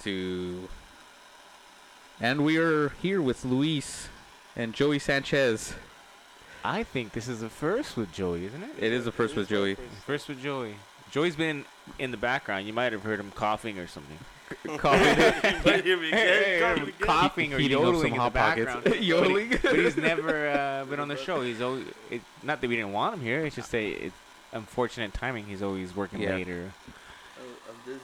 to. And we are here with Luis and Joey Sanchez. I think this is the first with Joey, isn't it? It is the first with Joey. First with Joey. Joey's been in the background. You might have heard him coughing or something. Coughing, But here we Hey, go. hey, coughing or Heating up some yodeling in the Hot Pockets. background. Yodeling. But, he- but he's never uh, been on the show. He's always it, not that we didn't want him here. It's just a it's unfortunate timing. He's always working Yeah. late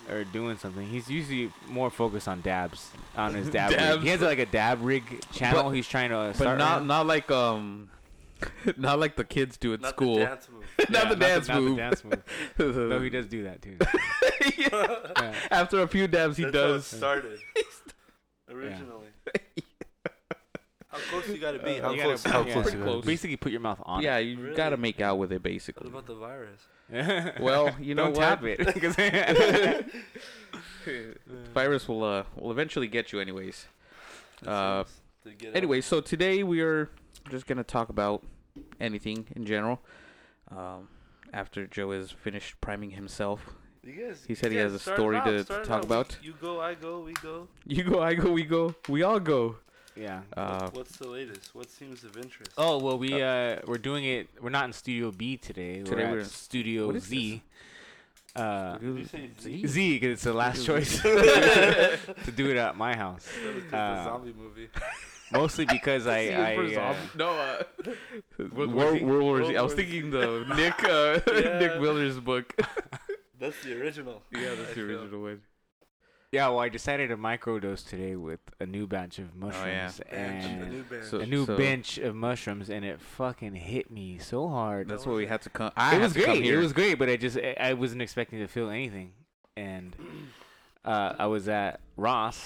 or, I'm dizzy. or doing something. He's usually more focused on dabs on his dab. Dabs. rig. He has like a dab rig channel. But- he's trying to but not right not like um, not like the kids do at Not school. the dance move. not Yeah, the dance not move. The dance move. no, he does do that too. Yeah. After a few dabs, he That's how it does. started. Originally. How close you gotta be? Uh, How you close? gotta- how close Pretty you gotta close. be? Basically, put your mouth on. Yeah, you Really? gotta make out with it, Basically. What about the virus? It. Well, you know Don't what? tap it. 'cause- Virus will uh will eventually get you, anyways. Uh, seems to get out. Anyway, so today we are just gonna talk about anything in general. Um, after Joe has finished priming himself, You guys, he said you he has a story off, to- to talk off. about. You go, I go, we go. you go, I go, we go, we all go. Yeah. Uh, What's the latest? What seems of interest? Oh well, we uh we're doing it. We're not in Studio B today. Today we're we're at in- Studio what is Z. Uh, Did you say Z? Z because it's the last choice to do it at my house. That was Uh, a zombie movie. Mostly because I, I uh, no, uh, World War World, World War Z. World I was thinking the Nick uh, Yeah. Nick Miller's book. That's the original. yeah, I that's the feel. original one. Yeah. Well, I decided to microdose today with a new batch of Oh, yeah. mushrooms a and new bench. So- a new so- bench of mushrooms, and it fucking hit me so hard. That's why we had to come. I it was to come great. It was great, but I just I, I wasn't expecting to feel anything, and uh, I was at Ross.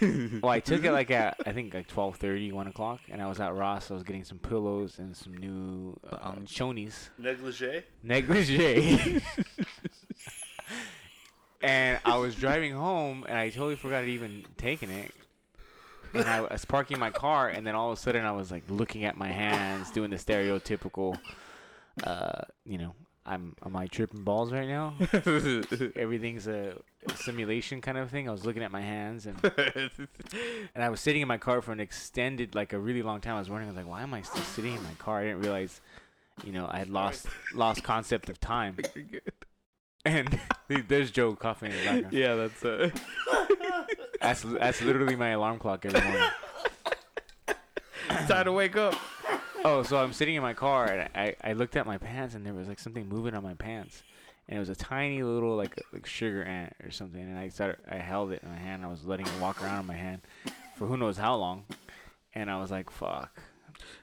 well, I took it like at I think like 12:30, 1 o'clock, and I was at Ross. I was getting some pillows and some new uh, Um, chonies Negligee. negligee. and I was driving home, and I totally forgot I'd even taken it. And I was parking my car, and then all of a sudden I was like looking at my hands, doing the stereotypical, uh, you know, I'm am I tripping balls right now? Everything's a simulation kind of thing. I was looking at my hands, and and I was sitting in my car for an extended, like a really long time. I was wondering, I was like, why am I still sitting in my car? I didn't realize, you know, I had lost lost concept of time. And there's Joe coughing in the background. yeah, that's uh. That's that's literally my alarm clock every morning. time to wake up. Oh, so I'm sitting in my car and I, I looked at my pants and there was like something moving on my pants, and it was a tiny little like like sugar ant or something. And I started I held it in my hand. I was letting it walk around in my hand for who knows how long, and I was like, "Fuck,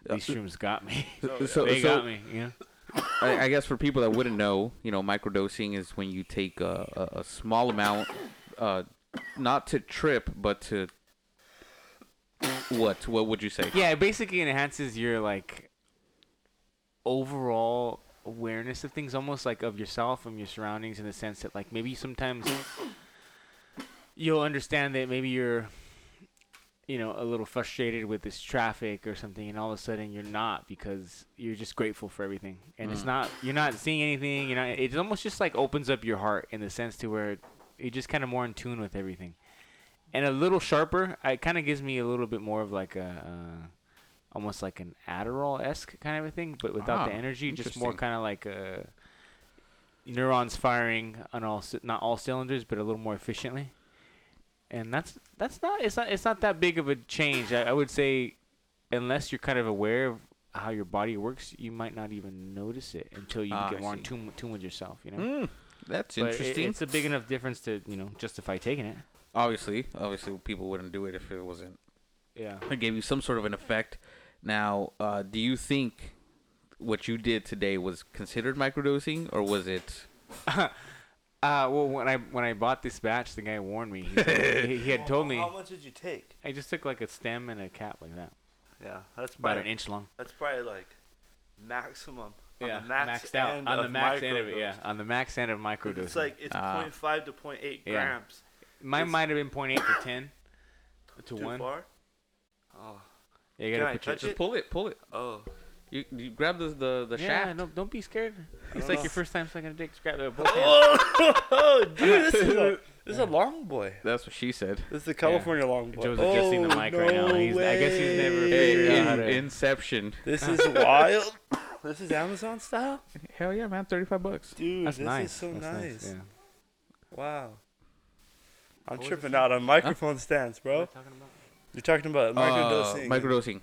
these shrooms got me. So, so, they so got me." You know. I, I guess for people that wouldn't know, you know, microdosing is when you take a, a, a small amount, uh, not to trip, but to what? What would you say? Yeah, it basically enhances your like overall awareness of things, almost like of yourself and your surroundings, in the sense that like maybe sometimes you'll understand that maybe you're, you know, a little frustrated with this traffic or something, and all of a sudden you're not because you're just grateful for everything, and it's Mm. not you're not seeing anything. You know, it almost just like opens up your heart in the sense to where you're just kind of more in tune with everything and a little sharper. It kind of gives me a little bit more of like a, uh, almost like an Adderall esque kind of a thing, but without the Ah, energy, just more kind of like a neurons firing on all not all cylinders, but a little more efficiently. And that's that's not it's not it's not that big of a change. I, I would say, unless you're kind of aware of how your body works, you might not even notice it until you Ah, get more in see. tune, tune with yourself. You know. Mm, that's But it- interesting. it's a big enough difference to you know justify taking it. obviously, obviously, people wouldn't do it if it wasn't. Yeah. It gave you some sort of an effect. Now, uh, do you think what you did today was considered microdosing, or was it? Uh, well, when I when I bought this batch, the guy warned me. He, said, he, he had told me How much did you take? I just took like a stem and a cap like that, Yeah, that's about probably an inch long. that's probably like maximum. on Yeah, the max maxed out end on the of max end of it. microdose. Yeah, on the max end of microdosing. It's like it's Ah. 0.5 to 0.8 Yeah. grams. mine it's- might have been 0.8 to 10 to Too one. far? Oh, Yeah, you Can gotta I put your, touch Just it? pull it, pull it. oh. You, you grab the the, the yeah, shaft. no, don't be scared. It's like know. your first time sucking a dick. Just grab the both hands. Oh, oh, dude, this is a This is a long boy. That's what she said. This is the California long boy. Joe's adjusting the Oh, mic right now. no He's- I guess he's never way. figured out how In, to- Inception. This is wild. this is Amazon style, Hell yeah, man! Thirty-five bucks. dude. That's this nice. is so That's nice. Yeah. Wow. I'm What tripping out on microphone stands, What am bro. Talking about? You're talking about Uh, microdosing.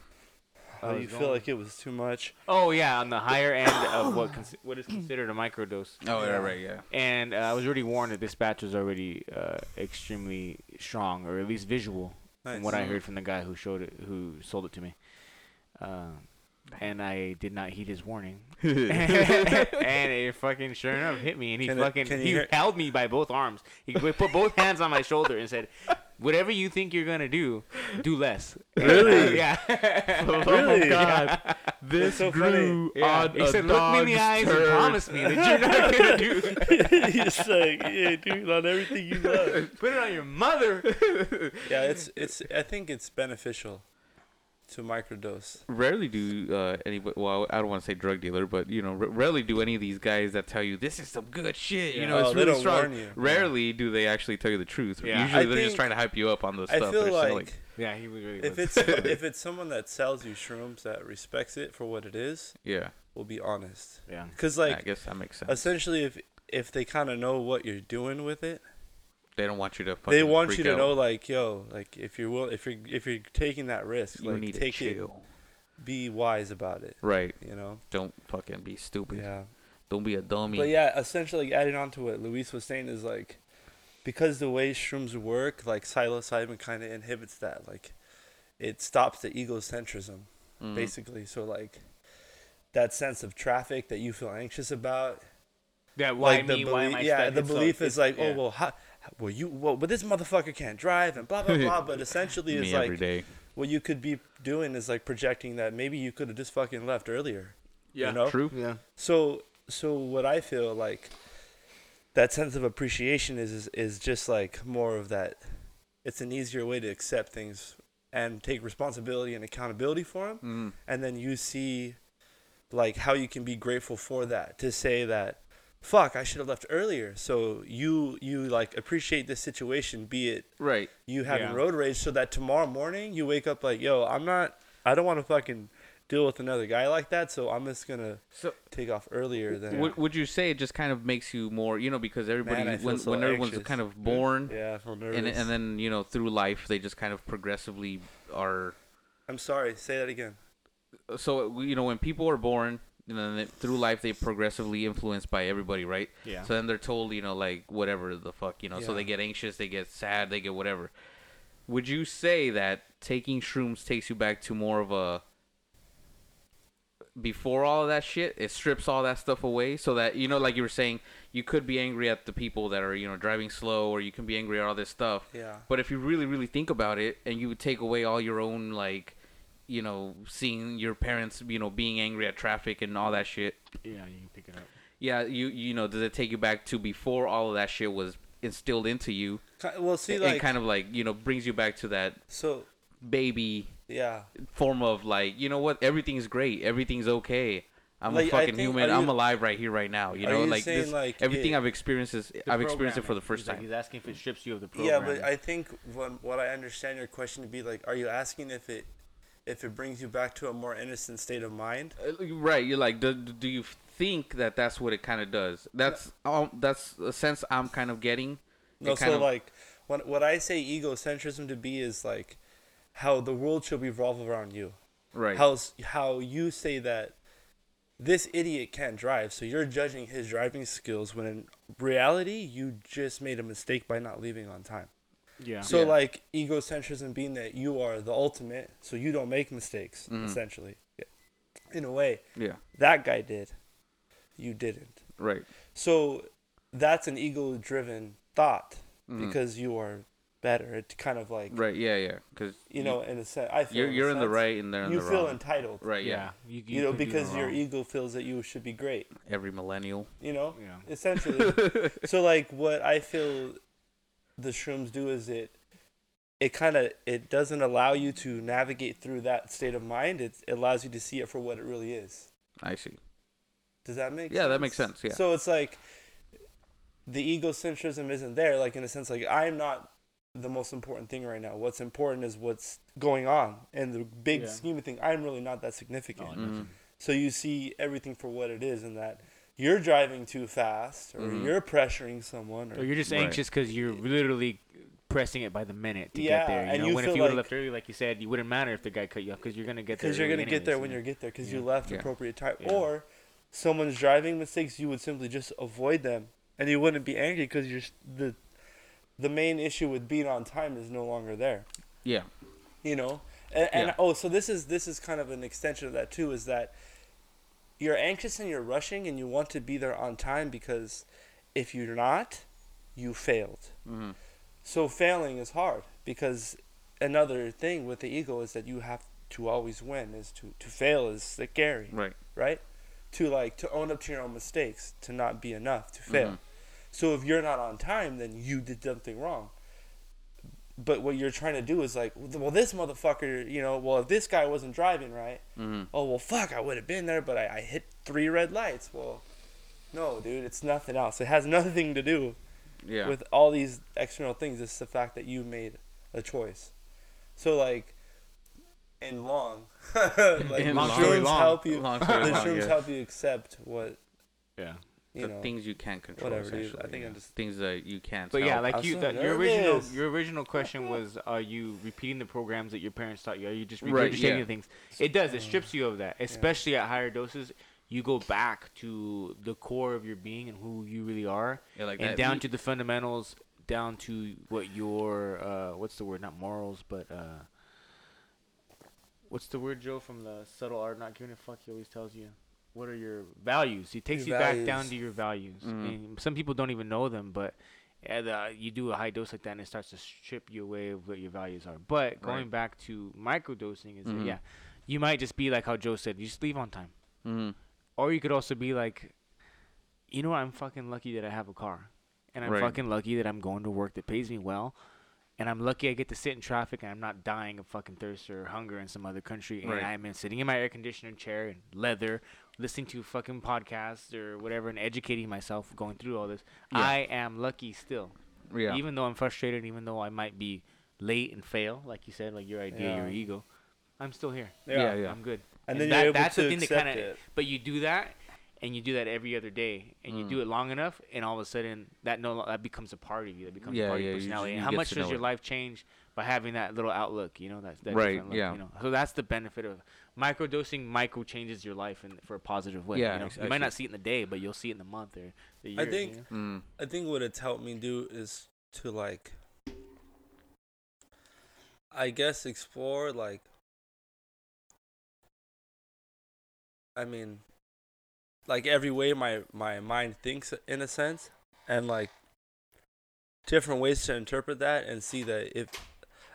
Microdosing. How you feel like it was too much? Oh yeah, on the higher end of what cons- what is considered a microdose. Oh, Yeah. yeah, right, yeah. And uh, I was already warned that this batch was already uh, extremely strong, or at least visual, from what I heard from the guy who showed it, who sold it to me. Um, and I did not heed his warning, and it fucking sure enough hit me, and he Can fucking can you he hear- held me by both arms. He put both hands on my shoulder and said, "Whatever you think you're gonna do, do less." Really? yeah. Really? God. That's This so grew Yeah. on He a said, "Look me in the dog's eyes and promise me that you're not gonna do. He's like, yeah, dude, on everything you love. Put it on your mother." Yeah, it's it's. I think it's beneficial to microdose. Rarely do uh, anybody. Well, I don't want to say drug dealer, but you know, r- rarely do any of these guys that tell you this is some good shit. You know, Oh, it's really strong. warn you. Rarely do they actually tell you the truth. Yeah. Usually I they're just trying to hype you up on the I stuff feel they're like selling. Yeah, he was really. if was. it's if it's someone that sells you shrooms that respects it for what it is, Yeah, will be honest. yeah. Because like I guess that makes sense. essentially, if if they kind of know what you're doing with it, they don't want you to. they want freak you to out. know like, yo, like if you're will if you're if you're taking that risk, You like need take to it, be wise about it. Right. You know. Don't fucking be stupid. Yeah. Don't be a dummy. But yeah, essentially adding on to what Luis was saying is like because the way shrooms work, like psilocybin kind of inhibits that. Like it stops the egocentrism Mhm. basically. So like that sense of traffic that you feel anxious about, Yeah, why like me? the why am I yeah, the It's so- belief is like, yeah. oh well, how, well you, well, but this motherfucker can't drive and blah blah blah. But essentially, Me it's like day. what you could be doing is like projecting that maybe you could have just fucking left earlier. Yeah. You know? True. Yeah. So so what I feel like that sense of appreciation is is, is just like more of that it's an easier way to accept things and take responsibility and accountability for them Mm. and then you see like how you can be grateful for that to say that fuck I should have left earlier so you you like appreciate this situation be it Right. you having Yeah. road rage so that tomorrow morning you wake up like yo I'm not I don't want to fucking deal with another guy like that so I'm just gonna So take off earlier than would, would you say it just kind of makes you more, you know, because everybody Man, when so when everyone's anxious. kind of born Yeah, I feel nervous. and and then you know through life they just kind of progressively are I'm sorry. Say that again. so you know when people are born and then they- through life they progressively influenced by everybody right Yeah. so then they're told you know like whatever the fuck you know Yeah. so they get anxious they get sad they get whatever would you say that taking shrooms takes you back to more of a before all of that shit it strips all that stuff away so that you know like you were saying you could be angry at the people that are you know driving slow or you can be angry at all this stuff Yeah. but if you really, really think about it, and you would take away all your own like, you know, seeing your parents, you know, being angry at traffic and all that shit. Yeah, you can pick it up. Yeah, you you know, does it take you back to before all of that shit was instilled into you, Well, see, and like kind of like you know brings you back to that so. baby Yeah. form of like, you know what, everything's great, everything's okay. I'm Like, a I fucking think- human. are I'm alive right here, right now. You know, you like saying, this, like, everything it- I've experienced is I've experienced it for the first He's like- time. he's asking if it strips you of the program. Yeah, but I think what what I understand your question to be like, are you asking if it if it brings you back to a more innocent state of mind? Uh, Right, you're like, do, do you think that that's what it kind of does? That's um, that's a sense I'm kind of getting. No, so of- like what what I say egocentrism to be is like how the world should revolve around you. right, How's how you say that this idiot can't drive, so you're judging his driving skills when in reality you just made a mistake by not leaving on time. Yeah. So Yeah. like egocentrism being that you are the ultimate, so you don't make mistakes Mhm. essentially. In a way, yeah, that guy did. You didn't. right, So that's an ego-driven thought Mhm. because you are better. It's kind of like right, yeah, yeah, because you know, in a sense, I feel you're in you're in the right and they're in You the feel wrong. entitled, right, yeah. yeah. You, you know, because your ego feels that you should be great. Every millennial. You know, Yeah. essentially. so like what I feel the shrooms do is it it kind of it doesn't allow you to navigate through that state of mind. It, it allows you to see it for what it really is. I see. Does that make Yeah, sense? that makes sense, yeah. So it's like the egocentrism isn't there. Like in a sense, like I'm not the most important thing right now. What's important is what's going on in the big Yeah. scheme of things. I'm really not that significant. Oh, Mhm. So you see everything for what it is, and that you're driving too fast, or Mhm. you're pressuring someone, Or or you're just anxious because you're literally pressing it by the minute to Yeah, get there. You and know, you when if feel you would have like- left early, like you said, you wouldn't matter if the guy cut you off because you're gonna get there. because you're gonna get there when you you get there, because Yeah. you left Yeah. appropriate time, Yeah. or someone's driving mistakes, you would simply just avoid them, and you wouldn't be angry because you're the the main issue with being on time is no longer there. Yeah. you know and, and Yeah. oh so this is this is kind of an extension of that too is that you're anxious and you're rushing and you want to be there on time because if you're not you failed. Hmm so failing is hard because another thing with the ego is that you have to always win is to to fail is scary Right. right? To like to own up to your own mistakes to not be enough to fail. Mhm. so if you're not on time then you did something wrong but what you're trying to do is like well this motherfucker you know well if this guy wasn't driving right hmm oh well fuck i would have been there but I, I hit three red lights well no dude it's nothing else it has nothing to do Yeah. with all these external things it's the fact that you made a choice so like in long like In the long. shrooms long. help you Long the long, shrooms yeah. help you accept what Yeah. You the know things you can't control. whatever, dude. I think yeah. I'm just- things that you can't. But yeah, like you, so that, your original your original question was, are you repeating the programs that your parents taught you? Are you just Right, yeah. things? It does. It strips you of that, especially at higher doses. You go back to the core of your being and who you really are, yeah, like and that. down You- to the fundamentals, down to what your uh, what's the word? Not morals, but uh, what's the word, Joe, from the subtle art not giving a fuck? He always tells you. What are your values? He takes Your you back down to your values. Mhm. And some people don't even know them, but yeah, the, you do a high dose like that, and it starts to strip you away of what your values are. But going Right. back to microdosing, is that, Mhm. yeah, you might just be like how Joe said, you just leave on time, Mhm. or you could also be like, you know what, I'm fucking lucky that I have a car, and I'm Right. fucking lucky that I'm going to work that pays me well. And I'm lucky I get to sit in traffic and I'm not dying of fucking thirst or hunger in some other country. And Right. I'm in, sitting in my air conditioner chair and leather, listening to fucking podcasts or whatever and educating myself going through all this. Yeah. I am lucky still. Yeah. Even though I'm frustrated, even though I might be late and fail, like you said, like your idea, your ego, I'm still here. Yeah, yeah. I'm good. and And then that- you're able that's the to thing that accept kinda- it But you do that, and you do that every other day, and you Mm. do it long enough, and all of a sudden that no that becomes a part of you. That becomes Yeah, a part yeah, of your personality. just- and how much does your it. life change by having that little outlook? You know, that, that Right, different look, yeah. You know, so that's the benefit of microdosing. Micro changes your life in for a positive way. Yeah, you, know? ex- you might not see it in the day, but you'll see it in the month or the year. I think- you know? Mm. I think what it's helped me do is to like I guess explore like I mean like every way my my mind thinks in a sense and like different ways to interpret that and see that if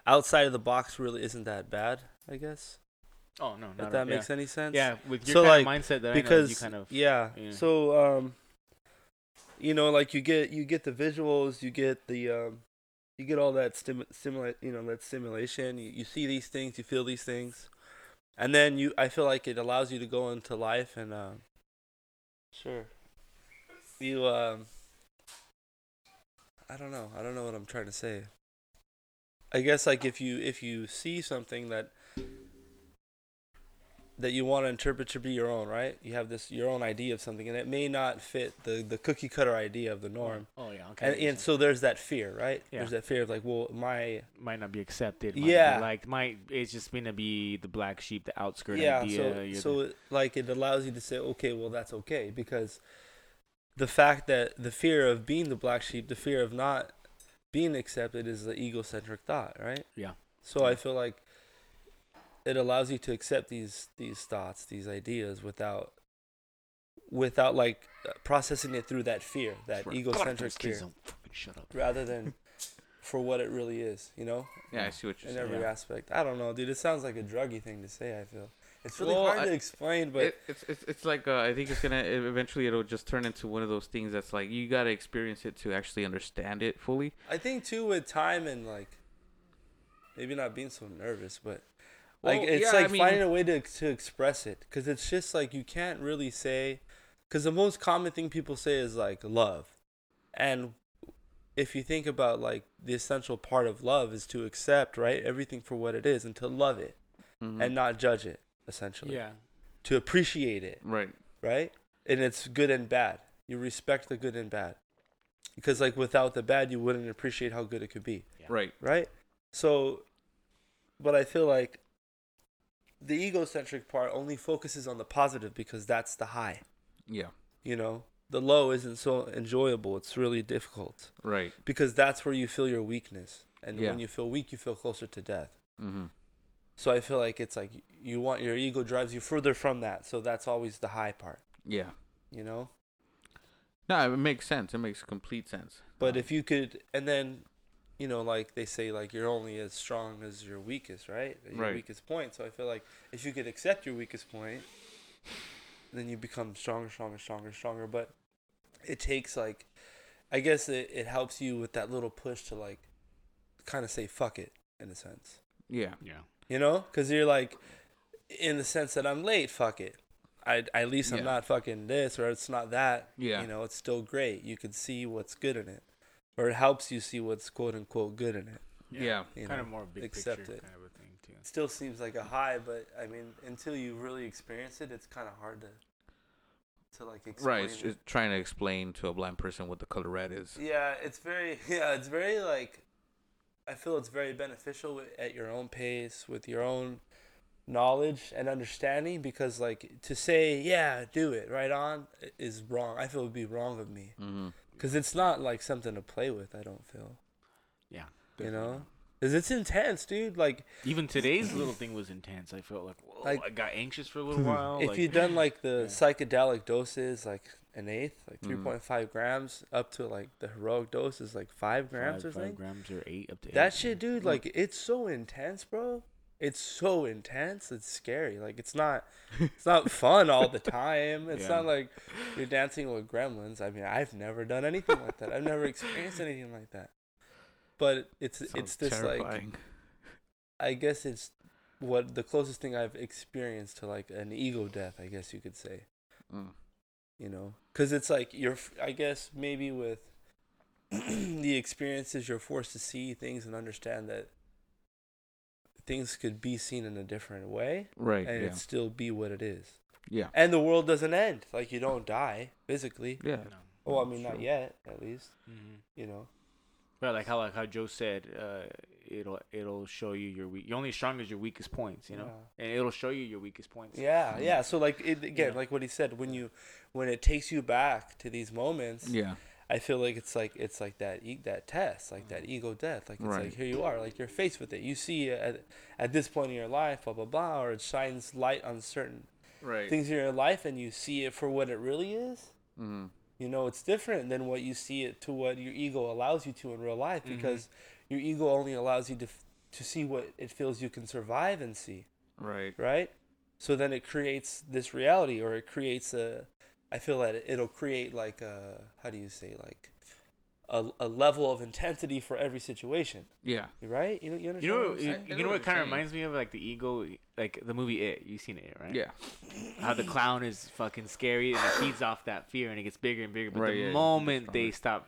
outside of the box really isn't that bad, I guess. Oh no, If that at- makes any sense. yeah. yeah, with your So, kind like, of mindset that because I know, you kind of yeah. yeah. So um, you know, like you get you get the visuals, you get the um, you get all that stim stimulate, you know, that stimulation. You, you see these things, you feel these things, and then you. I feel like it allows you to go into life and um, sure, you um. I don't know. I don't know what I'm trying to say. I guess like if you if you see something that that you want to interpret to be your own, right? You have this your own idea of something, and it may not fit the the cookie cutter idea of the norm. Oh, oh yeah, okay. And, and so there's that fear, right? Yeah. There's that fear of like, well, my might not be accepted. Might Yeah. be like might it's just gonna be the black sheep, the outskirt yeah. idea. So so the- it, like it allows you to say, okay, well, that's okay because the fact that the fear of being the black sheep, the fear of not being accepted, is the egocentric thought, right? Yeah. So I feel like it allows you to accept these these thoughts, these ideas without without like processing it through that fear, that egocentric fear, shut up. rather than for what it really is, you know, Yeah, I see what you're in saying. every Yeah. aspect. I don't know, dude. It sounds like a druggy thing to say. I feel it's really Well, hard I- to explain, but it, it's it's it's like uh, I think it's gonna eventually it'll just turn into one of those things that's like you gotta experience it to actually understand it fully. I think too with time and like maybe not being so nervous, but like Well, it's yeah, like I mean- finding a way to to express it because it's just like you can't really say because the most common thing people say is like love, and if you think about like the essential part of love is to accept right everything for what it is and to love it Mhm. and not judge it essentially. Yeah. to appreciate it. Right. right? And it's good and bad. You respect the good and bad. Because like without the bad you wouldn't appreciate how good it could be. Right. right? So but i feel like the egocentric part only focuses on the positive because that's the high Yeah. you know the low isn't so enjoyable it's really difficult Right. because that's where you feel your weakness and Yeah. when you feel weak you feel closer to death Mm-hmm. so i feel like it's like you want your ego drives you further from that so that's always the high part Yeah. you know No, it makes sense. It makes complete sense. but if you could and then you know like they say like you're only as strong as your weakest right your Right. weakest point so i feel like if you could accept your weakest point then you become stronger stronger stronger stronger but it takes like i guess it, it helps you with that little push to like kind of say fuck it in a sense Yeah. Yeah. you know because you're like in the sense that i'm late fuck it I, at least i'm Yeah. not fucking this or it's not that Yeah. you know it's still great you can see what's good in it or it helps you see what's quote unquote good in it Yeah. you kind know of more big accept picture it. kind of a thing too. it still seems like a high but i mean until you really experience it it's kind of hard to to like explain Right. It's it. just trying to explain to a blind person what the color red is. yeah it's very yeah it's very like i feel it's very beneficial at your own pace with your own knowledge and understanding because like to say yeah do it right on is wrong i feel it would be wrong of me Mm-hmm. Because it's not like something to play with i don't feel Yeah. you know because it's intense dude like Even today's little thing was intense. I felt like, whoa, Like- I got anxious for a little while. if like, you've done like the Yeah. psychedelic doses like an eighth like Mhm. 3.5 grams up to like the heroic dose is like five grams five, or five something grams or eight up to that eight, shit yeah. dude like it's so intense bro it's so intense it's scary like it's not it's not fun all the time it's Yeah. not like you're dancing with gremlins i mean i've never done anything like that i've never experienced anything like that but it's it's Sounds this like i guess it's what the closest thing i've experienced to like an ego death i guess you could say Mm. you know because it's like you're I guess maybe with the experiences you're forced to see things and understand that things could be seen in a different way Right. and yeah. it still be what it is Yeah. and the world doesn't end like you don't die physically Yeah. No. well i mean not yet at least Mhm. you know But like how like how Joe said, uh, it'll it'll show you your weak. You're only as strong as your weakest points, you know, and it'll show you your weakest points. yeah yeah so like it, again Yeah. like what he said when you when it takes you back to these moments Yeah. I feel like it's like it's like that e- that test, like that ego death. Like it's Right. like here you are, like you're faced with it. You see at at this point in your life, blah blah blah, or it shines light on certain Right. things in your life, and you see it for what it really is. mm-hmm. You know, it's different than what you see it to what your ego allows you to in real life, Mhm. because your ego only allows you to f- to see what it feels you can survive and see, Right. right? So then it creates this reality, or it creates a. I feel that it'll create like a how do you say like a, a level of intensity for every situation, Yeah. right? You know, you You know, what what- you, know what what kind of reminds me of like the ego, like the movie It. You've seen it, right? Yeah. How the clown is fucking scary and it feeds off that fear and it gets bigger and bigger. But Right, the yeah, moment they stop,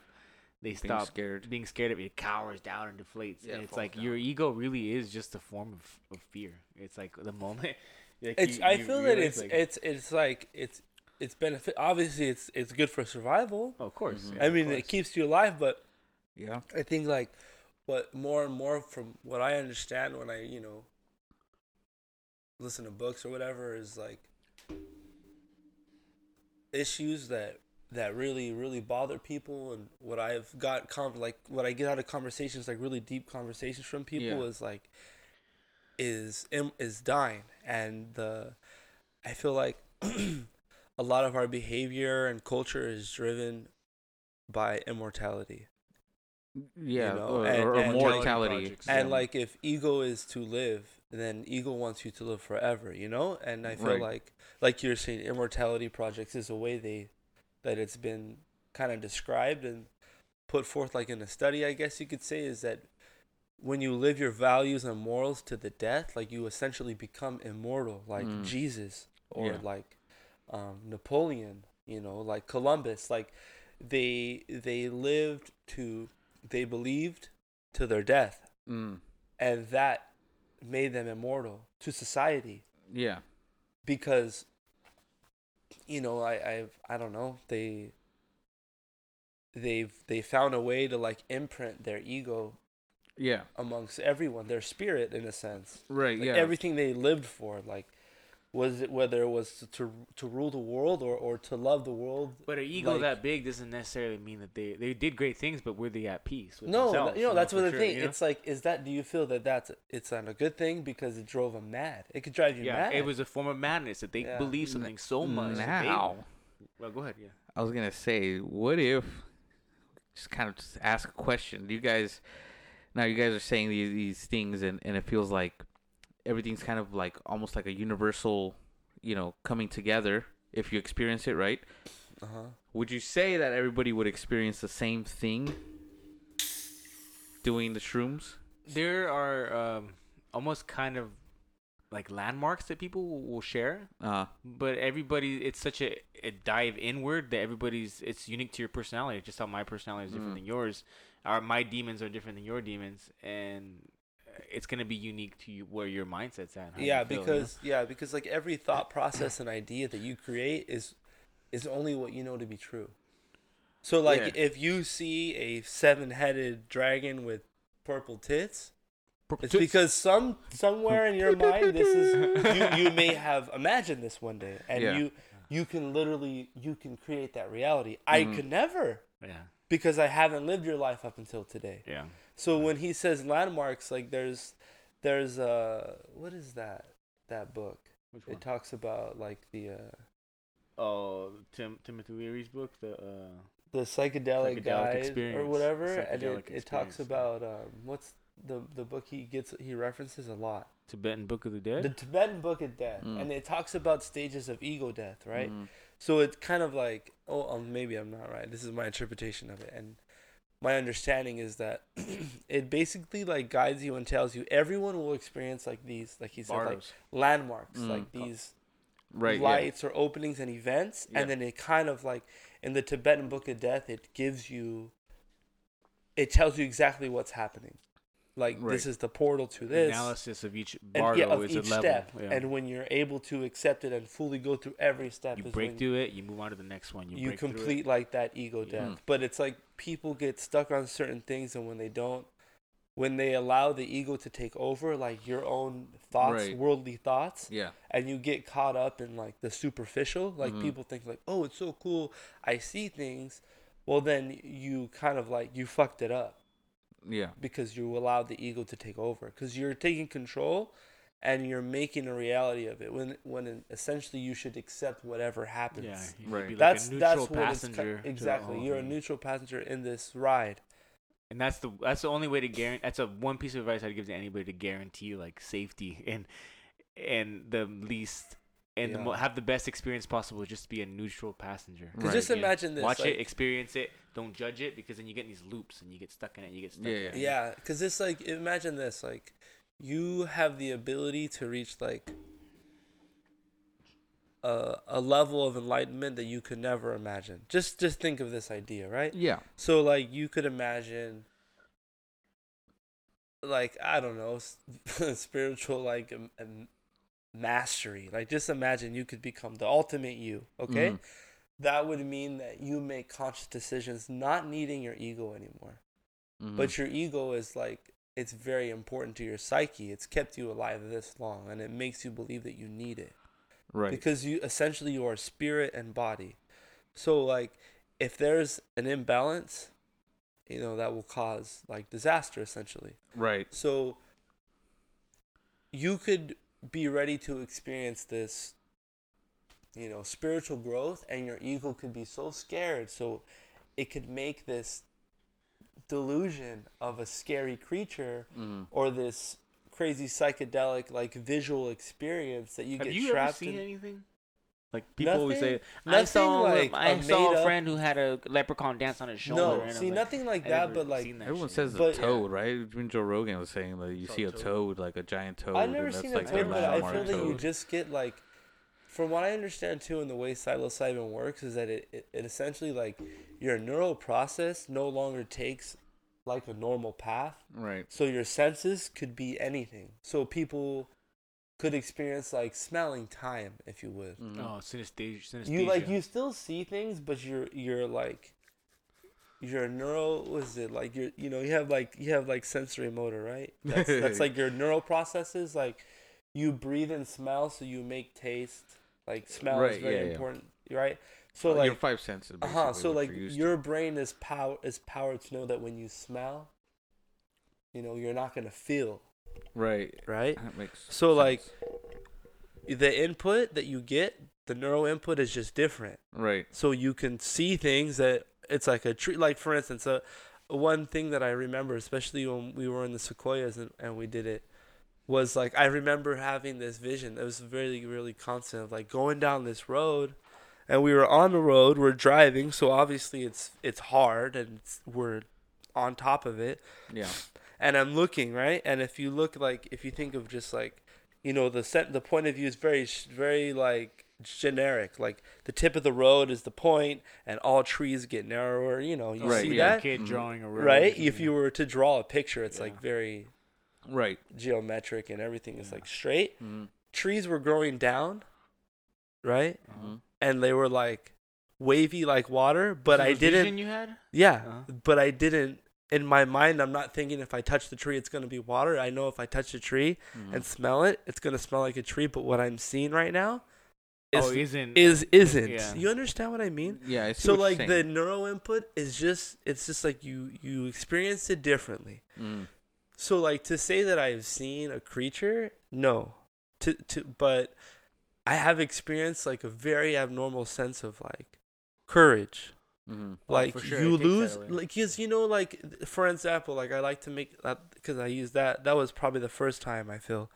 they Being stop scared. being scared of it, it cowers down and deflates. Yeah, and it's falls like your ego really is just a form of, of fear. It's like the moment. Like It's. you- I feel that it's like- it's it's like it's it's benefit. Obviously, it's it's good for survival. Oh, of course. Mhm. yeah, I mean, course. it keeps you alive, but Yeah. I think like what more and more from what I understand when I you know listen to books or whatever is like issues that that really really bother people and what I've got com- like what I get out of conversations like really deep conversations from people Yeah. is like is is dying and the I feel like a lot of our behavior and culture is driven by immortality Yeah. know, or, and- or and, like- mortality. projects. and Yeah. like if ego is to live then ego wants you to live forever you know and i feel Right. like like you're saying immortality projects is a way they that it's been kind of described and put forth like in a study i guess you could say is that when you live your values and morals to the death like you essentially become immortal like Mm. jesus or Yeah. like um, napoleon you know like columbus like they they lived to they believed to their death Mm. and that made them immortal to society Yeah. because you know I I've I don't know they they've they found a way to like imprint their ego Yeah. amongst everyone their spirit in a sense Right. like yeah. everything they lived for like was it whether it was to to, to rule the world or, or to love the world But an ego like- that big doesn't necessarily mean that they they did great things, but were they at peace? With no themselves, you know that's for what the sure, thing you know? it's like is that do you feel that that's it's not a good thing because it drove them mad it could drive you yeah, mad it was a form of madness that they Yeah. believe something so much. that they- Now, well, go ahead. Yeah. I was gonna say, what if? Just kind of just ask a question. Do you guys? Now you guys are saying these these things, and and it feels like everything's kind of like almost like a universal, you know, coming together. If you experience it, right? uh-huh Would you say that everybody would experience the same thing doing the shrooms? There are um, almost kind of like landmarks that people will- will share, Uh, but everybody it's such a, a dive inward that everybody's it's unique to your personality. Just how my personality is different Mm. than yours. Our my demons are different than your demons, and it's gonna be unique to you where your mindset's at. yeah feel, you know? because yeah because like every thought process and idea that you create is is only what you know to be true so like Yeah. if you see a seven-headed dragon with purple tits it's because some somewhere in your mind this is you, you may have imagined this one day and Yeah. you you can literally you can create that reality i Mhm. could never yeah, because i haven't lived your life up until today yeah. So when he says landmarks, like there's, there's uh, what is that? That book. Which It talks about like the uh, Oh, Tim Timothy Leary's book, the uh, the psychedelic, Psychedelic guide or whatever, and it, it talks about um, what's the the book he gets he references a lot. Tibetan Book of the Dead. The Tibetan Book of Death, Mm. and it talks about stages of ego death, right? mhm. So it's kind of like, oh, um, maybe I'm not right. This is my interpretation of it, and my understanding is that it basically like guides you and tells you everyone will experience like these, like he said, like landmarks, Mm. like these Right. lights or openings and events, Yeah. and then it kind of like in the Tibetan Book of Death, it gives you, it tells you exactly what's happening. Like Right. this is the portal to this, analysis of each and yeah, of is each a level. step. yeah. And when you're able to accept it and fully go through every step, you break through it, you move on to the next one. You, you, break through it. complete like that ego death. Mm. But it's like people get stuck on certain things, and when they don't, when they allow the ego to take over, like your own thoughts, Right. worldly thoughts, Yeah. and you get caught up in like the superficial, like Mhm. people think like, oh, it's so cool, I see things. Well, then you kind of like you fucked it up Yeah. because you allow the ego to take over because you're taking control and you're making a reality of it when when essentially you should accept whatever happens Yeah, you Right. should be like that's a neutral that's what it's passenger. exactly you're a neutral passenger in this ride and that's the that's the only way to guarantee. That's a one piece of advice I'd give to anybody to guarantee like safety and and the least and the mo- have the best experience possible. Just be a neutral passenger. Right. just Yeah. imagine this Watch like, it, experience it. Don't judge it because then you get in these loops and you get stuck in it. And You get stuck. Yeah, in yeah. it. yeah because it's like imagine this like you have the ability to reach like a, a level of enlightenment that you could never imagine just just think of this idea right Yeah. So like you could imagine like I don't know spiritual like um, um, mastery. Like just imagine you could become the ultimate you, okay? Mhm. That would mean that you make conscious decisions not needing your ego anymore. Mhm. But your ego is like it's very important to your psyche. It's kept you alive this long and it makes you believe that you need it right. because you essentially you are spirit and body so like if there's an imbalance you know that will cause like disaster essentially right. so you could be ready to experience this you know spiritual growth and your ego could be so scared so it could make this delusion of a scary creature Mhm. or this crazy psychedelic like visual experience that you Have get you ever trapped seen in anything? Like people always say, Nothing- I saw like I a saw a friend who had a leprechaun dance on his shoulder. no and see like, nothing like I that but like that Everyone shit. says a But- toad, right? Even Joe Rogan was saying that you Saw see a a toad. toad, like a giant toad. I've never and that's seen like a their toad but I feel that you just get like from what I understand too, and the way psilocybin works is that it, it, it essentially like your neural process no longer takes like a normal path. Right. So your senses could be anything. So people could experience like smelling time, if you would. Mhm. Oh, synesthesia. synesthesia. You like you still see things, but you're you're like your neural was it like you're you know you have like you have like sensory motor right that's, that's like your neural processes like you breathe and smell so you make taste like smell is very yeah, yeah. important right so Uh, like your five senses. uh huh. So like your brain is power is powered to know that when you smell, you know, you're not gonna feel right. right. That makes So, like- The input that you get, the neural input is just different. right. So you can see things that it's like a tree. Like for instance, a one thing that I remember, especially when we were in the sequoias and, and we did it, was like I remember having this vision. It was really really constant of like going down this road, and we were on the road. We're driving, so obviously it's it's hard and it's, we're on top of it. Yeah. And I'm looking right, and if you look like if you think of just like, you know, the set the point of view is very very like generic. Like the tip of the road is the point, and all trees get narrower. You know, you Right, see yeah. that kid Mhm. drawing a road. right? If you were to draw a picture, it's like very Right. geometric and everything is Yeah. like straight. Mm-hmm. Trees were growing down, right? Uh-huh. And they were like wavy like water, but I didn't you had. yeah, Uh-huh. but I didn't in my mind I'm not thinking if I touch the tree it's going to be water. I know if I touch the tree Mm-hmm. and smell it, it's going to smell like a tree, but what I'm seeing right now is oh, isn't is isn't. yeah. You understand what I mean? yeah. I see So like the neural input is just it's just like you you experience it differently. Mm. So like to say that I've seen a creature, no. To to but I have experienced like a very abnormal sense of like courage. Mm-hmm. Oh, Like sure, you lose like cuz you know like for example, like I like to make that cuz I use that that was probably the first time I feel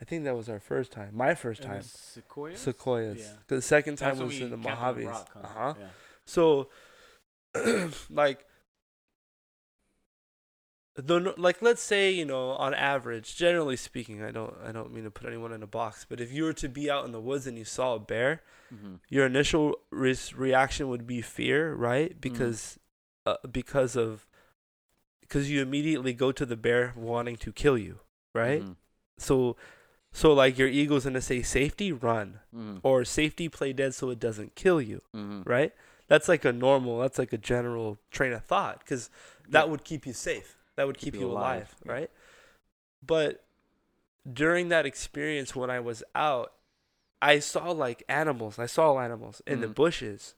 I think that was our first time. My first time. Sequoias. Sequoias. Yeah. the second time That's was in the Mojaves. huh? Uh-huh. Yeah. So, like, the like, let's say you know, on average, generally speaking, I don't, I don't mean to put anyone in a box, but if you were to be out in the woods and you saw a bear, Mm-hmm. your initial res- reaction would be fear, right? Because, uh, because of, because you immediately go to the bear wanting to kill you, right? Mm-hmm. So, so like your ego's gonna say safety, run, Mm-hmm. or safety, play dead so it doesn't kill you Mm-hmm. right? That's like a normal, that's like a general train of thought because that would keep you safe. That would keep, Keep you alive, alive, right? But during that experience when I was out, I saw like animals. I saw animals in the Mhm. bushes.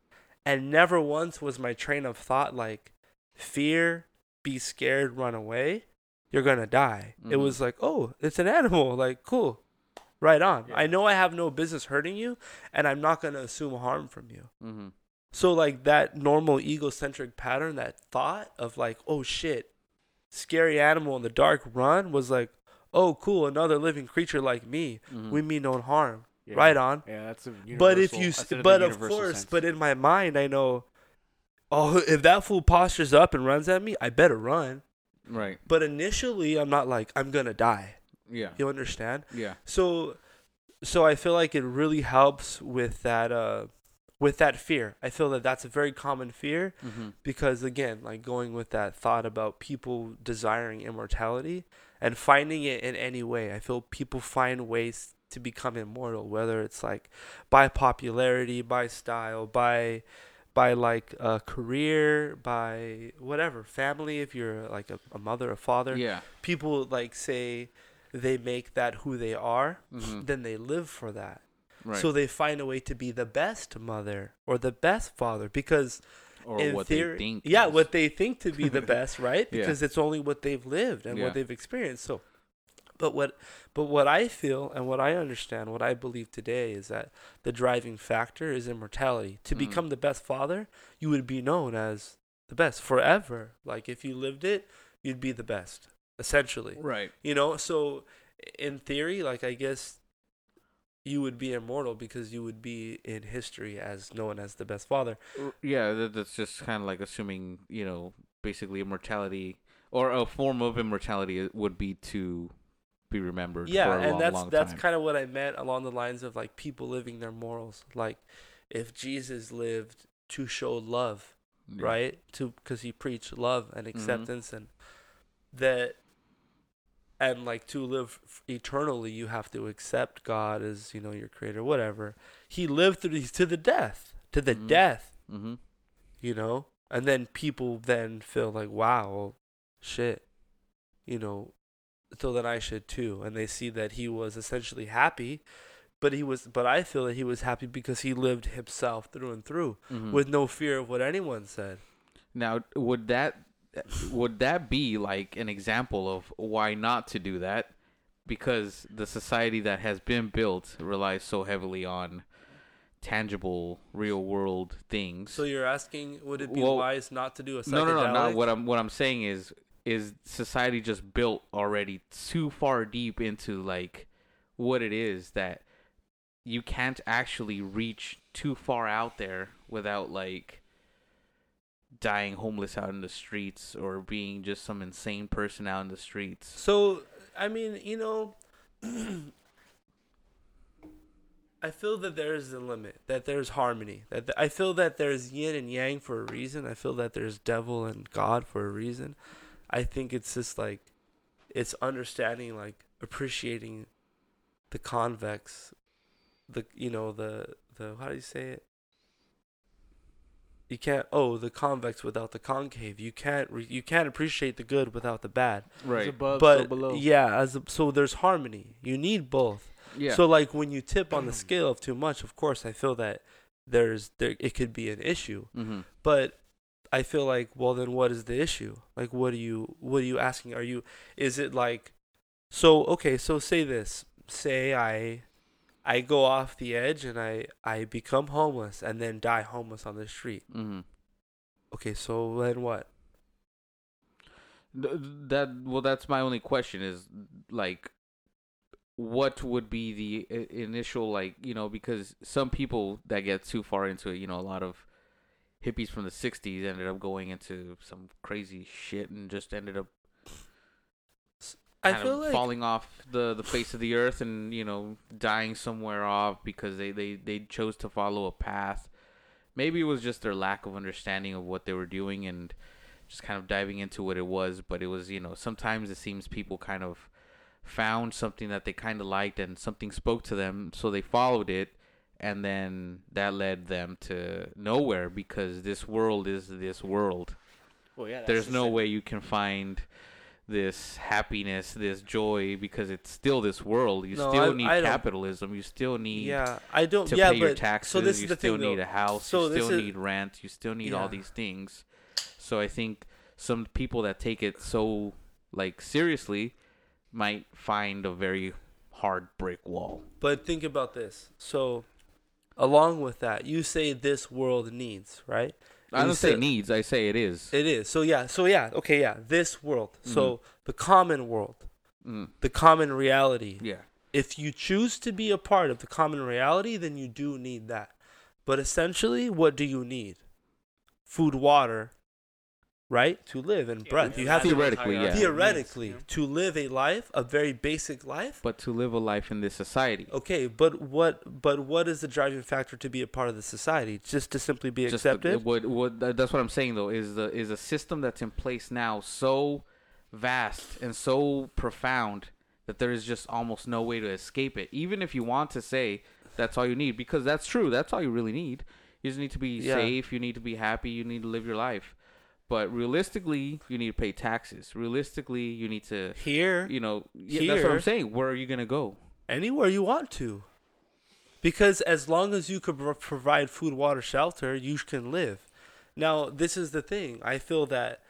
And never once was my train of thought like fear, be scared, run away. You're going to die. It Mhm. was like, "Oh, it's an animal." Like, "Cool." Right on. Yeah. I know I have no business hurting you and I'm not going to assume harm from you. Mm-hmm. So like that normal egocentric pattern, that thought of like, oh shit, scary animal in the dark run was like, oh cool, another living creature like me. Mm-hmm. We mean no harm. Yeah. Right on. Yeah, that's a universal. but if you, st- but of course, sense. but in my mind, I know, oh, if that fool postures up and runs at me, I better run. right. But initially, I'm not like I'm gonna die. Yeah. You understand? Yeah. So, so I feel like it really helps with that, uh, with that fear. I feel that that's a very common fear Mm-hmm. because again like going with that thought about people desiring immortality and finding it in any way i feel people find ways to become immortal whether it's like by popularity by style by by like a career by whatever family if you're like a, a mother a father Yeah. people like say they make that who they are Mm-hmm. then they live for that Right. so they find a way to be the best mother or the best father because or in what theory, they think. yeah, is- what they think to be the best, right? Yeah. Because it's only what they've lived and Yeah. what they've experienced. So, but what, but what I feel and what I understand, what I believe today is that the driving factor is immortality. To Mm. become the best father, you would be known as the best forever. Like if you lived it, you'd be the best, essentially. Right. You know, so in theory, like I guess you would be immortal because you would be in history as known as the best father. Yeah, that's just kind of like assuming, you know, basically immortality or a form of immortality would be to be remembered. yeah for a and long, that's long that's kind of what i meant along the lines of like people living their morals like if jesus lived to show love Yeah. right to because he preached love and Mm-hmm. acceptance and that and like to live eternally you have to accept god as you know your creator whatever he lived through these to the death to the Mhm. death Mm-hmm. you know and then people then feel like wow shit you know so then i should too and they see that he was essentially happy but he was but i feel that he was happy because he lived himself through and through Mm-hmm. with no fear of what anyone said Now, would that would that be like an example of why not to do that? Because the society that has been built relies so heavily on tangible, real world things. so you're asking would it be Well, wise not to do a psychedelic no, no, no, no. What I'm what I'm saying is is society just built already too far deep into like what it is that you can't actually reach too far out there without like dying homeless out in the streets or being just some insane person out in the streets. So, I mean, you know, I feel that there is a limit, that there's harmony. That th- I feel that there's yin and yang for a reason. I feel that there's devil and God for a reason. I think it's just like it's understanding like appreciating the convex the you know the the how do you say it you can't oh the convex without the concave. You can't re- you can't appreciate the good without the bad. It's above, but so below. yeah as a, so there's harmony. You need both. Yeah. so like when you tip on the scale of too much of course i feel that there's there it could be an issue. Mm-hmm. but i feel like well then what is the issue? Like what are you what are you asking? Are you is it like so okay so say this. Say i i go off the edge and i i become homeless and then die homeless on the street Mm-hmm. okay so then what that well that's my only question is like what would be the initial like you know because some people that get too far into it you know a lot of hippies from the 60s ended up going into some crazy shit and just ended up i kind feel of like falling off the the face of the earth and you know dying somewhere off because they they they chose to follow a path. Maybe it was just their lack of understanding of what they were doing and just kind of diving into what it was but it was you know sometimes it seems people kind of found something that they kind of liked and something spoke to them so they followed it and then that led them to nowhere because this world is this world. Well, yeah, there's no way you can find this happiness, this joy, because it's still this world. You No, still I- need I capitalism. You still need yeah i don't to yeah pay but your taxes. so this you is the still thing need though. a house. So you still is- need rent. You still need all these things. So I think some people that take it so like seriously might find a very hard brick wall. But think about this. So, along with that, you say this world needs, right? I don't say needs. I say it is. It is. So yeah. So yeah. Okay. Yeah. This world. So the common world, Mm, the common reality. yeah. If you choose to be a part of the common reality, then you do need that. But essentially, what do you need? Food, water, right? To live and Yeah, breath. You have to Theoretically, yeah. theoretically Needs, you know? to live a life, a very basic life. But to live a life in this society, Okay, but what but what is the driving factor to be a part of the society? Just to simply be just the- accepted? what what that's what I'm saying though is the is a system that's in place now so vast and so profound that there is just almost no way to escape it. Even if you want to say that's all you need, because that's true, that's all you really need. You just need to be Yeah. safe. You need to be happy. You need to live your life. But realistically, you need to pay taxes. Realistically, you need to, Here, you know, yeah, that's what I'm saying. Where are you gonna go? anywhere you want to. Because as long as you could provide food, water, shelter, you can live. Now, this is the thing. I feel that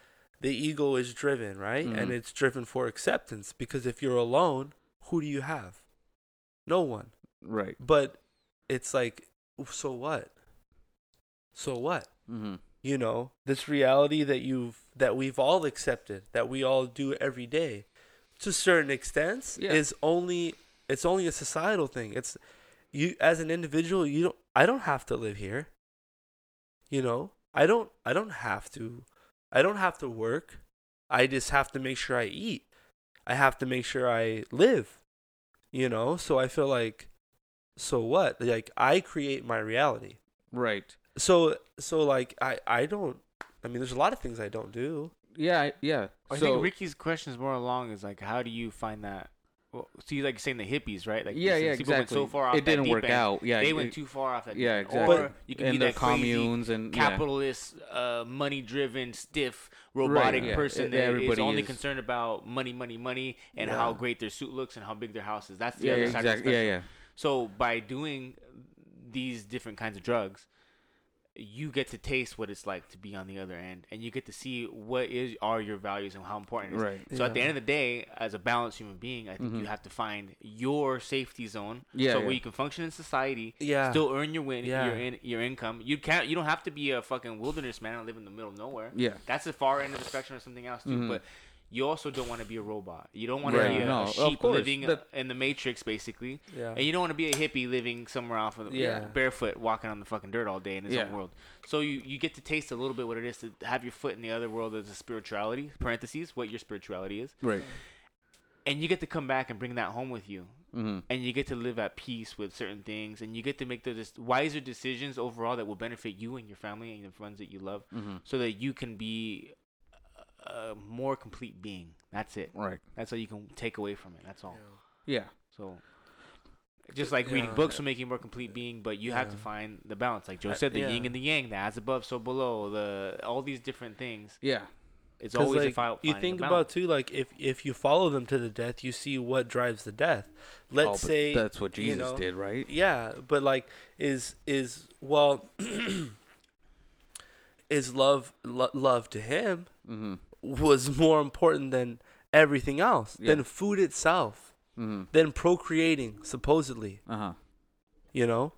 the ego is driven, right? And Mhm. it's driven for acceptance because if you're alone, who do you have? No one. Right. But it's like so what? So what? Mm-hmm. You know this reality that you've that we've all accepted that we all do every day to certain extents Yeah. is only it's only a societal thing it's you as an individual you don't i don't have to live here you know i don't i don't have to i don't have to work i just have to make sure i eat I have to make sure I live. You know, so I feel like so what? Like I create my reality. Right. So so like I I don't I mean there's a lot of things I don't do. Yeah. I- Yeah. I so think Ricky's question is more along is like, how do you find that? Well, so you like saying the hippies, right? Like yeah, since yeah, people exactly. Went so far off it that didn't deep work end, out. Yeah. they it- went too far off that. deep Yeah, end. exactly. Or you can and be the that crazy communes and yeah. capitalist, uh, money-driven, stiff, robotic yeah. person It- that is everybody only is- concerned about money, money, money, and Yeah. how great their suit looks and how big their house is. That's the Yeah. other yeah, side of the Exactly. Yeah. spectrum. Yeah. So by doing these different kinds of drugs, you get to taste what it's like to be on the other end, and you get to see what is are your values and how important it is. Right. So at the end of the day, as a balanced human being, I think Mhm. you have to find your safety zone, Yeah, so yeah. where you can function in society, Yeah. still earn your win, Yeah. your in, your income. You can't, you don't have to be a fucking wilderness man and live in the middle of nowhere. Yeah. That's the far end of the spectrum of something else too. Mhm. But you also don't want to be a robot. You don't want to Right. be a, No, a sheep living That- in the matrix, basically. yeah. And you don't want to be a hippie living somewhere off of the, Yeah. barefoot, walking on the fucking dirt all day in his Yeah. own world. So you, you get to taste a little bit what it is to have your foot in the other world as a spirituality, parentheses, what your spirituality is. Right. And you get to come back and bring that home with you. Mm-hmm. And you get to live at peace with certain things. And you get to make the wiser decisions overall that will benefit you and your family and the friends that you love Mm-hmm. so that you can be a, a more complete being. That's it. Right. That's all you can take away from it. That's all. Yeah. So, just like reading books will make you a more complete being, but you have to find the balance. Like Joe said, the yeah. yin and the yang, the as above, so below, the all these different things. Yeah. It's always like, a fi- you think about too like if if you follow them to the death you see what drives the death let's Oh, say that's what you Jesus know, did, right? yeah but like is is well is love lo- love to him Mm-hmm. Was more important than everything else Yeah. than food itself Mm-hmm. than procreating supposedly Uh huh. you know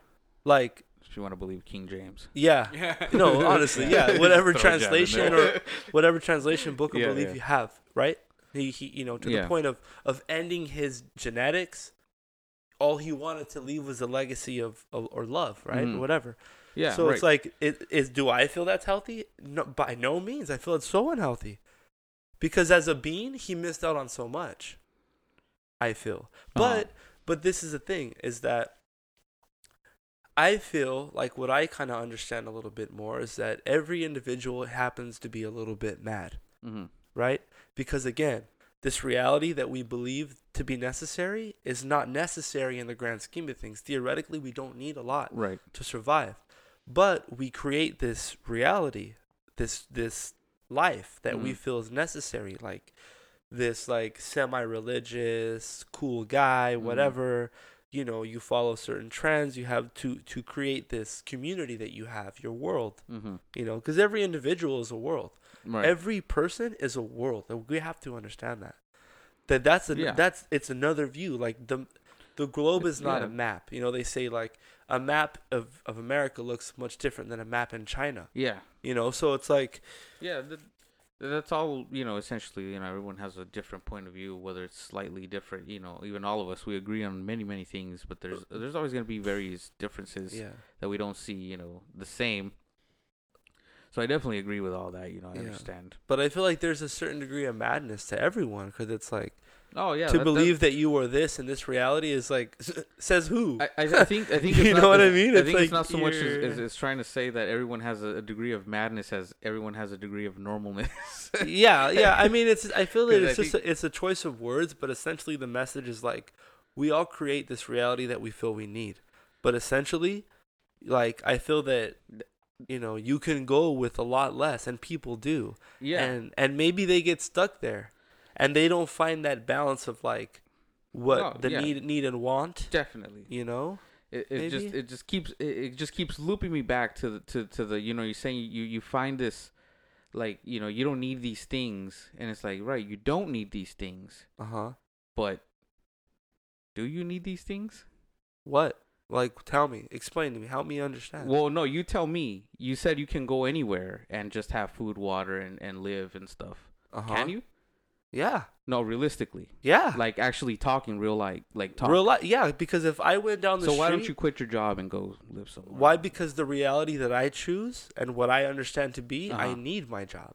like If you want to believe King James. yeah Yeah. no honestly yeah whatever Throw a jab in translation or whatever translation book of Yeah, belief yeah. you have right he, he you know to Yeah. the point of of ending his genetics all he wanted to leave was a legacy of, of or love right or whatever Yeah. so right. it's like it is do i feel that's healthy no by no means i feel it's so unhealthy because as a being he missed out on so much i feel but Uh-huh. but this is the thing is that i feel like what i kind of understand a little bit more is that every individual happens to be a little bit mad Mm-hmm. right because again this reality that we believe to be necessary is not necessary in the grand scheme of things theoretically we don't need a lot Right. to survive. But we create this reality, this this life that we Mhm. feel is necessary, like this like semi-religious, cool guy, Mhm. whatever. You know, you follow certain trends. You have to to create this community that you have, your world. Mm-hmm. You know, because every individual is a world. Right. Every person is a world, and we have to understand that. That that's a, Yeah. that's it's another view. Like the the globe is not Yeah. a map. You know, they say like a map of, of America looks much different than a map in China. yeah. You know, so it's like Yeah. th that's all. You know. Essentially, you know, everyone has a different point of view, whether it's slightly different. You know, even all of us, we agree on many, many things, but there's there's always gonna be various differences yeah, that we don't see. You know, the same. So I definitely agree with all that. You know, I Yeah. understand. but I feel like there's a certain degree of madness to everyone because it's like Oh yeah. to that- that- believe that you are this and this reality is like says who? I, I think I think it's You not, know what I mean? I think it's like not so much as, you're- as it's trying to say that everyone has a, degree of madness as everyone has a degree of normalness. yeah, yeah. I mean, it's. I feel that 'Cause I it's just. A, it's a choice of words, but essentially the message is like, we all create this reality that we feel we need, but essentially, like I feel that, you know, you can go with a lot less, and people do, yeah. and and maybe they get stuck there, and they don't find that balance of like, what Oh, the yeah. need, need and want, definitely. you know. It, it just it just keeps it, it just keeps looping me back to the to, to the you know you're saying you you find this like you know you don't need these things and it's like right you don't need these things Uh huh. but do you need these things What? Like, tell me, explain to me, help me understand. well no you tell me you said you can go anywhere and just have food water and, and live and stuff uh-huh. can you Yeah. no realistically Yeah. like actually talking real like like talk Real life. Yeah, because if I went down the so street. why don't you quit your job and go live somewhere Why? Because the reality that I choose and what I understand to be, I Uh-huh. need my job.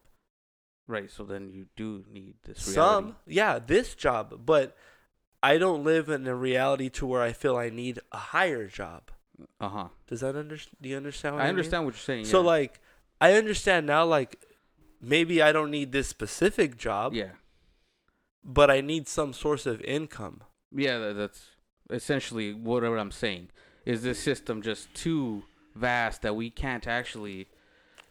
Right. So then you do need this reality. Some, yeah, this job, but I don't live in a reality to where I feel I need a higher job. Uh huh. Does that under? Do you understand? What I I, understand what you're saying. So yeah. like, I understand now. Like, maybe I don't need this specific job, Yeah. But I need some source of income. Yeah. That's essentially whatever I'm saying. Is this system just too vast that we can't actually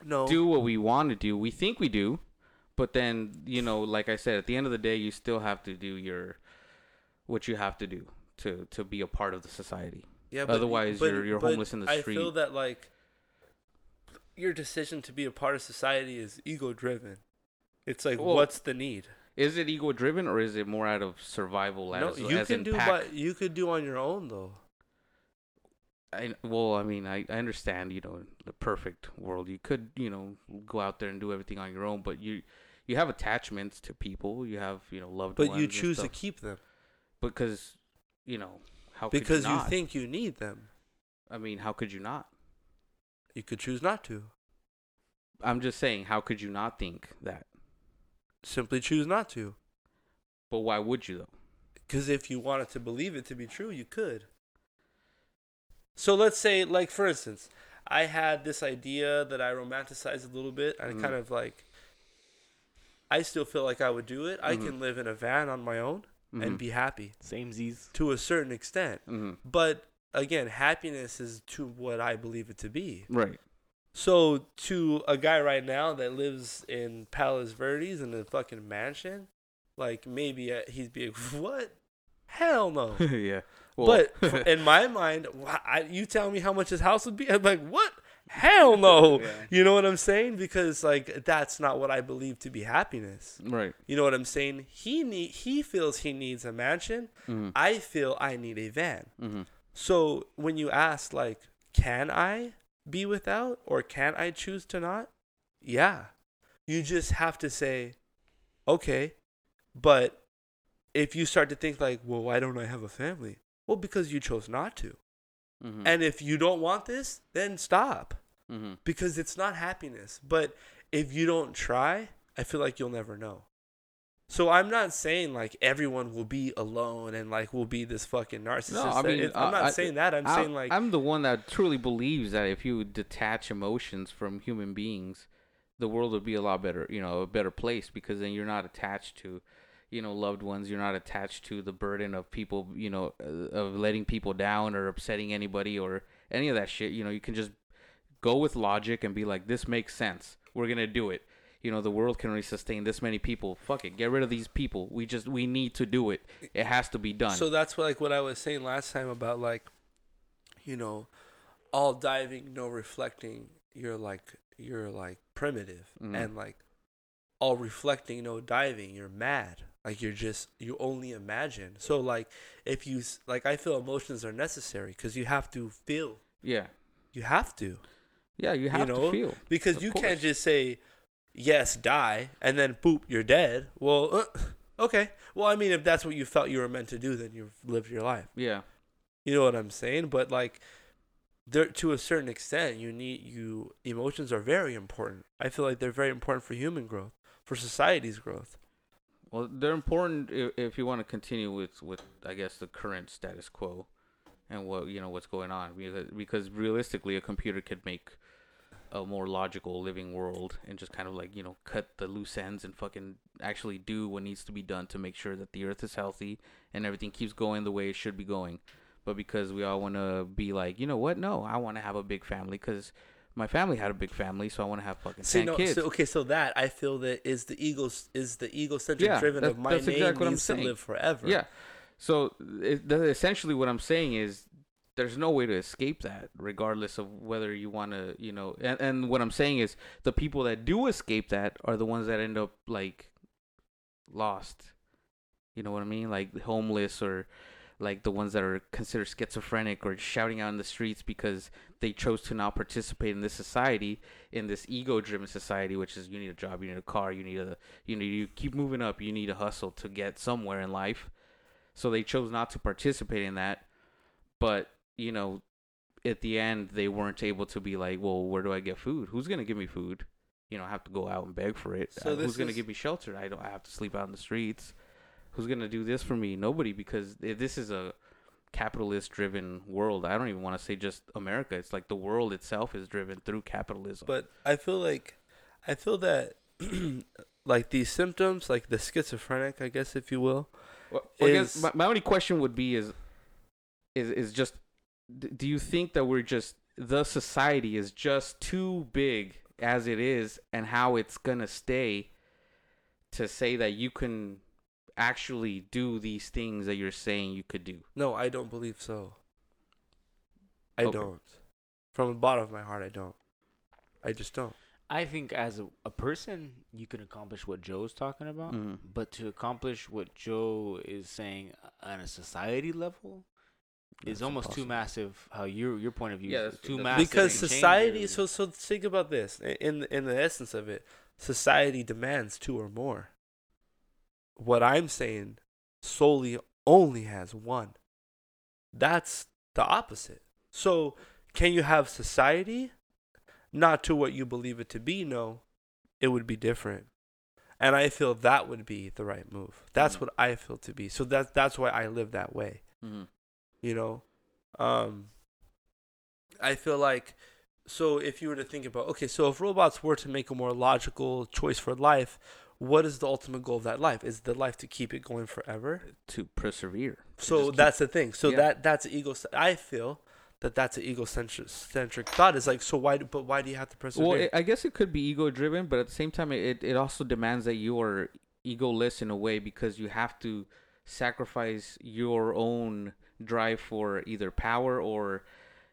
No, do what we want to do? We think we do, but then you know, like I said, at the end of the day, you still have to do your what you have to do to to be a part of the society. yeah, otherwise you're- you're but homeless in the street. I feel that like your decision to be a part of society is ego driven. It's like, Well, what's the need? Is it ego driven or is it more out of survival No, as, you as can do, pack? but you could do on your own though. I, well, I mean, I, I understand, you know, the perfect world, you could, you know, go out there and do everything on your own, but you you have attachments to people, you have, you know, loved But ones. you choose to keep them because, you know, how because could you, you think you need them. I mean, how could you not? You could choose not to. I'm just saying, how could you not think that? Simply choose not to. But why would you though? Because if you wanted to believe it to be true, you could. So let's say, like for instance, I had this idea that I romanticized a little bit, and Mhm. kind of like, I still feel like I would do it. I Mhm. can live in a van on my own Mhm. and be happy Same Z's. to a certain extent. Mhm. But again, happiness is to what I believe it to be. right. So to a guy right now that lives in Palos Verdes in a fucking mansion, like maybe uh, he'd be like, what? Hell no. yeah. Well, but in my mind, I, you tell me how much his house would be. I'm like, what? Hell no. Yeah. You know what I'm saying? Because like that's not what I believe to be happiness. right. You know what I'm saying? He need he feels he needs a mansion. Mhm. I feel I need a van. Mhm. So when you ask like, can I be without or can I choose to not? Yeah. You just have to say, okay. But if you start to think like, well, why don't I have a family? Well, because you chose not to. Mhm. And if you don't want this, then stop Mhm. because it's not happiness. But if you don't try, I feel like you'll never know. So I'm not saying like everyone will be alone and like will be this fucking narcissist. No, I mean, it- I'm not I- saying that. I'm I- saying like I'm the one that truly believes that if you detach emotions from human beings, the world would be a lot better, you know, a better place because then you're not attached to, you know, loved ones. You're not attached to the burden of people, you know, uh, of letting people down or upsetting anybody or any of that shit. You know, you can just go with logic and be like, this makes sense. We're gonna do it. You know, the world can only sustain this many people. Fuck it, get rid of these people. We just we need to do it. It has to be done. So that's what, like what I was saying last time about like, you know, all diving, no reflecting. You're like you're like primitive, Mhm. and like all reflecting, no diving. You're mad. Like you're just you only imagine. So like if you like, I feel emotions are necessary because you have to feel. yeah, You have to yeah, you have know, to feel. because Of you course. can't just say yes, die, and then boop, you're dead. Well, uh, okay. Well, I mean, if that's what you felt you were meant to do, then you've lived your life. Yeah. You know what I'm saying? But like there to a certain extent you need you emotions are very important. I feel like they're very important for human growth, for society's growth. Well, they're important if, if you want to continue with, with I guess the current status quo, and what you know what's going on because because realistically a computer could make a more logical living world and just kind of like you know cut the loose ends and fucking actually do what needs to be done to make sure that the earth is healthy and everything keeps going the way it should be going. But because we all want to be like, you know what? No, I want to have a big family because my family had a big family, so I want to have fucking See, ten no, kids. so, okay, so that I feel that is the ego is the egocentric Yeah, driven that- of my that's name exactly what I'm needs to saying. live forever. Yeah. So it, essentially, what I'm saying is, there's no way to escape that, regardless of whether you want to, you know. And, and what I'm saying is, the people that do escape that are the ones that end up like lost. You know what I mean? Like homeless or like the ones that are considered schizophrenic or shouting out in the streets because they chose to not participate in this society, in this ego-driven society, which is you need a job, you need a car, you need a, you need you keep moving up, you need a hustle to get somewhere in life. So they chose not to participate in that, but you know, at the end they weren't able to be like, well, where do I get food? Who's gonna give me food? you know I have to go out and beg for it. So Uh, who's gonna give me shelter? I don't. I have to sleep out in the streets. Who's gonna do this for me? Nobody, because this is a capitalist-driven world. I don't even want to say just America. It's like the world itself is driven through capitalism. But I feel like, I feel that, like these symptoms, like the schizophrenic, I guess, if you will. Well, I guess is- my, my only question would be is is is just do you think that we're just the society is just too big as it is and how it's gonna stay to say that you can actually do these things that you're saying you could do No, I don't believe so. I Okay. don't. From the bottom of my heart, I don't. I just don't. I think as a, a person, you can accomplish what Joe's talking about, Mhm. but to accomplish what Joe is saying on a society level is That's almost too massive. How your your point of view Yeah, is too massive. because society everything. so so think about this in in the essence of it society demands two or more what i'm saying solely only has one that's the opposite so can you have society not to what you believe it to be no it would be different and i feel that would be the right move that's Mhm. what i feel to be so that's that's why i live that way Mhm. You know? Um i feel like so if you were to think about okay so if robots were to make a more logical choice for life what is the ultimate goal of that life? Is the life to keep it going forever? To persevere. To so just keep- that's the thing. So yeah. that that's ego i feel that that's an egocentric centric thought. Is like so why do, but why do you have to persevere well it, i guess it could be ego driven but at the same time it, it also demands that you are egoless in a way because you have to sacrifice your own drive for either power or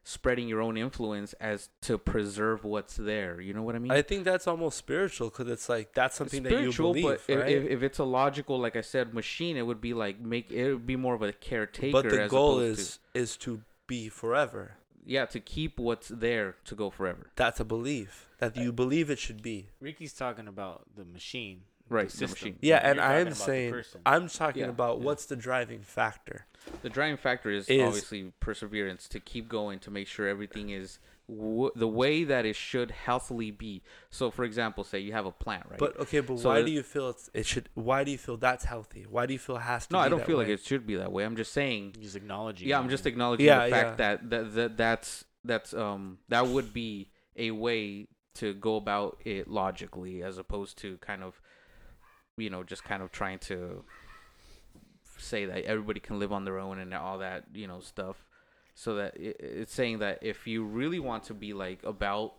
spreading your own influence as to preserve what's there. You know what i mean? I think that's almost spiritual because it's like that's something that you believe but if, right? if, if it's a logical like i said machine it would be like make it would be more of a caretaker but the as goal opposed is is to be forever. Yeah to keep what's there to go forever. That's a belief that you believe it should be. Ricky's talking about the machine, Right, the machine. Yeah, You're and I am saying. I'm talking Yeah, about yeah. what's the driving factor. The driving factor is, Is- obviously perseverance to keep going to make sure everything is w- the way that it should healthily be. So, for example, say you have a plant, right? But okay, but So why it- do you feel it's, it should? Why do you feel that's healthy? Why do you feel it has to? no, be I don't that feel like it should be that way. I'm just saying. just acknowledging. Yeah. I'm just acknowledging Yeah, the fact yeah. that, that that that's that's um that would be a way to go about it logically, as opposed to kind of, you know, just kind of trying to say that everybody can live on their own and all that you know stuff. So that it, it's saying that if you really want to be like about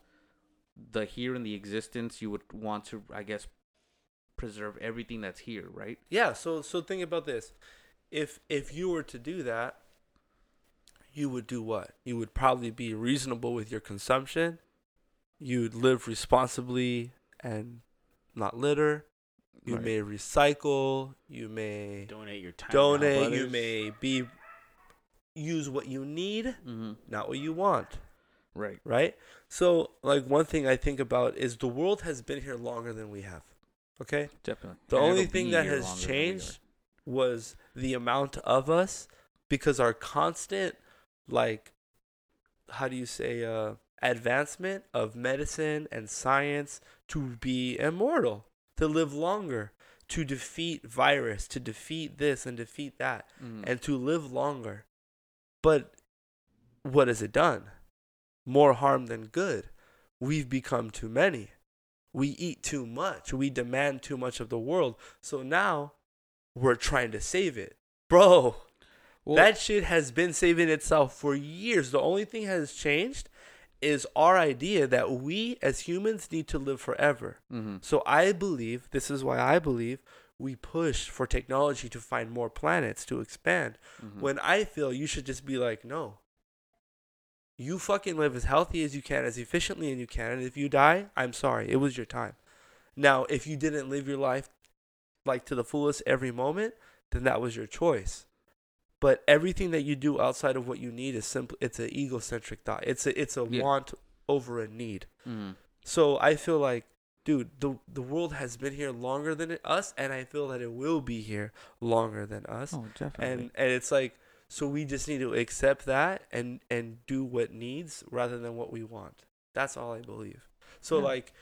the here and the existence, you would want to, I guess, preserve everything that's here, right? Yeah. So so think about this. If if you were to do that, you would do what? You would probably be reasonable with your consumption. You'd live responsibly and not litter. You Right. may recycle. You may donate your time. to help donate. You may be use what you need, Mm-hmm. not what you want. Right. right? So, like one thing I think about is the world has been here longer than we have. Okay? Definitely. The And only thing that has longer than we changed was the amount of us because our constant like how do you say uh advancement of medicine and science to be immortal, to live longer, to defeat virus, to defeat this and defeat that. Mhm. and to live longer. But what has it done? More harm than good. We've become too many. We eat too much. We demand too much of the world. So now we're trying to save it. Bro, Well, that shit has been saving itself for years. The only thing has changed is our idea that we as humans need to live forever. mhm. So I believe, this is why I believe we push for technology to find more planets to expand. Mhm. When I feel you should just be like, no. You fucking live as healthy as you can, as efficiently as you can. And if you die, I'm sorry. It was your time. Now, if you didn't live your life like to the fullest every moment, then that was your choice. But everything that you do outside of what you need is simply it's an egocentric thought. It's a it's a Yeah. want over a need. Mhm. So I feel like, dude, the the world has been here longer than it, us, and I feel that it will be here longer than us. Oh, definitely. and and it's like, so we just need to accept that and and do what needs rather than what we want. That's all I believe. So Yeah. like,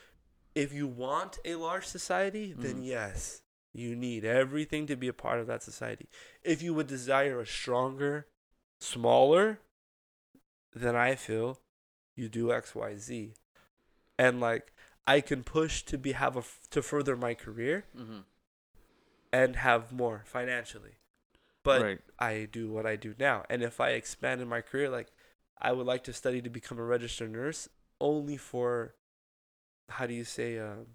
if you want a large society, then Mhm. yes, you need everything to be a part of that society. If you would desire a stronger, smaller, then I feel you do X, Y, Z, and like I can push to be have a to further my career Mm-hmm. and have more financially, but right. I do what I do now. And if I expand in my career, like I would like to study to become a registered nurse only for how do you say um,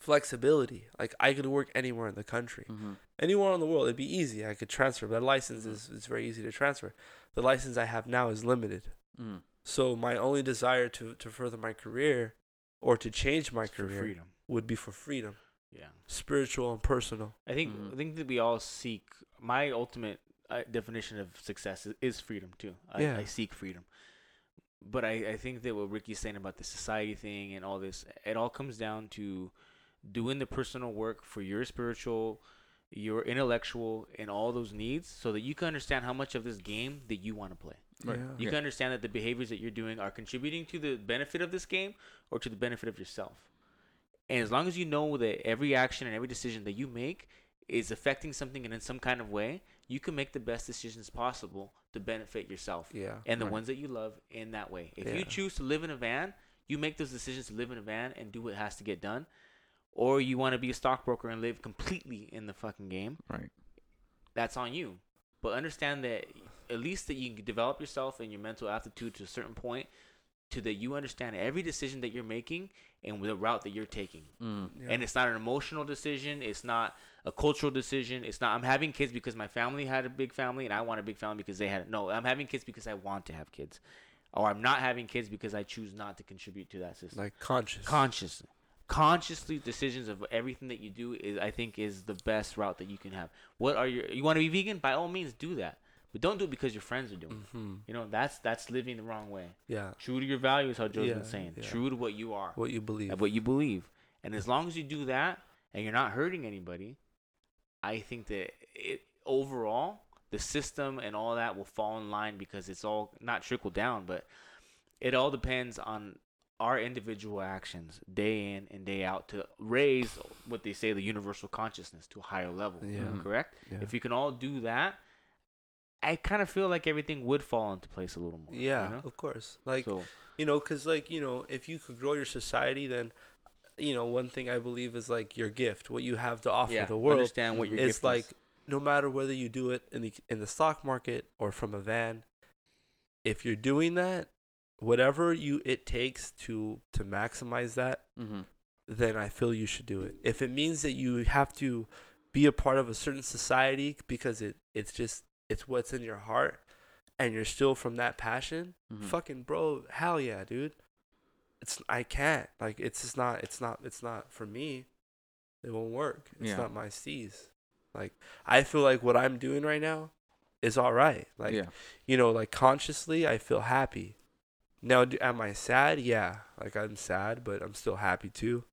flexibility. Like I could work anywhere in the country, Mm-hmm. anywhere in the world. It'd be easy. I could transfer. That license is it's very easy to transfer. The license I have now is limited. Mm-hmm. So my only desire to to further my career or to change my For career freedom. would be for freedom, Yeah. spiritual and personal. I think Mhm. I think that we all seek. My ultimate uh, definition of success is, is freedom too. I, Yeah. I seek freedom, but I, I think that what Ricky's saying about the society thing and all this, it all comes down to doing the personal work for your spiritual, your intellectual, and all those needs, so that you can understand how much of this game that you want to play. Right. Yeah. You Yeah. can understand that the behaviors that you're doing are contributing to the benefit of this game or to the benefit of yourself. And as long as you know that every action and every decision that you make is affecting something and in some kind of way, you can make the best decisions possible to benefit yourself Yeah. and the Right. ones that you love in that way. If you choose to live in a van, you make those decisions to live in a van and do what has to get done. Or you want to be a stockbroker and live completely in the fucking game Right. that's on you. But understand that at least that you can develop yourself and your mental aptitude to a certain point to that you understand every decision that you're making and the route that you're taking. Mm. Yeah. And it's not an emotional decision, it's not a cultural decision. It's not I'm having kids because my family had a big family and I want a big family because they had. No, I'm having kids because I want to have kids. Or I'm not having kids because I choose not to contribute to that system like conscious. consciously consciously decisions of everything that you do is i think is the best route that you can have. What are your you want to be vegan? By all means do that. But don't do it because your friends are doing it. Hmm you know that's that's living the wrong way. Yeah. true to your values how joe's Yeah, been saying. yeah. true to what you are. What you believe. and what you believe. And as long as you do that and you're not hurting anybody i think that it overall the system and all that will fall in line because it's all not trickle down but it all depends on our individual actions day in and day out to raise what they say the universal consciousness to a higher level Yeah. Mhm. correct Yeah. if you can all do that i kind of feel like everything would fall into place a little more you yeah, know? of course. Like so you know, because like you know, if you could grow your society, then you know, one thing I believe is like your gift, what you have to offer yeah the world. understand what your It's gift is. like no matter whether you do it in the in the stock market or from a van, if you're doing that, whatever you it takes to to maximize that, Mm-hmm. then I feel you should do it. If it means that you have to be a part of a certain society because it it's just it's what's in your heart and you're still from that passion, Mhm. fucking bro, hell yeah, dude. It's I can't. Like it's just not it's not it's not for me. It won't work. It's Yeah. not my steez. Like I feel like what I'm doing right now is all right. Like yeah. you know, like consciously, I feel happy. Now, am I sad? Yeah, like I'm sad, but I'm still happy too.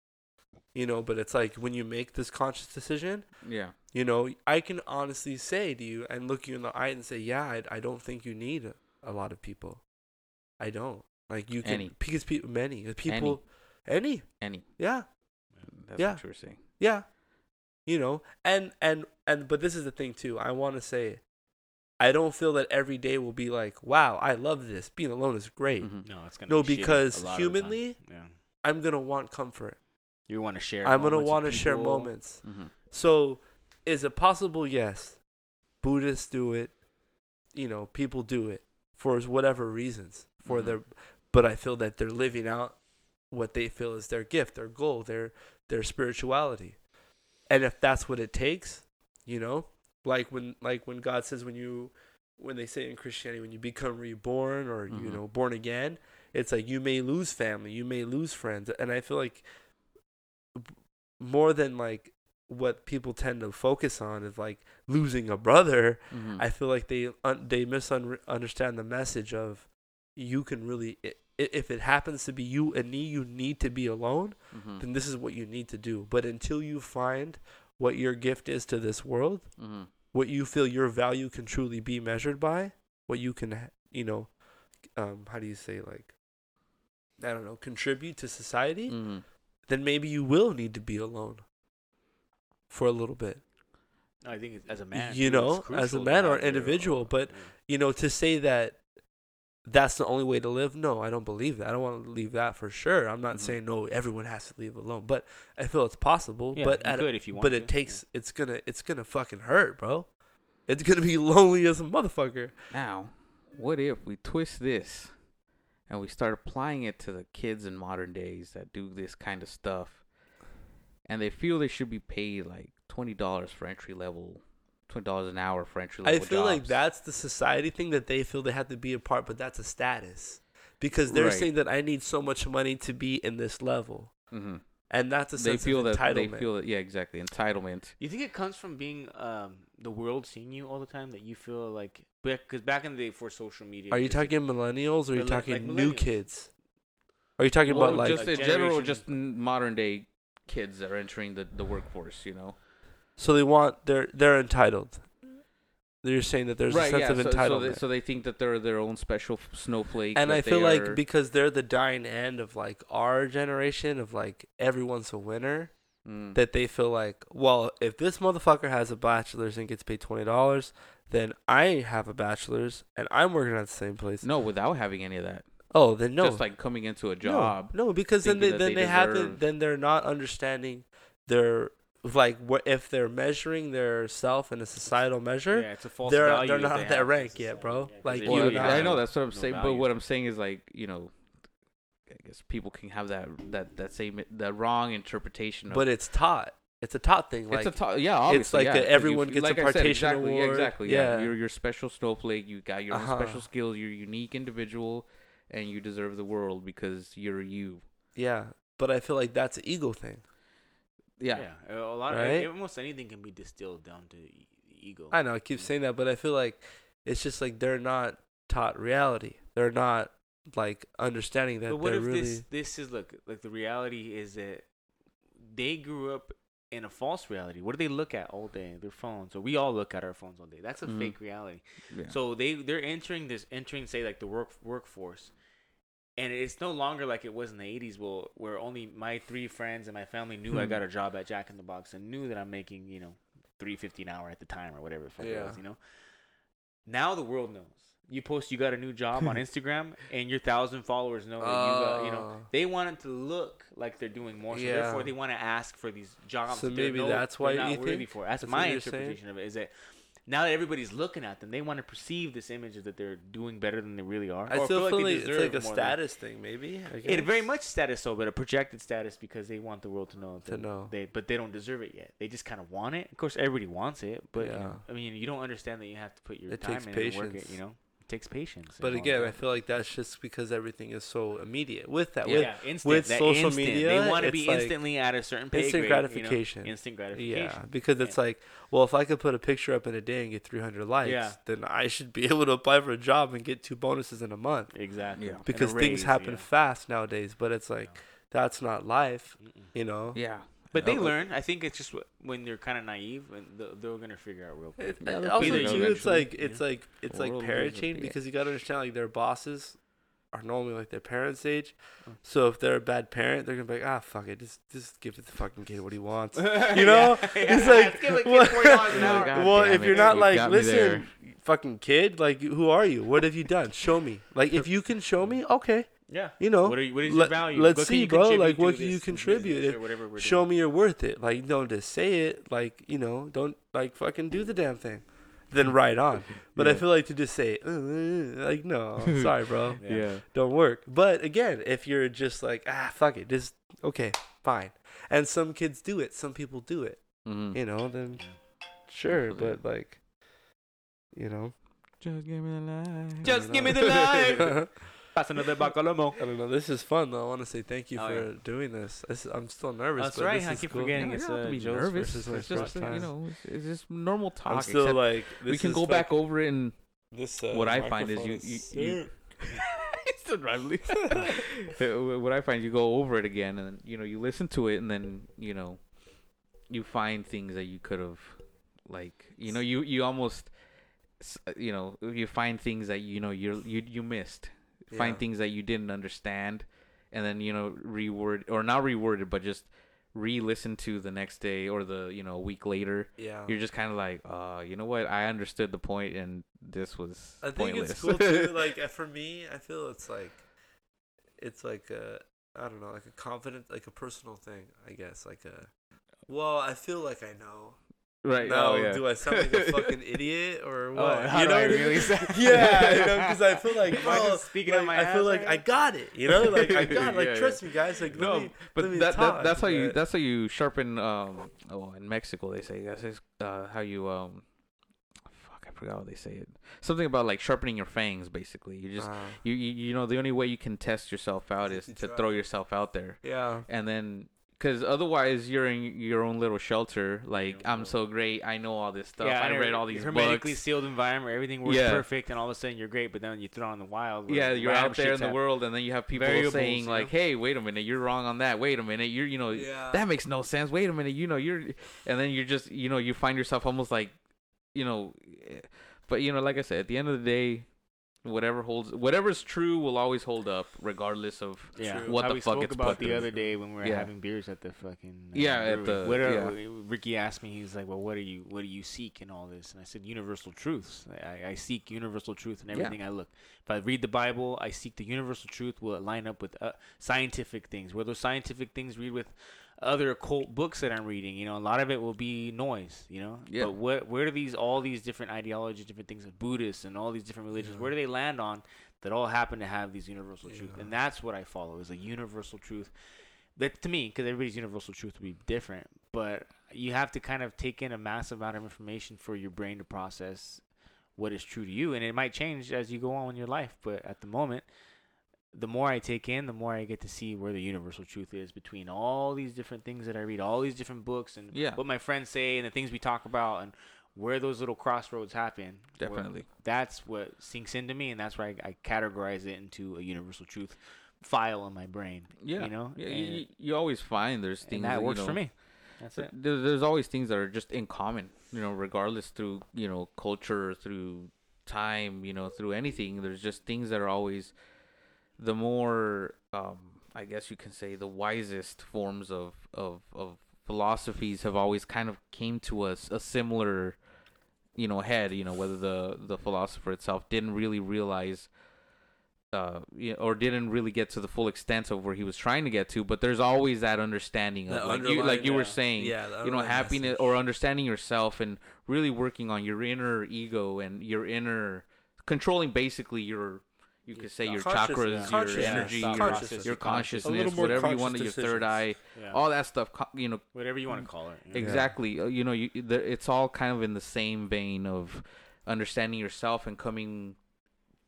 You know, but it's like when you make this conscious decision, Yeah. you know, I can honestly say to you and look you in the eye and say, yeah, I, I don't think you need a, lot of people. I don't. Like you can Any. because people many people any. Any. yeah That's Yeah. what you were saying. yeah you know and and and but this is the thing too i want to say i don't feel that every day will be like wow i love this being alone is great Mhm. No, it's gonna. No, be because a lot of the time. humanly, yeah, i'm gonna want comfort you want to share. i'm gonna want to share moments Mm-hmm. so is it possible yes buddhists do it you know people do it for whatever reasons for Mhm. their but i feel that they're living out what they feel is their gift their goal their their spirituality and if that's what it takes you know like when like when god says when you when they say in christianity when you become reborn or you Mhm. know born again it's like you may lose family you may lose friends and i feel like more than like what people tend to focus on is like losing a brother Mm-hmm. I feel like they un- they misunderstand the message of you can really if it happens to be you and me you need to be alone mm-hmm. then this is what you need to do but until you find what your gift is to this world Mm-hmm. What you feel your value can truly be measured by what you can you know um how do you say like I don't know contribute to society Mm-hmm. then maybe you will need to be alone for a little bit. No, I think as a man, You know, as a man or have individual, but- You know, to say that that's the only way to live, no, I don't believe that. I don't want to leave that for sure. I'm not Mhm. saying no, everyone has to leave alone, but I feel it's possible. yeah, but you at a- if you want but to, it takes it's gonna it's gonna fucking hurt, bro. It's gonna be lonely as a motherfucker. Now, what if we twist this and we start applying it to the kids in modern days that do this kind of stuff and they feel they should be paid like $20 for entry level, $20 an hour for entry I level feel like that's the society thing that they feel they have to be a part, but that's a status because they're Right. saying that I need so much money to be in this level, Mhm. and that's a They sense feel of that entitlement. they feel that yeah, exactly, entitlement. You think it comes from being um, the world seeing you all the time that you feel like because back in the day for social media. are you just- talking millennials or are you talking like new kids? Are you talking Well, about like? just like in general, just modern day kids that are entering the, the workforce, you know. So they want they're they're entitled. They're saying that there's a sense yeah. of so, entitlement. so, they, so they think that they're their own special snowflake. and I feel like are- because they're the dying end of like our generation of like everyone's a winner. Mm. that they feel like, well, if this motherfucker has a bachelor's and gets paid twenty dollars, then I have a bachelor's and I'm working at the same place. no, without having any of that. Oh, then no, Just like coming into a job. No, because then they then they they, haven't. Then they're not understanding their like what if they're measuring their self in a societal measure. Yeah, it's a false they're- value they're not they at that rank to yet, bro. Yeah, 'cause Like, they you Well, really yeah, I know that's what I'm no saying, but what I'm saying is like you know, I guess people can have that that that same that wrong interpretation. Of, But it's taught. It's a taught thing. Like it's a to- yeah, obviously, like yeah, a 'cause everyone you- gets a like I said, partation exactly, yeah, award. exactly, yeah. Yeah. You're your special snowflake. You got your Uh-huh. own special skills. You're a unique individual, and you deserve the world because you're you. yeah, but I feel like that's an ego thing. Yeah, Yeah, a lot Right? of almost anything can be distilled down to e- ego. I know I keep saying that, but I feel like it's just like they're not taught reality. They're not like understanding that but what they're if really. this this is look like the reality is that they grew up in a false reality. What do they look at all day? Their phones. So we all look at our phones all day. That's a Mhm. fake reality. yeah. So they they're entering this entering say like the work workforce, and it's no longer like it was in the '80s. Well, where only my three friends and my family knew I Hmm. got a job at Jack in the Box and knew that I'm making you know three fifty an hour at the time or whatever the fuck it Yeah. was. You know. Now the world knows. You post you got a new job on Instagram, and your thousand followers know that you got. You know Oh. they want it to look like they're doing more, so Yeah. therefore they want to ask for these jobs. So that maybe no- that's why you worthy think? for. That's, That's my you're saying? interpretation of it. Is that now that everybody's looking at them, they want to perceive this image that they're doing better than they really are. I still feel they like it's like a more than- status thing, maybe. I It very much status so, but a projected status because they want the world to know To know. they, but they don't deserve it yet. They just kind of want it. Of course, everybody wants it, but you know, I mean, you don't understand that you have to put your It time takes in and work it. You know, it takes patience. But again, I feel like that's just because everything is so immediate. With that, Yeah. with yeah, instant, with that social instant. media, they want to be it's like instantly at a certain pay instant grade, you know? gratification. instant gratification. yeah, because it's like, well, if I could put a picture up in a day and get 300 likes, Yeah. then I should be able to apply for a job and get two bonuses in a month. Exactly. Yeah. And a Because things happen yeah. fast nowadays. But it's like that's not life, Mm-mm. you know. yeah. But they Yeah. learn. I think it's just when they're kind of naive, and they're, they're gonna figure out real quick. It, Yeah, also figure it out too, it's like it's know? like it's The like world parent chain because you gotta understand like their bosses are normally like their parents' age. Mm. So if they're a bad parent, they're gonna be like, ah, fuck it, just just give it the fucking kid what he wants. you know? It's like, give a kid what- forty dollars an Yeah, hour. God well, if you're not you like, got there. listen, fucking kid, like who are you? What have you done? Show me. Like if you can show me, okay, Yeah. you know. What, are you, what is let- your value? let's What see, bro, like, what can you contribute? business or whatever we're show doing? me you're worth it. Like don't just say it. Like you know, don't like fucking do the damn thing. Then write on. But I feel like to just say, uh, uh, like no, sorry, bro, Yeah. don't work. But again, if you're just like ah fuck it, just okay, fine. And some kids do it. Some people do it. Mhm. You know, then sure. Absolutely. But like, you know, Just give me the light. I Just give me the light. Pass another bacalomo. I don't know. This is fun though. I want to say thank you Oh, for yeah. doing this. this. I'm still nervous. That's but right, This I is keep cool. forgetting. Yeah, it's, you don't have uh, be Joe's nervous. first- this is my It's just first you know, it's, it's just normal talk. I'm still like. we can is go back over it and This uh, what I find is you- you- you- still driving. what I find, you go over it again, and you know, you listen to it, and then you know, you find things that you could have, like, you know, you you almost, you know, you find things that you know you you you missed, find things that you didn't understand, and then you know reword or not reworded, but just re-listen to the next day or the you know a week later. Yeah. You're just kind of like, uh, you know what? I understood the point, and this was I think pointless. it's cool too. Like uh, for me, I feel it's like, it's like a, I don't know, like a confident, like a personal thing. I guess like a. Well, I feel like I know. Right? Now, oh, yeah. do I sound like a fucking idiot or what? Oh, how you do know I what really sound? yeah, you know, because I feel like, just speaking like, my I feel like right I got it. You know, like I got, like Yeah, trust me, guys. Like no, me, but that, that that's how you that's how you sharpen um oh in Mexico they say that's uh how you um fuck I forgot how they say it something about like sharpening your fangs basically you just Uh, you, you you know the only way you can test yourself out is To to try. throw yourself out there yeah. and then because otherwise you're in your own little shelter like I'm so great I know all this stuff Yeah, I read all these hermetically books sealed environment. Everything works Yeah. perfect, and all of a sudden you're great. But then you throw on the wild. yeah you're out there in the world and then you have people saying like know? hey wait a minute you're wrong on that wait a minute you're you know Yeah. that makes no sense. Wait a minute, you know, you're, and then you're just, you know, you find yourself almost like, you know, eh, but you know, like I said, at the end of the day, whatever holds, whatever's true will always hold up, regardless of. Yeah, True. What How the we fuck spoke it's about put the through. other day when we were Yeah. having beers at the fucking uh, Yeah, at the- what are, yeah. Ricky asked me, he's like, "Well, what do you what do you seek in all this?" And I said, "Universal truths. I, I seek universal truth in Yeah. everything I look. If I read the Bible, I seek the universal truth. Will it line up with uh, scientific things? Will those scientific things read with other occult books that I'm reading? You know, a lot of it will be noise. You know, Yeah. but what where do these all these different ideologies, different things of Buddhists and all these different religions, Yeah. where do they land on?" That all happen to have these universal truth, Yeah. and that's what I follow is a universal truth that to me, because everybody's universal truth would be different, but you have to kind of take in a massive amount of information for your brain to process what is true to you, and it might change as you go on in your life. But at the moment, the more I take in, the more I get to see where the universal truth is between all these different things that I read, all these different books, and Yeah. what my friends say, and the things we talk about, and where those little crossroads happen. Definitely. that's what sinks into me, and that's why I, I categorize it into a universal truth file in my brain. Yeah, you know, yeah, and, you, you always find there's things and that you works for me. That's it. There, there's always things that are just in common, you know, regardless through you know culture, through time, you know, through anything. There's just things that are always the more, um, I guess you can say, the wisest forms of of of philosophies have always kind of came to us a similar, you know, head. You know, whether the the philosopher itself didn't really realize uh, you know, or didn't really get to the full extent of where he was trying to get to, but there's always that understanding of like you like you were saying, yeah, you know, happiness message. or understanding yourself and really working on your inner ego and your inner controlling basically your you could say your Conscious- chakras, your consciousness, energy, thought your, process, your your conscious- A little consciousness, more whatever you conscious want, your third eye, Yeah. all that stuff. You know, Whatever you want to call it. you know? exactly. uh, You know, you the, it's all kind of in the same vein of understanding yourself and coming,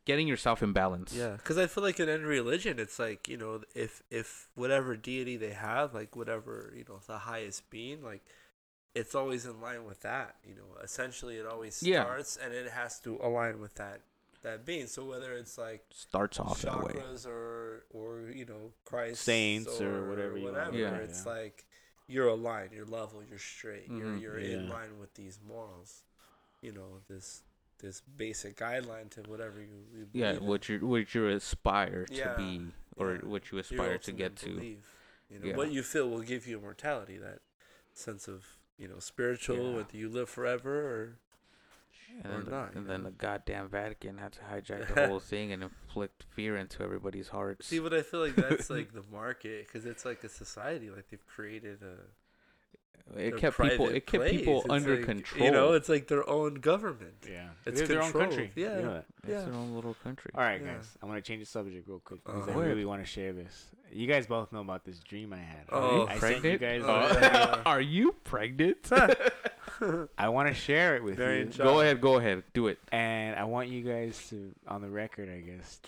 getting yourself in balance. Yeah, because I feel like in any religion, it's like you know, if if whatever deity they have, like whatever you know, the highest being, like it's always in line with that. You know, essentially, it always Yeah. starts and it has to align with that that being. So whether it's like starts off that way. chakras or or you know Christ Saints or whatever you whatever. Yeah. it's Yeah. like you're aligned, you're level, you're straight, you're Mhm. you're in line with these morals. You know this this basic guideline to whatever you, you Yeah, what you what you aspire to Yeah, be or yeah. what you aspire to get to. belief. You know, Yeah. what you feel will give you immortality, that sense of you know spiritual, Yeah. whether you live forever or And or then, the, not, you and then the goddamn Vatican had to hijack the whole thing and inflict fear into everybody's hearts. see. But I feel like that's like the market because it's like a society, like they've created a. it kept people it kept place. people It's under like, control. You know, it's like their own government. Yeah. It's They're their own country. yeah. You know it's yeah. their own little country. All right, Yeah. guys. I want to change the subject real quick because Uh, I Go ahead. really want to share this. You guys both know about this dream I had. Oh, I sent you pregnant? guys. Oh, yeah. Are you pregnant? I want to share it with Very you, interesting. go ahead, go ahead, do it. and I want you guys to, on the record, I guess,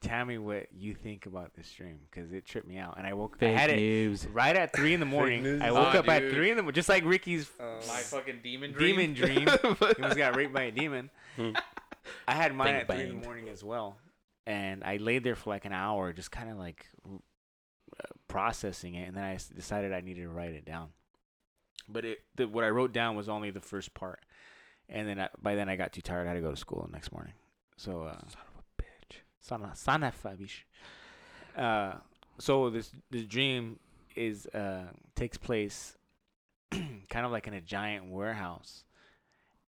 tell me what you think about this dream because it tripped me out. And I woke. Up I had it right at three in the morning. I woke Aw, up at three in the morning, just like Ricky's Um, fucking demon dream. demon dream. he almost got raped by a demon. Hmm. I had mine Bang, at three in the morning as well, and I laid there for like an hour, just kind of like uh, processing it, and then I decided I needed to write it down. But it, the, what I wrote down was only the first part, and then I, by then I got too tired. I had to go to school the next morning. So, uh, Son of a bitch. son of, son of a bitch. Uh, so this this dream is uh takes place kind of like in a giant warehouse,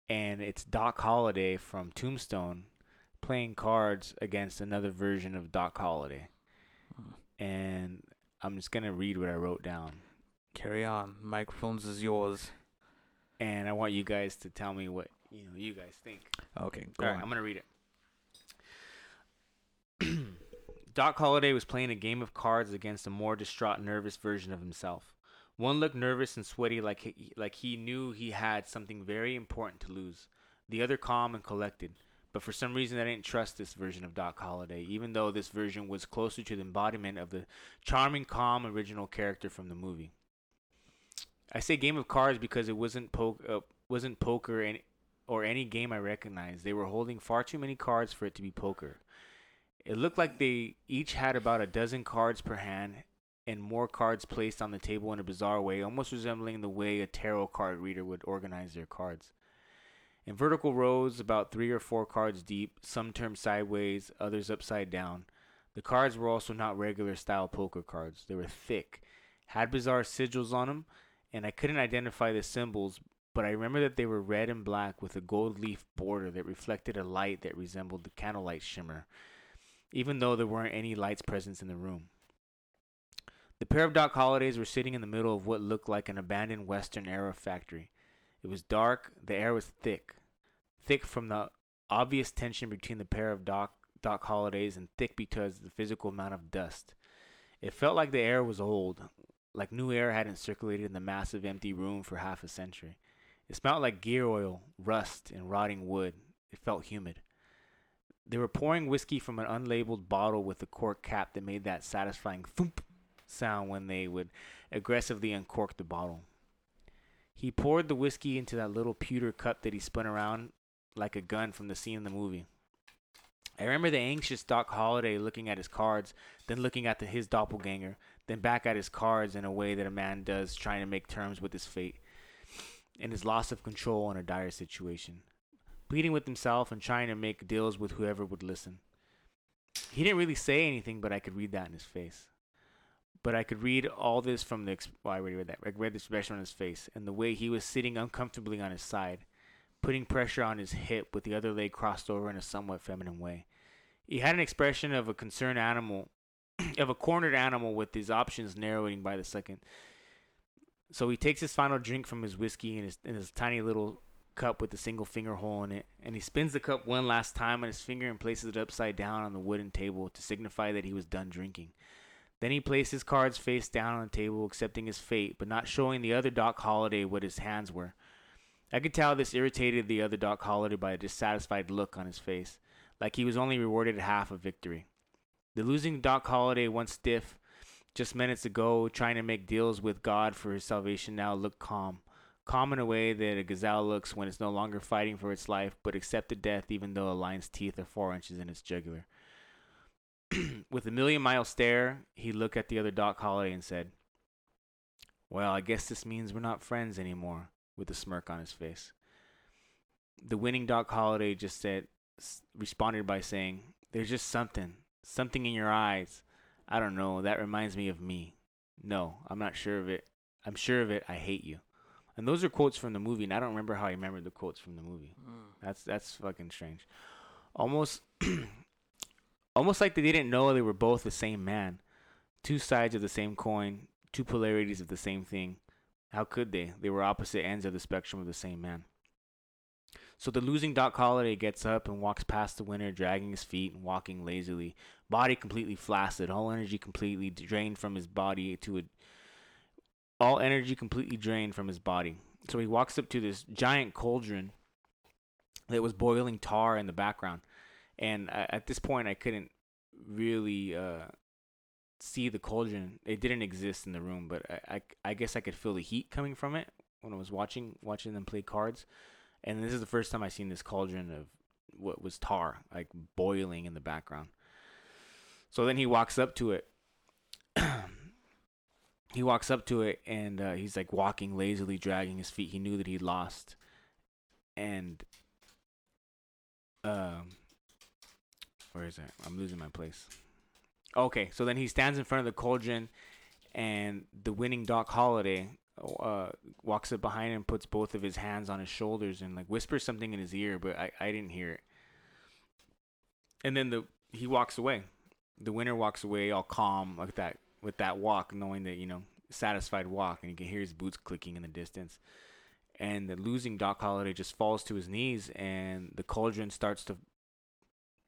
and it's Doc Holliday from Tombstone playing cards against another version of Doc Holliday, and I'm just gonna read what I wrote down, Carry on. Microphones is yours. and I want you guys to tell me what you know you guys think. Okay, go All right, on. I'm gonna read it. Doc Holliday was playing a game of cards against a more distraught, nervous version of himself. One looked nervous and sweaty, like he, like he knew he had something very important to lose. The other calm and collected. But for some reason, I didn't trust this version of Doc Holliday, even though this version was closer to the embodiment of the charming, calm, original character from the movie. I say game of cards because it wasn't po- uh, wasn't poker and or any game I recognized. They were holding far too many cards for it to be poker. It looked like they each had about a dozen cards per hand and more cards placed on the table in a bizarre way, almost resembling the way a tarot card reader would organize their cards. In vertical rows, about three or four cards deep, some turned sideways, others upside down. The cards were also not regular style poker cards. They were thick, had bizarre sigils on them, and I couldn't identify the symbols, but I remember that they were red and black with a gold leaf border that reflected a light that resembled the candlelight shimmer, even though there weren't any lights present in the room. The pair of Doc Hollidays were sitting in the middle of what looked like an abandoned Western era factory. It was dark, the air was thick. Thick from the obvious tension between the pair of Doc, Doc Hollidays and thick because of the physical amount of dust. It felt like the air was old, like new air hadn't circulated in the massive empty room for half a century. It smelled like gear oil, rust, and rotting wood. It felt humid. They were pouring whiskey from an unlabeled bottle with a cork cap that made that satisfying thump sound when they would aggressively uncork the bottle. He poured the whiskey into that little pewter cup that he spun around like a gun from the scene in the movie. I remember the anxious Doc Holliday looking at his cards, then looking at the, his doppelganger, then back at his cards in a way that a man does trying to make terms with his fate and his loss of control in a dire situation, pleading with himself and trying to make deals with whoever would listen. He didn't really say anything, but I could read that in his face. But I could read all this from the. Well, I already read that. I read the expression on his face and the way he was sitting uncomfortably on his side, putting pressure on his hip with the other leg crossed over in a somewhat feminine way. He had an expression of a concerned animal, of a cornered animal with his options narrowing by the second. So he takes his final drink from his whiskey in his, in his tiny little cup with a single finger hole in it, and he spins the cup one last time on his finger and places it upside down on the wooden table to signify that he was done drinking. Then he placed his cards face down on the table, accepting his fate, but not showing the other Doc Holliday what his hands were. I could tell this irritated the other Doc Holliday by a dissatisfied look on his face, like he was only rewarded half a victory. The losing Doc Holliday, once stiff, just minutes ago, trying to make deals with God for his salvation, now looked calm. Calm in a way that a gazelle looks when it's no longer fighting for its life, but accepted death even though a lion's teeth are four inches in its jugular. With a million mile stare, he looked at the other Doc Holliday and said, Well, I guess this means we're not friends anymore, with a smirk on his face. The winning Doc Holliday just said, responded by saying, There's just something, something in your eyes. I don't know, that reminds me of me. No, I'm not sure of it. I'm sure of it. I hate you. And those are quotes from the movie, and I don't remember how I remembered the quotes from the movie. Mm. That's that's fucking strange. Almost almost like they didn't know they were both the same man. Two sides of the same coin, two polarities of the same thing. How could they? They were opposite ends of the spectrum of the same man. So the losing Doc Holliday gets up and walks past the winner, dragging his feet and walking lazily, body completely flaccid, all energy completely drained from his body to a all energy completely drained from his body. So he walks up to this giant cauldron that was boiling tar in the background. And at this point, I couldn't really uh, see the cauldron. It didn't exist in the room, but I, I, I guess I could feel the heat coming from it when I was watching watching them play cards. And this is the first time I've seen this cauldron of what was tar, like boiling in the background. So then he walks up to it. he walks up to it and uh, he's like walking lazily, dragging his feet. He knew that he'd lost, and um, where is that? I'm losing my place. Okay, so then he stands in front of the cauldron, and the winning Doc Holliday uh, walks up behind him, puts both of his hands on his shoulders, and like whispers something in his ear, but I, I didn't hear it. And then the he walks away. The winner walks away all calm like that with that walk, knowing that you know satisfied walk, and you can hear his boots clicking in the distance. And the losing Doc Holliday just falls to his knees, and the cauldron starts to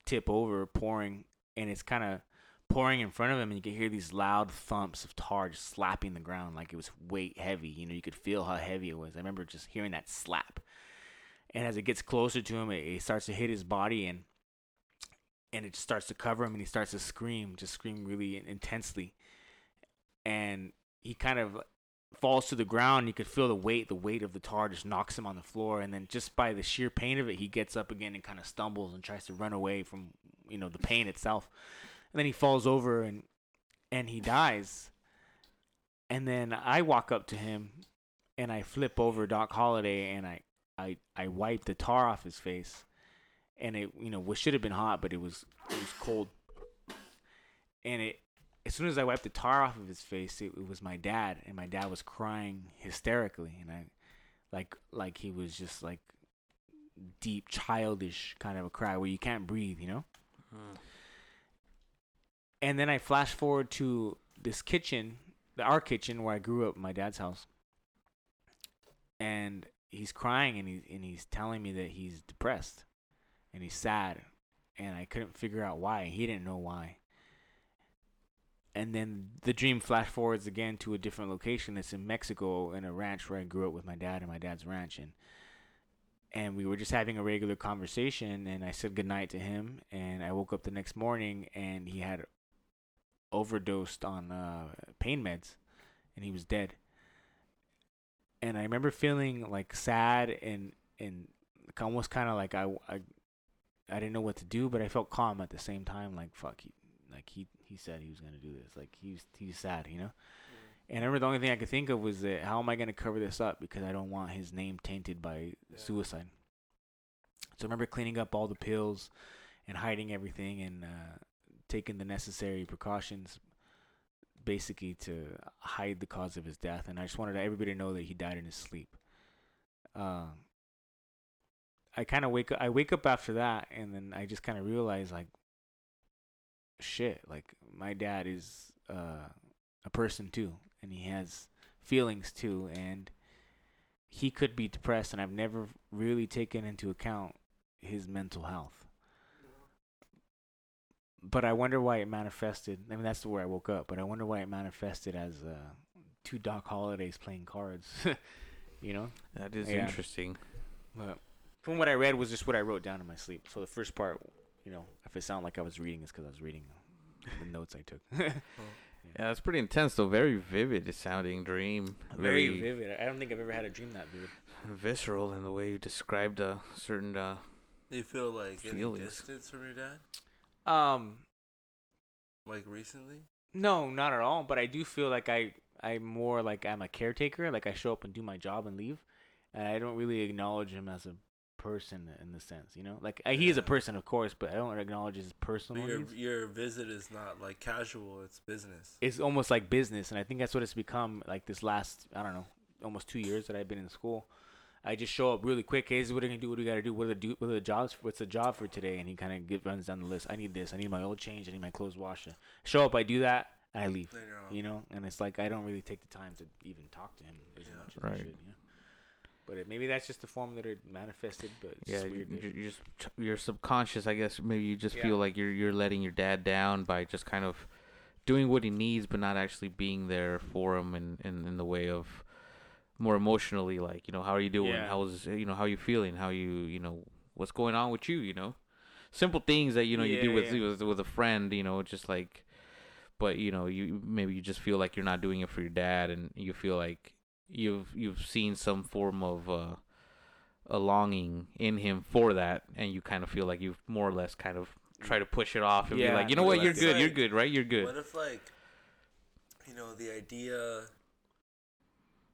tip over, pouring, and it's kind of pouring in front of him, and you can hear these loud thumps of tar just slapping the ground like it was weight heavy. You know, you could feel how heavy it was. I remember just hearing that slap. And as it gets closer to him, it, it starts to hit his body, and and it starts to cover him, and he starts to scream, just scream really intensely. And he kind of falls to the ground. You could feel the weight, the weight of the tar just knocks him on the floor, and then just by the sheer pain of it, he gets up again and kind of stumbles and tries to run away from you know the pain itself and then he falls over and and he dies. And then I walk up to him and I flip over Doc Holliday and I I I wipe the tar off his face. And it you know, what should have been hot, but it was it was cold. And it as soon as I wiped the tar off of his face, it, it was my dad and my dad was crying hysterically and I like like he was just like deep childish kind of a cry where you can't breathe, you know? Hmm. And then I flash forward to this kitchen, the our kitchen where I grew up, my dad's house. And he's crying and he's and he's telling me that he's depressed and he's sad and I couldn't figure out why. He didn't know why. And then the dream flash forwards again to a different location. It's in Mexico in a ranch where I grew up with my dad and my dad's ranch and and we were just having a regular conversation and I said goodnight to him and I woke up the next morning and he had overdosed on uh, pain meds, and he was dead. And I remember feeling like sad and and almost kind of like I, I I didn't know what to do, but I felt calm at the same time. Like fuck, he like he he said he was gonna do this. Like he's he's sad, you know. And I remember the only thing I could think of was that how am I gonna cover this up because I don't want his name tainted by Yeah. suicide. So I remember cleaning up all the pills and hiding everything and uh, taking the necessary precautions basically to hide the cause of his death and I just wanted everybody to know that he died in his sleep. Um I kind of wake up I wake up after that and then I just kind of realize like shit, like my dad is uh a person too and he has feelings too and he could be depressed and I've never really taken into account his mental health but I wonder why it manifested. I mean, that's where I woke up, but I wonder why it manifested as uh, two Doc Hollidays playing cards. you know, That is Yeah. interesting. but from what I read was just what I wrote down in my sleep. So the first part, you know, if it sounded like I was reading, it's because I was reading the notes I took. Yeah, that's pretty intense though. Very vivid sounding dream. Very vivid. I don't think I've ever had a dream that vivid. visceral in the way you described a certain. Uh, you feel like any Feelings. distance from your dad? Um, Like recently? no, not at all. But I do feel like I, I'm more like I'm a caretaker. Like I show up and do my job and leave, and I don't really acknowledge him as a person in the sense, you know. Like uh, he is a person, of course, but I don't acknowledge his But personal your needs. your visit is not like casual. It's business. It's almost like business, and I think that's what it's become. Like this last, I don't know, almost two years that I've been in school. I just show up really quick. Hey, this is what are gonna do? What do we gotta do? What are the do? What are the jobs? What's the job for today? And he kind of runs down the list. I need this. I need my oil change. I need my clothes washed. Show up. I do that, and I leave. You're on. You know, and it's like I don't really take the time to even talk to him as Yeah. much as I Right. should. You know? But it, maybe that's just the form that it manifested. But yeah, you're, you you just your subconscious. I guess maybe you just Yeah. feel like you're you're letting your dad down by just kind of doing what he needs, but not actually being there for him in in, in the way of more emotionally. Like you know, how are you doing? Yeah. How's you know how you feeling? How you you know what's going on with you? You know, simple things that you know you do with, yeah. with with a friend. You know, just like. But you know, you maybe you just feel like you're not doing it for your dad, and you feel like you've you've seen some form of uh, a longing in him for that, and you kind of feel like you've more or less kind of try to push it off and Yeah. be like, you know what, you're It's good, you're good, right? You're good. What if like, you know, the idea,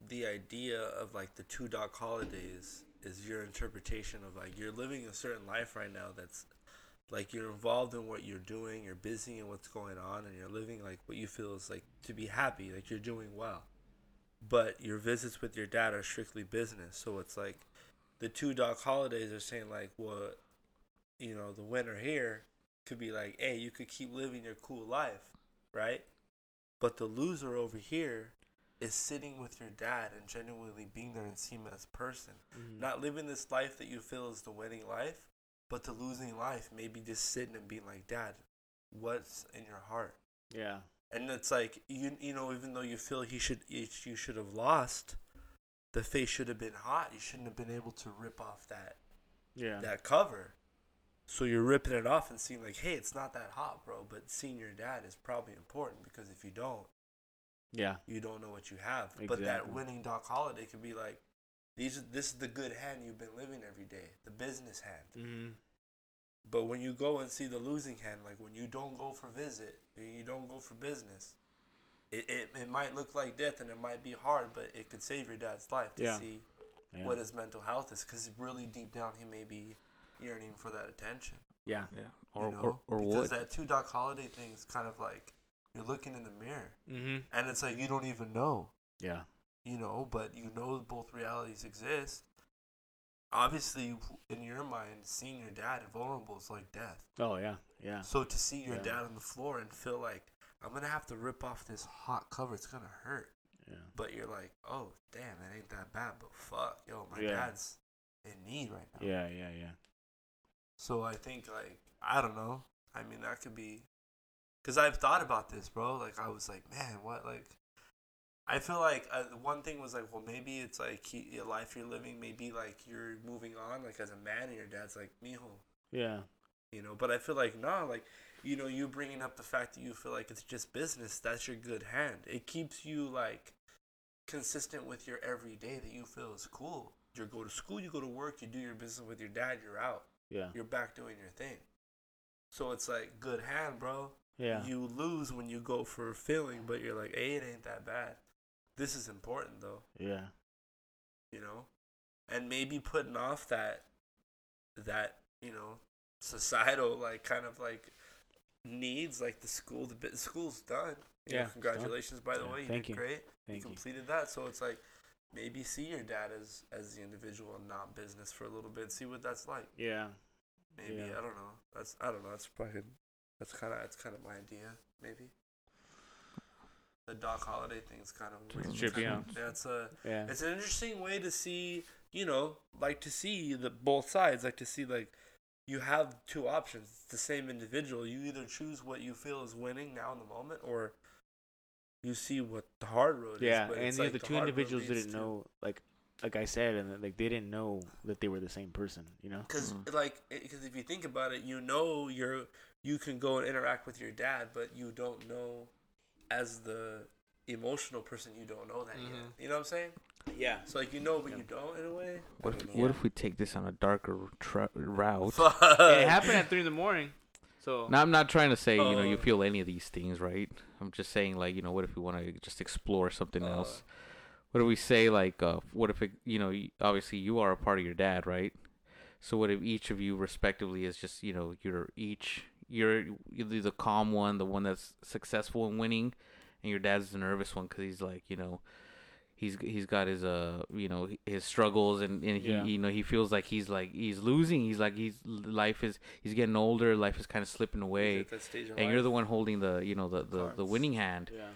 the idea of like the two Doc Hollidays is your interpretation of like you're living a certain life right now that's like you're involved in what you're doing, you're busy in what's going on, and you're living like what you feel is like to be happy, like you're doing well. But your visits with your dad are strictly business, so it's like the two Doc Hollidays are saying like, well, you know, the winner here could be like, hey, you could keep living your cool life, right? But the loser over here is sitting with your dad and genuinely being there and seeing him as a person. Mhm. Not living this life that you feel is the winning life, but the losing life, maybe just sitting and being like, Dad, what's in your heart? Yeah. And it's like you you know, even though you feel he should you should have lost, the face should have been hot. You shouldn't have been able to rip off that Yeah. that cover. So you're ripping it off and seeing like, hey, it's not that hot, bro. But seeing your dad is probably important because if you don't, yeah. you don't know what you have. But that winning Doc Holliday could be like, these this is the good hand you've been living every day, the business hand. Mm-hmm. But when you go and see the losing hand, like when you don't go for visit, when you don't go for business, it, it, it might look like death and it might be hard, but it could save your dad's life to Yeah. see Yeah. what his mental health is because really deep down he may be yearning for that attention. yeah. Yeah. you Or know? or, or because what? that two Doc Holliday thing is kind of like you're looking in the mirror Mm-hmm. and it's like you don't even know. Yeah. you know, but you know both realities exist. Obviously, in your mind, seeing your dad vulnerable is like death. Oh yeah. Yeah. So to see your Yeah. dad on the floor and feel like I'm gonna have to rip off this hot cover, it's gonna hurt. Yeah. But you're like, oh damn, it ain't that bad. But fuck, yo, my Yeah. dad's in need right now. Yeah. Yeah. Yeah. So I think like I don't know. I mean that could be, cause I've thought about this, bro. Like I was like, man, what like. I feel like uh, one thing was like, well, maybe it's like he, your life you're living. Maybe like you're moving on, like as a man, and your dad's like, mijo, Yeah. you know. But I feel like nah, like you know, you bringing up the fact that you feel like it's just business. That's your good hand. It keeps you like consistent with your everyday that you feel is cool. You go to school, you go to work, you do your business with your dad. You're out Yeah. you're back doing your thing. So it's like good hand, bro. Yeah. You lose when you go for a feeling, but you're like, hey, it ain't that bad. This is important though, Yeah. you know, and maybe putting off that that you know societal like kind of like needs like the school. The bit school's done. You know, Yeah, done. congratulations, by the Yeah, way. You thank did you. great. Thank you you. completed that. So it's like maybe see your dad as as the individual and not business for a little bit. See what that's like. Yeah. Maybe Yeah. I don't know. That's I don't know. That's probably that's kind of that's kind of my idea. Maybe the Doc Holliday thing's kind of It's weird. trippy. Yeah, it's a Yeah. it's an interesting way to see. You know, like to see the both sides. Like to see like you have two options. It's the same individual. You either choose what you feel is winning now in the moment, or you see what the hard road Yeah, is. but and it's the, like the two individuals didn't to- know, like, like I said, and like they didn't know that they were the same person. You know. Because Mhm. like, because if you think about it, you know you're you can go and interact with your dad, but you don't know as the emotional person you don't know that yet. Mhm. You know what I'm saying? Yeah. So like you know, but Yeah. you don't in a way. What if, don't what if we take this on a darker tra- route? Fuck. it happened at three in the morning. So. Now I'm not trying to say you know you Uh, feel any of these things, right? I'm just saying like you know what if we want to just explore something Uh, else? What do we say like uh what if it you know obviously you are a part of your dad, right? So what if each of you respectively is just you know you're each you're either the calm one, the one that's successful in winning, and your dad's the nervous one because he's like you know he's he's got his uh you know his struggles and, and he Yeah. you know he feels like he's like he's losing. He's like he's life is he's getting older. Life is kind of slipping away at that stage in and you're the one holding the you know the the, the winning hand. Yeah.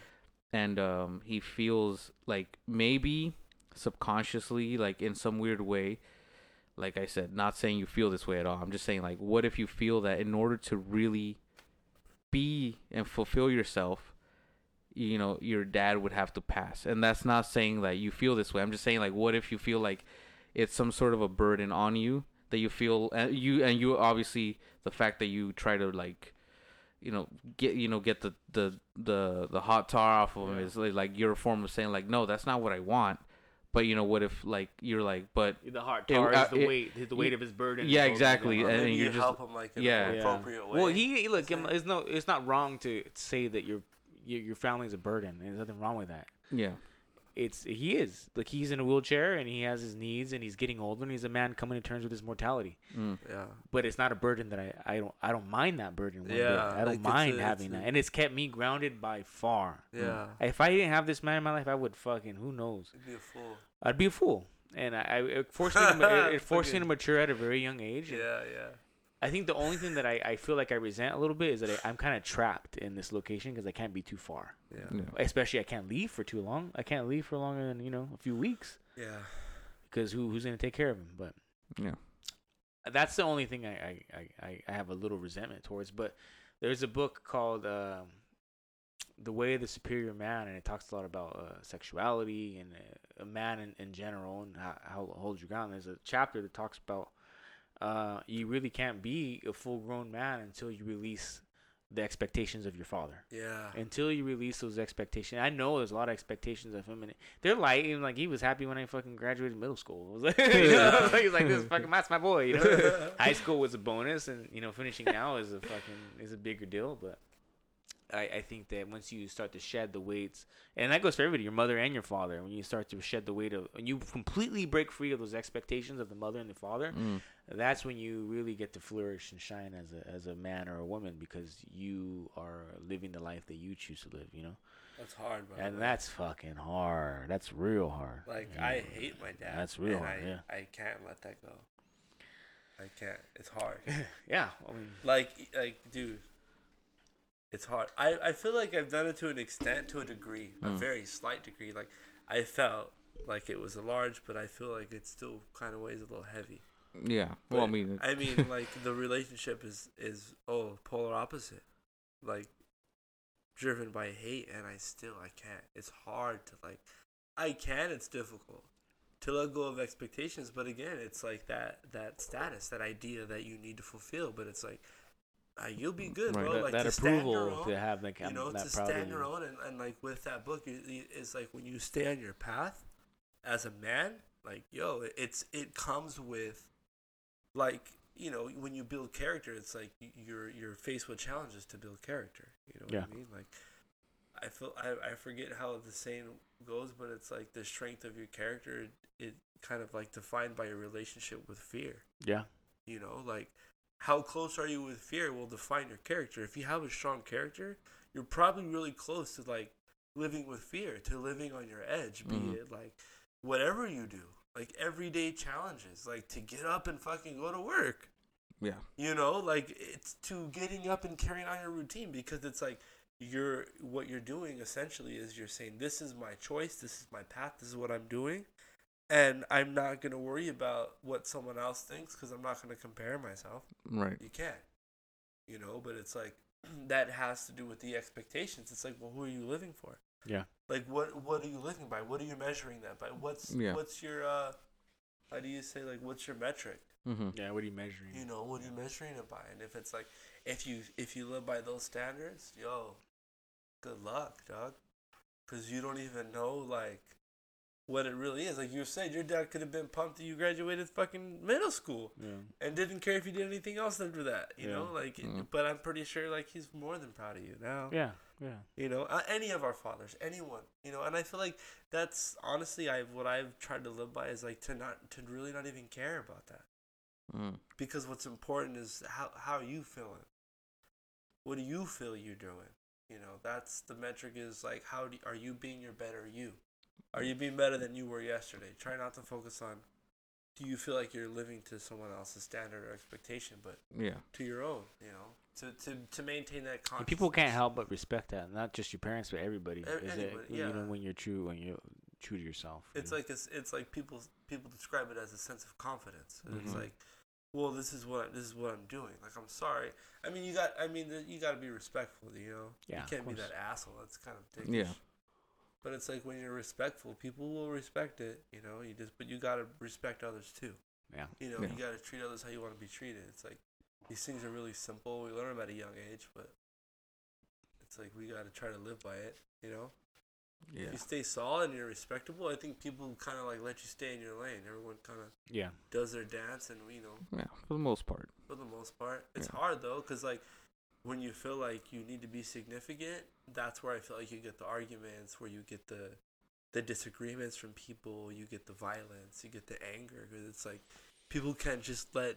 and um he feels like maybe subconsciously like in some weird way like i said not saying you feel this way at all. I'm just saying like what if you feel that in order to really be and fulfill yourself you know your dad would have to pass? And that's not saying that you feel this way. I'm just saying like what if you feel like it's some sort of a burden on you that you feel and you and you obviously the fact that you try to like you know get you know get the the the, the hot tar off of him Yeah. is like, like your form of saying like no that's not what i want but you know what if like you're like but The heart It- uh, is the it- weight, the weight of his burden. Yeah, exactly, the- Or and maybe you're you just- help him like in yeah. an Yeah. appropriate way. Well, he look. Saying- It's no. It's not wrong to say that your your, your family's a burden. There's nothing wrong with that. yeah it's he is like he's in a wheelchair and he has his needs and he's getting older and he's a man coming to terms with his mortality. Mm. Yeah. But it's not a burden that I I don't I don't mind that burden. One bit. Yeah, I don't like, mind a- having it's a- that, and it's kept me grounded by far. Yeah. If I didn't have this man in my life, I would fucking who knows. I'd be a fool. I'd be a fool. And I, I it forced me to, it, it forced me to mature at a very young age. and Yeah, yeah. I think the only thing that I, I feel like I resent a little bit is that I, I'm kind of trapped in this location because I can't be too far. Yeah. Yeah. Especially I can't leave for too long. I can't leave for longer than you know a few weeks Yeah. because who who's gonna take care of him? But Yeah. that's the only thing I I, I, I- I have a little resentment towards. But there's a book called um, The Way of the Superior Man, and it talks a lot about uh, sexuality and uh, a man in, in general and how, how to hold your ground. There's a chapter that talks about uh, you really can't be a full grown man until you release the expectations of your father. Yeah. Until you release those expectations, I know there's a lot of expectations of him, and they're light. Even like he was happy when I fucking graduated middle school. Was like, you know, he's like, "This fucking that's my boy." You know, high school was a bonus, and you know, finishing now is a fucking is a bigger deal. But I, I think that once you start to shed the weights, and that goes for everybody, your mother and your father, when you start to shed the weight of, when you completely break free of those expectations of the mother and the father, Mm. that's when you really get to flourish and shine as a as a man or a woman because you are living the life that you choose to live. You know, That's hard, bro. and that's fucking hard. That's real hard. like you I hate my dad. That's real hard, I, yeah. I can't let that go. I can't. It's hard. Yeah, I mean, like like dude it's hard. I i feel like i've done it to an extent to a degree a Mm. very slight degree. Like i felt like it was a large but i feel like it still kind of weighs a little heavy. Yeah. Well, I mean, i mean like the relationship is is oh polar opposite. Like driven by hate and i still i can't. It's hard to like i can it's difficult to let go of expectations but again it's like that that status that idea that you need to fulfill but it's like uh, you'll be good Right. bro that, like that to stand your approval own, to have like you know that to stand your own and, and like with that book you, you- it's like when you stay on your path as a man like yo it's it comes with like you know when you build character it's like you're you're faced with challenges to build character you know what Yeah. i mean like i feel I, I forget how the saying goes but it's like the strength of your character it kind of like defined by your relationship with fear Yeah, you know, like how close are you with fear will define your character. If you have a strong character, you're probably really close to like living with fear, to living on your edge, be Mhm. it like whatever you do, like everyday challenges, like to get up and fucking go to work. yeah. You know, like it's to getting up and carrying on your routine because it's like you're what you're doing essentially is you're saying this is my choice, this is my path, this is what I'm doing, and I'm not gonna worry about what someone else thinks because I'm not gonna compare myself. Right. You can't, you know. But it's like that has to do with the expectations. It's like, well, who are you living for? yeah, Like, what what are you living by? What are you measuring that by? What's Yeah. what's your uh, how do you say like what's your metric? Mm-hmm. yeah. What are you measuring? you know what are you measuring it by and if it's like if you if you live by those standards yo good luck dog because you don't even know like what it really is. Like you said your dad could have been pumped that you graduated fucking middle school yeah, and didn't care if you did anything else after that you Yeah. know like Mm. but i'm pretty sure like he's more than proud of you now. Yeah, yeah. you know uh, any of our fathers anyone you know? And i feel like that's honestly i what i've tried to live by is like to not to really not even care about that. Mm. because what's important is how how are you feeling. What do you feel you're doing? You know that's the metric is like how do, are you being your better you are you being better than you were yesterday try not to focus on do you feel like you're living to someone else's standard or expectation but Yeah. to your own you know to to, to maintain that And people can't help but respect that, not just your parents, but everybody. E- is it, anybody, You know, yeah. when you're true, when you're true to yourself. you it's know? like it's, it's like people people describe it as a sense of confidence it's Mhm. like well this is what this is what i'm doing like i'm sorry i mean you got i mean you got to be respectful you know Yeah, you can't be that asshole that's kind of dickish. Yeah. But it's like when you're respectful people will respect it you know you just but you got to respect others too yeah, you know Yeah. you got to treat others how you want to be treated it's like these things are really simple we learn them at a young age but it's like we got to try to live by it you know Yeah. if you stay solid and you're respectable, I think people kind of like let you stay in your lane. Everyone kind of yeah. does their dance, and you know, Yeah. For the most part. for the most part, it's Yeah. hard though, because like when you feel like you need to be significant, that's where I feel like you get the arguments, where you get the the disagreements from people. You get the violence. You get the anger because it's like people can't just let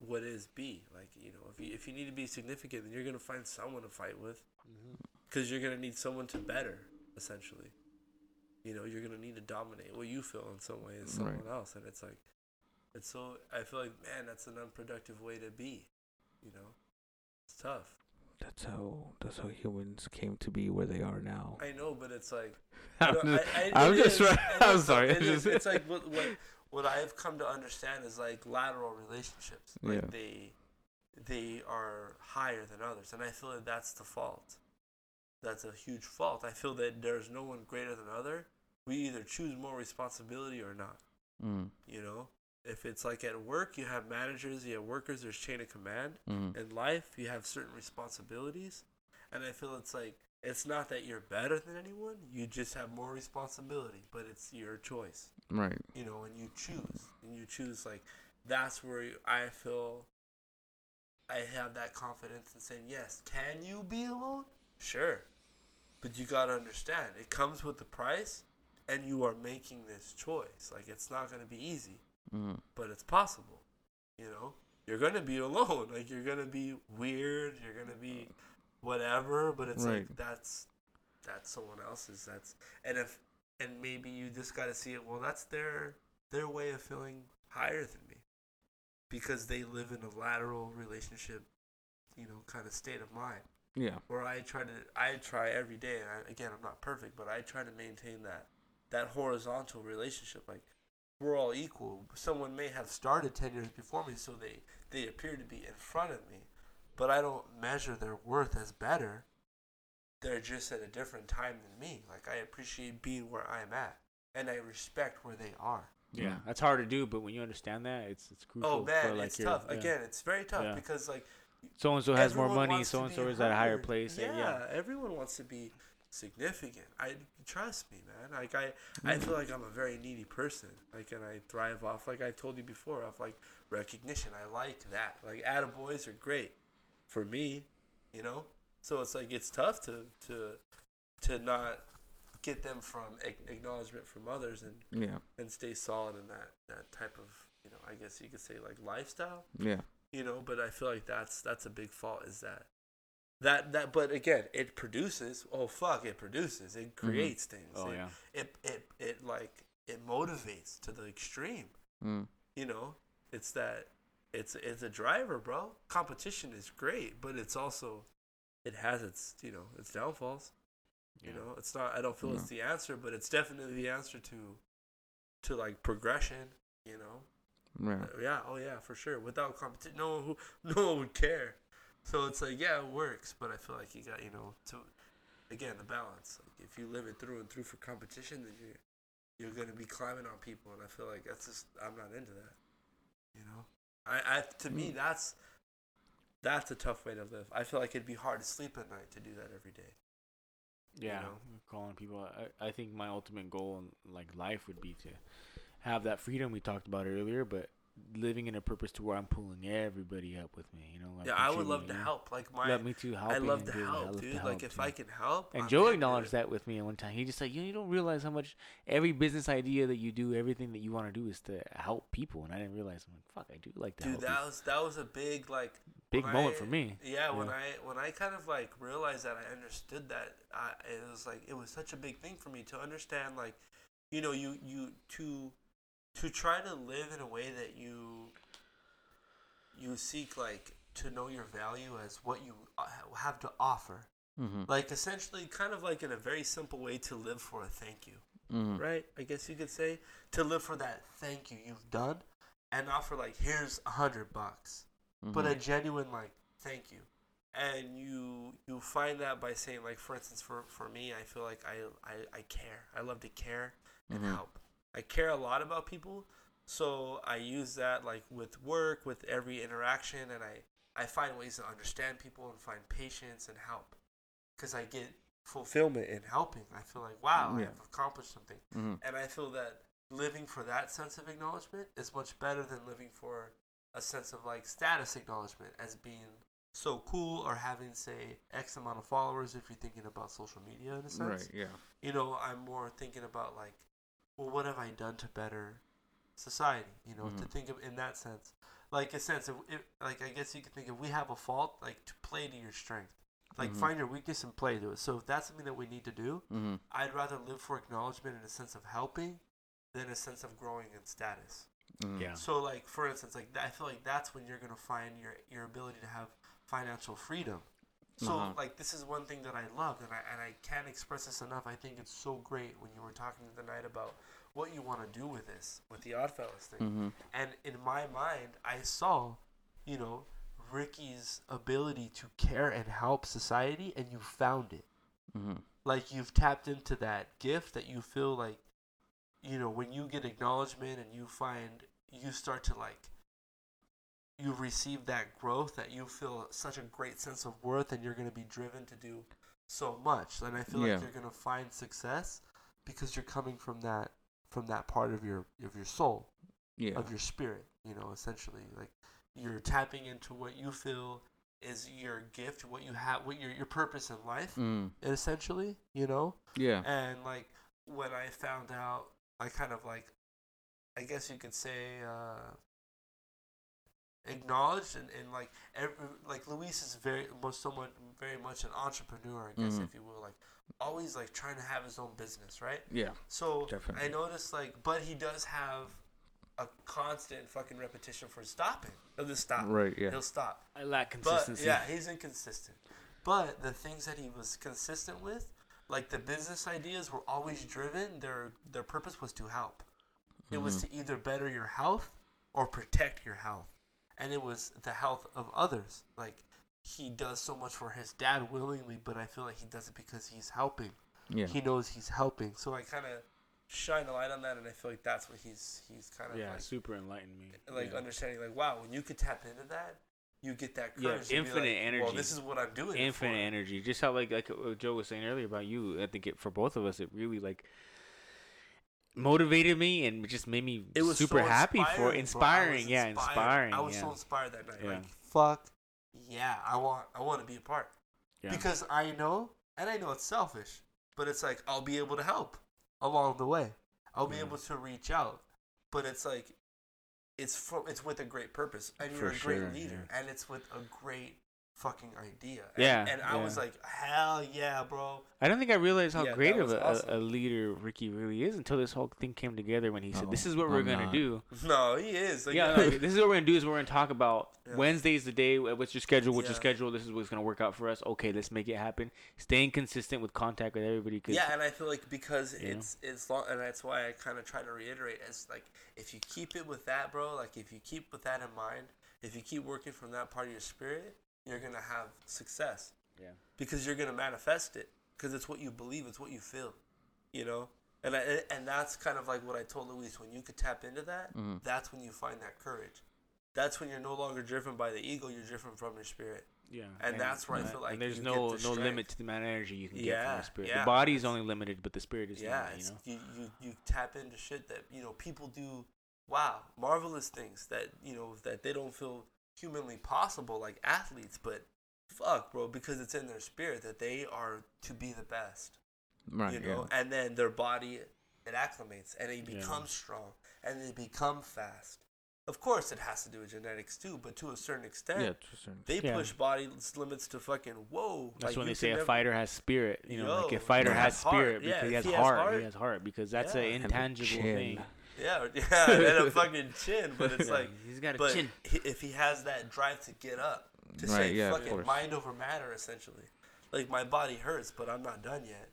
what is be. Like you know, if you if you need to be significant, then you're gonna find someone to fight with mm-hmm. because you're gonna need someone to better essentially. You know, you're gonna need to dominate what you feel in some way as someone else, and it's like, it's so. I feel like, man, that's an unproductive way to be. You know, tough. That's how that's how humans came to be where they are now. I know, but it's like I'm know, just, I- I'm just, is- I'm sorry. it is- it's like what, what what I've come to understand is like lateral relationships. Like Yeah. they they are higher than others, and I feel that that's the fault. That's a huge fault. I feel that there's no one greater than other. We either choose more responsibility or not. mm, You know, if it's like at work, you have managers, you have workers. There's chain of command. mm, In life, you have certain responsibilities, and I feel it's like it's not that you're better than anyone. You just have more responsibility, but it's your choice right. you know, and you choose, and you choose like that's where I feel I have that confidence in saying yes. Can you be alone? Sure, but you gotta understand it comes with the price, and you are making this choice. Like it's not gonna be easy, Mm, but it's possible. You know, you're gonna be alone. Like you're gonna be weird. You're gonna be whatever. But it's Right. like that's that's someone else's. That's and if and maybe you just gotta see it. Well, that's their their way of feeling higher than me because they live in a lateral relationship. You know, kind of state of mind yeah. where I try to I try every day and I, again I'm not perfect but I try to maintain that that horizontal relationship like we're all equal someone may have started 10 years before me so they they appear to be in front of me but I don't measure their worth as better they're just at a different time than me like I appreciate being where I'm at and I respect where they are Yeah, that's hard to do, but when you understand that, it's it's crucial. oh man for, like, it's your- tough yeah. again it's very tough Yeah. because like So and so has more money. So and so is at a higher place. Yeah, and yeah. everyone wants to be significant. I trust me, man. Like I, I mm. feel like I'm a very needy person. Like, and I thrive off, like I told you before, off like recognition. I like that. Like, attaboys are great for me, you know. So it's like it's tough to to to not get them from ac- acknowledgement from others and Yeah. and stay solid in that that type of you know I guess you could say like lifestyle Yeah. you know but i feel like that's that's a big fault is that that that but again it produces oh fuck it produces it creates things Oh it, yeah. it, it it like it motivates to the extreme Mm, you know it's that it's it's a driver bro competition is great but it's also it has its you know its downfalls you know it's not i don't feel No. it's the answer but it's definitely the answer to to like progression you know yeah. uh, Yeah, oh yeah, for sure. Without competition, no one who, no one would care. So it's like, yeah, it works, but I feel like you got, you know, to again the balance. Like if you live it through and through for competition, then you're you're gonna be climbing on people, and I feel like that's just I'm not into that. You know, I, I to me Mm. that's that's a tough way to live. I feel like it'd be hard to sleep at night to do that every day. Yeah, know? calling people. I, I think my ultimate goal in like life would be to have that freedom we talked about earlier, but living in a purpose to where I'm pulling everybody up with me. You know, like yeah, I would love to help. Like my, Yeah, me too. I love to doing it. I help, love to dude. help, like if too. I can help, And I'm Joe acknowledged that with me at one time. He just like, you, know, you don't realize how much every business idea that you do, everything that you want to do is to help people. And I didn't realize, I'm like, fuck, I do like to Dude, that people. was that was a big like Big moment I- for me. Yeah, when. I when I kind of like realized that I understood that, I, it was like it was such a big thing for me to understand. Like, you know, you you to to try to live in a way that you you seek like to know your value as what you uh, have to offer. Mm-hmm. Like essentially, kind of like in a very simple way to live for a thank you Mm-hmm. right? I guess you could say to live for that thank you you've done, and offer like here's a hundred bucks, but Mm-hmm. a genuine like thank you, and you you find that by saying like for instance for for me I feel like I I, I care I love to care and Mhm. help I care a lot about people, so I use that like with work with every interaction, and I I find ways to understand people and find patience and help, because I get fulfillment in helping. I feel like wow Yeah. I've accomplished something. Mm-hmm. And I feel that living for that sense of acknowledgement is much better than living for a sense of like status acknowledgement as being so cool or having say X amount of followers if you're thinking about social media in a sense. Right. Yeah. You know, I'm more thinking about like, well, what have I done to better society? You know, to Mhm. think of in that sense, like a sense of, if, like I guess you could think if we have a fault, like to play to your strength, like Mhm. find your weakness and play to it. So if that's something that we need to do, Mm-hmm. I'd rather live for acknowledgement in a sense of helping than a sense of growing in status. mm-hmm. Yeah. So like for instance, like I feel like that's when you're gonna find your your ability to have financial freedom. So Uh-huh. like this is one thing that I love and I and I can't express this enough. I think it's so great when you were talking the night about what you want to do with this, with the Oddfellas thing. Mm-hmm. And in my mind, I saw, you know, Ricky's ability to care and help society, and you found it Mm-hmm. like you've tapped into that gift that you feel like you know when you get acknowledgement and you find you start to like you receive that growth that you feel such a great sense of worth and you're going to be driven to do so much and i feel Yeah. like you're going to find success because you're coming from that from that part of your of your soul Yeah. of your spirit you know essentially like you're tapping into what you feel is your gift what you have what your your purpose in life Mm. essentially, you know? Yeah. And like when I found out, I kind of like, I guess you could say, uh, acknowledged and, and like every, like Luis is very most somewhat very much an entrepreneur, I guess Mhm. if you will, like always like trying to have his own business, right? Yeah. So Definitely. I noticed like, but he does have a constant fucking repetition for stopping. He'll just stop. Right. Yeah. He'll stop. I lack But consistency. yeah, he's inconsistent. But the things that he was consistent with, like the business ideas, were always driven. Their their purpose was to help. It was Mm-hmm. to either better your health or protect your health, and it was the health of others. Like he does so much for his dad willingly, but I feel like he does it because he's helping. Yeah. He knows he's helping. So I kind of shine a light on that, and I feel like that's what he's he's kind of yeah, like super enlightened me. like yeah. understanding like wow when you could tap into that you get that Yeah, courage to be infinite like, well energy. this is what i'm doing infinite for. energy. Just how like like what Joe was saying earlier about you. I think it for both of us, it really like motivated me and just made me it was super so happy for inspiring, bro. I Yeah, inspired. inspiring. i was yeah. so inspired that night Yeah. like fuck yeah i want i want to be a part Yeah. because i know and i know it's selfish but it's like i'll be able to help along the way i'll be Yeah. able to reach out but it's like it's from it's with a great purpose and you're a great sure, leader yeah. and it's with a great fucking idea and, Yeah, and i was like hell yeah bro I don't think I realized how Yeah, great of a, awesome. a, a leader Ricky really is until this whole thing came together when he said, Oh, "This is what we're gonna not. do." No, he is. Like, yeah, like, this is what we're gonna do. Is we're gonna talk about Yeah. Wednesday's the day. uh, What's your schedule? What's your schedule? This is what's gonna work out for us. Okay, let's make it happen. Staying consistent with contact with everybody. Cause yeah, and I feel like because You know? it's it's long, and that's why I kind of try to reiterate as like if you keep it with that, bro. Like if you keep with that in mind, if you keep working from that part of your spirit, you're gonna have success yeah, because you're gonna manifest it because it's what you believe, it's what you feel, you know. And I, and that's kind of like what I told Luis. When you could tap into that, Mhm. that's when you find that courage. That's when you're no longer driven by the ego. You're driven from your spirit. yeah. And that's where I feel like and there's no get no limit to the amount of energy you can get from Yeah, the spirit. yeah. The body is only limited, but the spirit is yeah, not. You know. you, you you tap into shit that you know people do. Wow, marvelous things that you know that they don't feel humanly possible, like athletes. But fuck, bro, because it's in their spirit that they are to be the best. Right. you know, and then their body it acclimates and it Yeah. becomes strong and they become fast. Of course, it has to do with genetics too, but to a certain extent, Yeah. yeah to a certain they Yeah. push body limits to fucking whoa. That's like, when they say can a never- fighter has spirit. You know, like a fighter he has has heart. spirit Yeah, because he has, he has heart, heart- He has heart because that's Yeah. an intangible thing. Yeah, yeah, and a fucking chin, but it's Yeah, like he's got a but chin. he- if he has that drive to get up, to Right, say yeah, of fucking mind over matter, essentially. Like my body hurts, but I'm not done yet.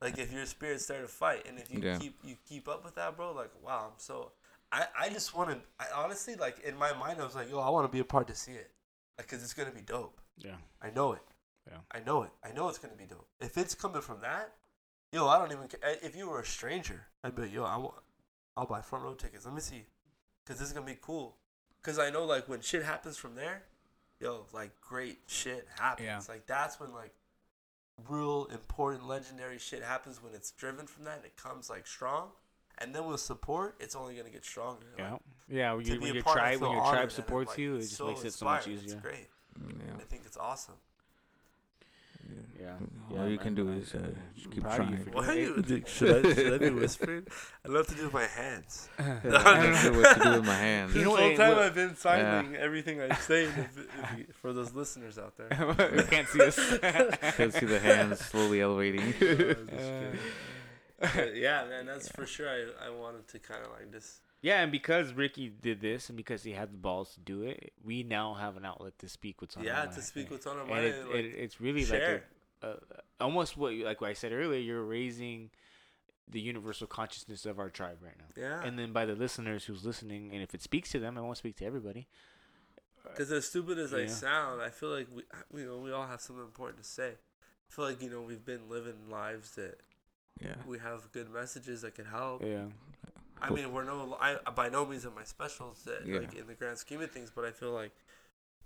Like if your spirit's there to fight, and if you Yeah. keep you keep up with that, bro, like wow, I'm so. I I just want to. I honestly like in my mind, I was like, yo, I want to be a part to see it, like, cause it's gonna be dope. Yeah. I know it. Yeah. I know it. I know it's gonna be dope. If it's coming from that, yo, I don't even. ca- eh, If you were a stranger, I'd be like, yo, I want. I'll buy front row tickets. Let me see, cause this is gonna be cool. Cause I know like when shit happens from there, yo, like great shit happens. Yeah. Like that's when like real important legendary shit happens when it's driven from that. And it comes like strong, and then with support, it's only gonna get stronger. Yeah. Like, Yeah. When, you, when your tribe when your tribe and, supports like, you, it just so makes it so much easier. It's great. Yeah. I think it's awesome. Yeah. All you can do I- is uh, keep proud you trying. Why are you? Dude, Should I, should I be whispering? I love to do with my hands. I don't know what to do with my hands. This know whole what- time what- I've been signing everything I say if, if you, for those listeners out there. you can't see us. can't see the hands slowly elevating. But yeah, man, that's for sure. I, I wanted to kind of like just Yeah, and because Ricky did this, and because he had the balls to do it, we now have an outlet to speak what's on our yeah mind. to speak what's on our mind. it, and, like, it, it's really share. like a, a, almost what like what I said earlier. You're raising the universal consciousness of our tribe right now, yeah, and then by the listeners who's listening, and if it speaks to them, I won't speak to everybody. Uh, because as stupid as I Yeah. sound, I feel like we, you know, we all have something important to say. I feel like you know we've been living lives that yeah. we have good messages that can help. Yeah, I mean, we're no, I by no means am I special that uh, Yeah. like in the grand scheme of things, but I feel like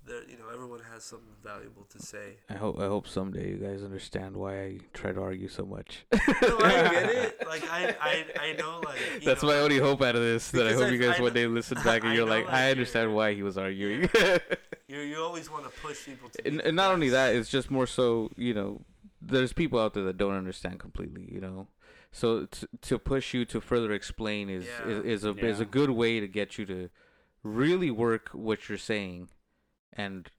that you know everyone has something valuable to say. I hope I hope someday you guys understand why I try to argue so much. no, I get it. Like I, I, I know. Like That's know, my only hope out of this. That I hope I- you guys I one day listen back and you're know, like, like, I you're- understand why he was arguing. You you always want to push people to. and, and not only that, it's just more so you know, there's people out there that don't understand completely. You know, so t- to push you to further explain is Yeah. is, is a is a good way to get you to really work what you're saying, and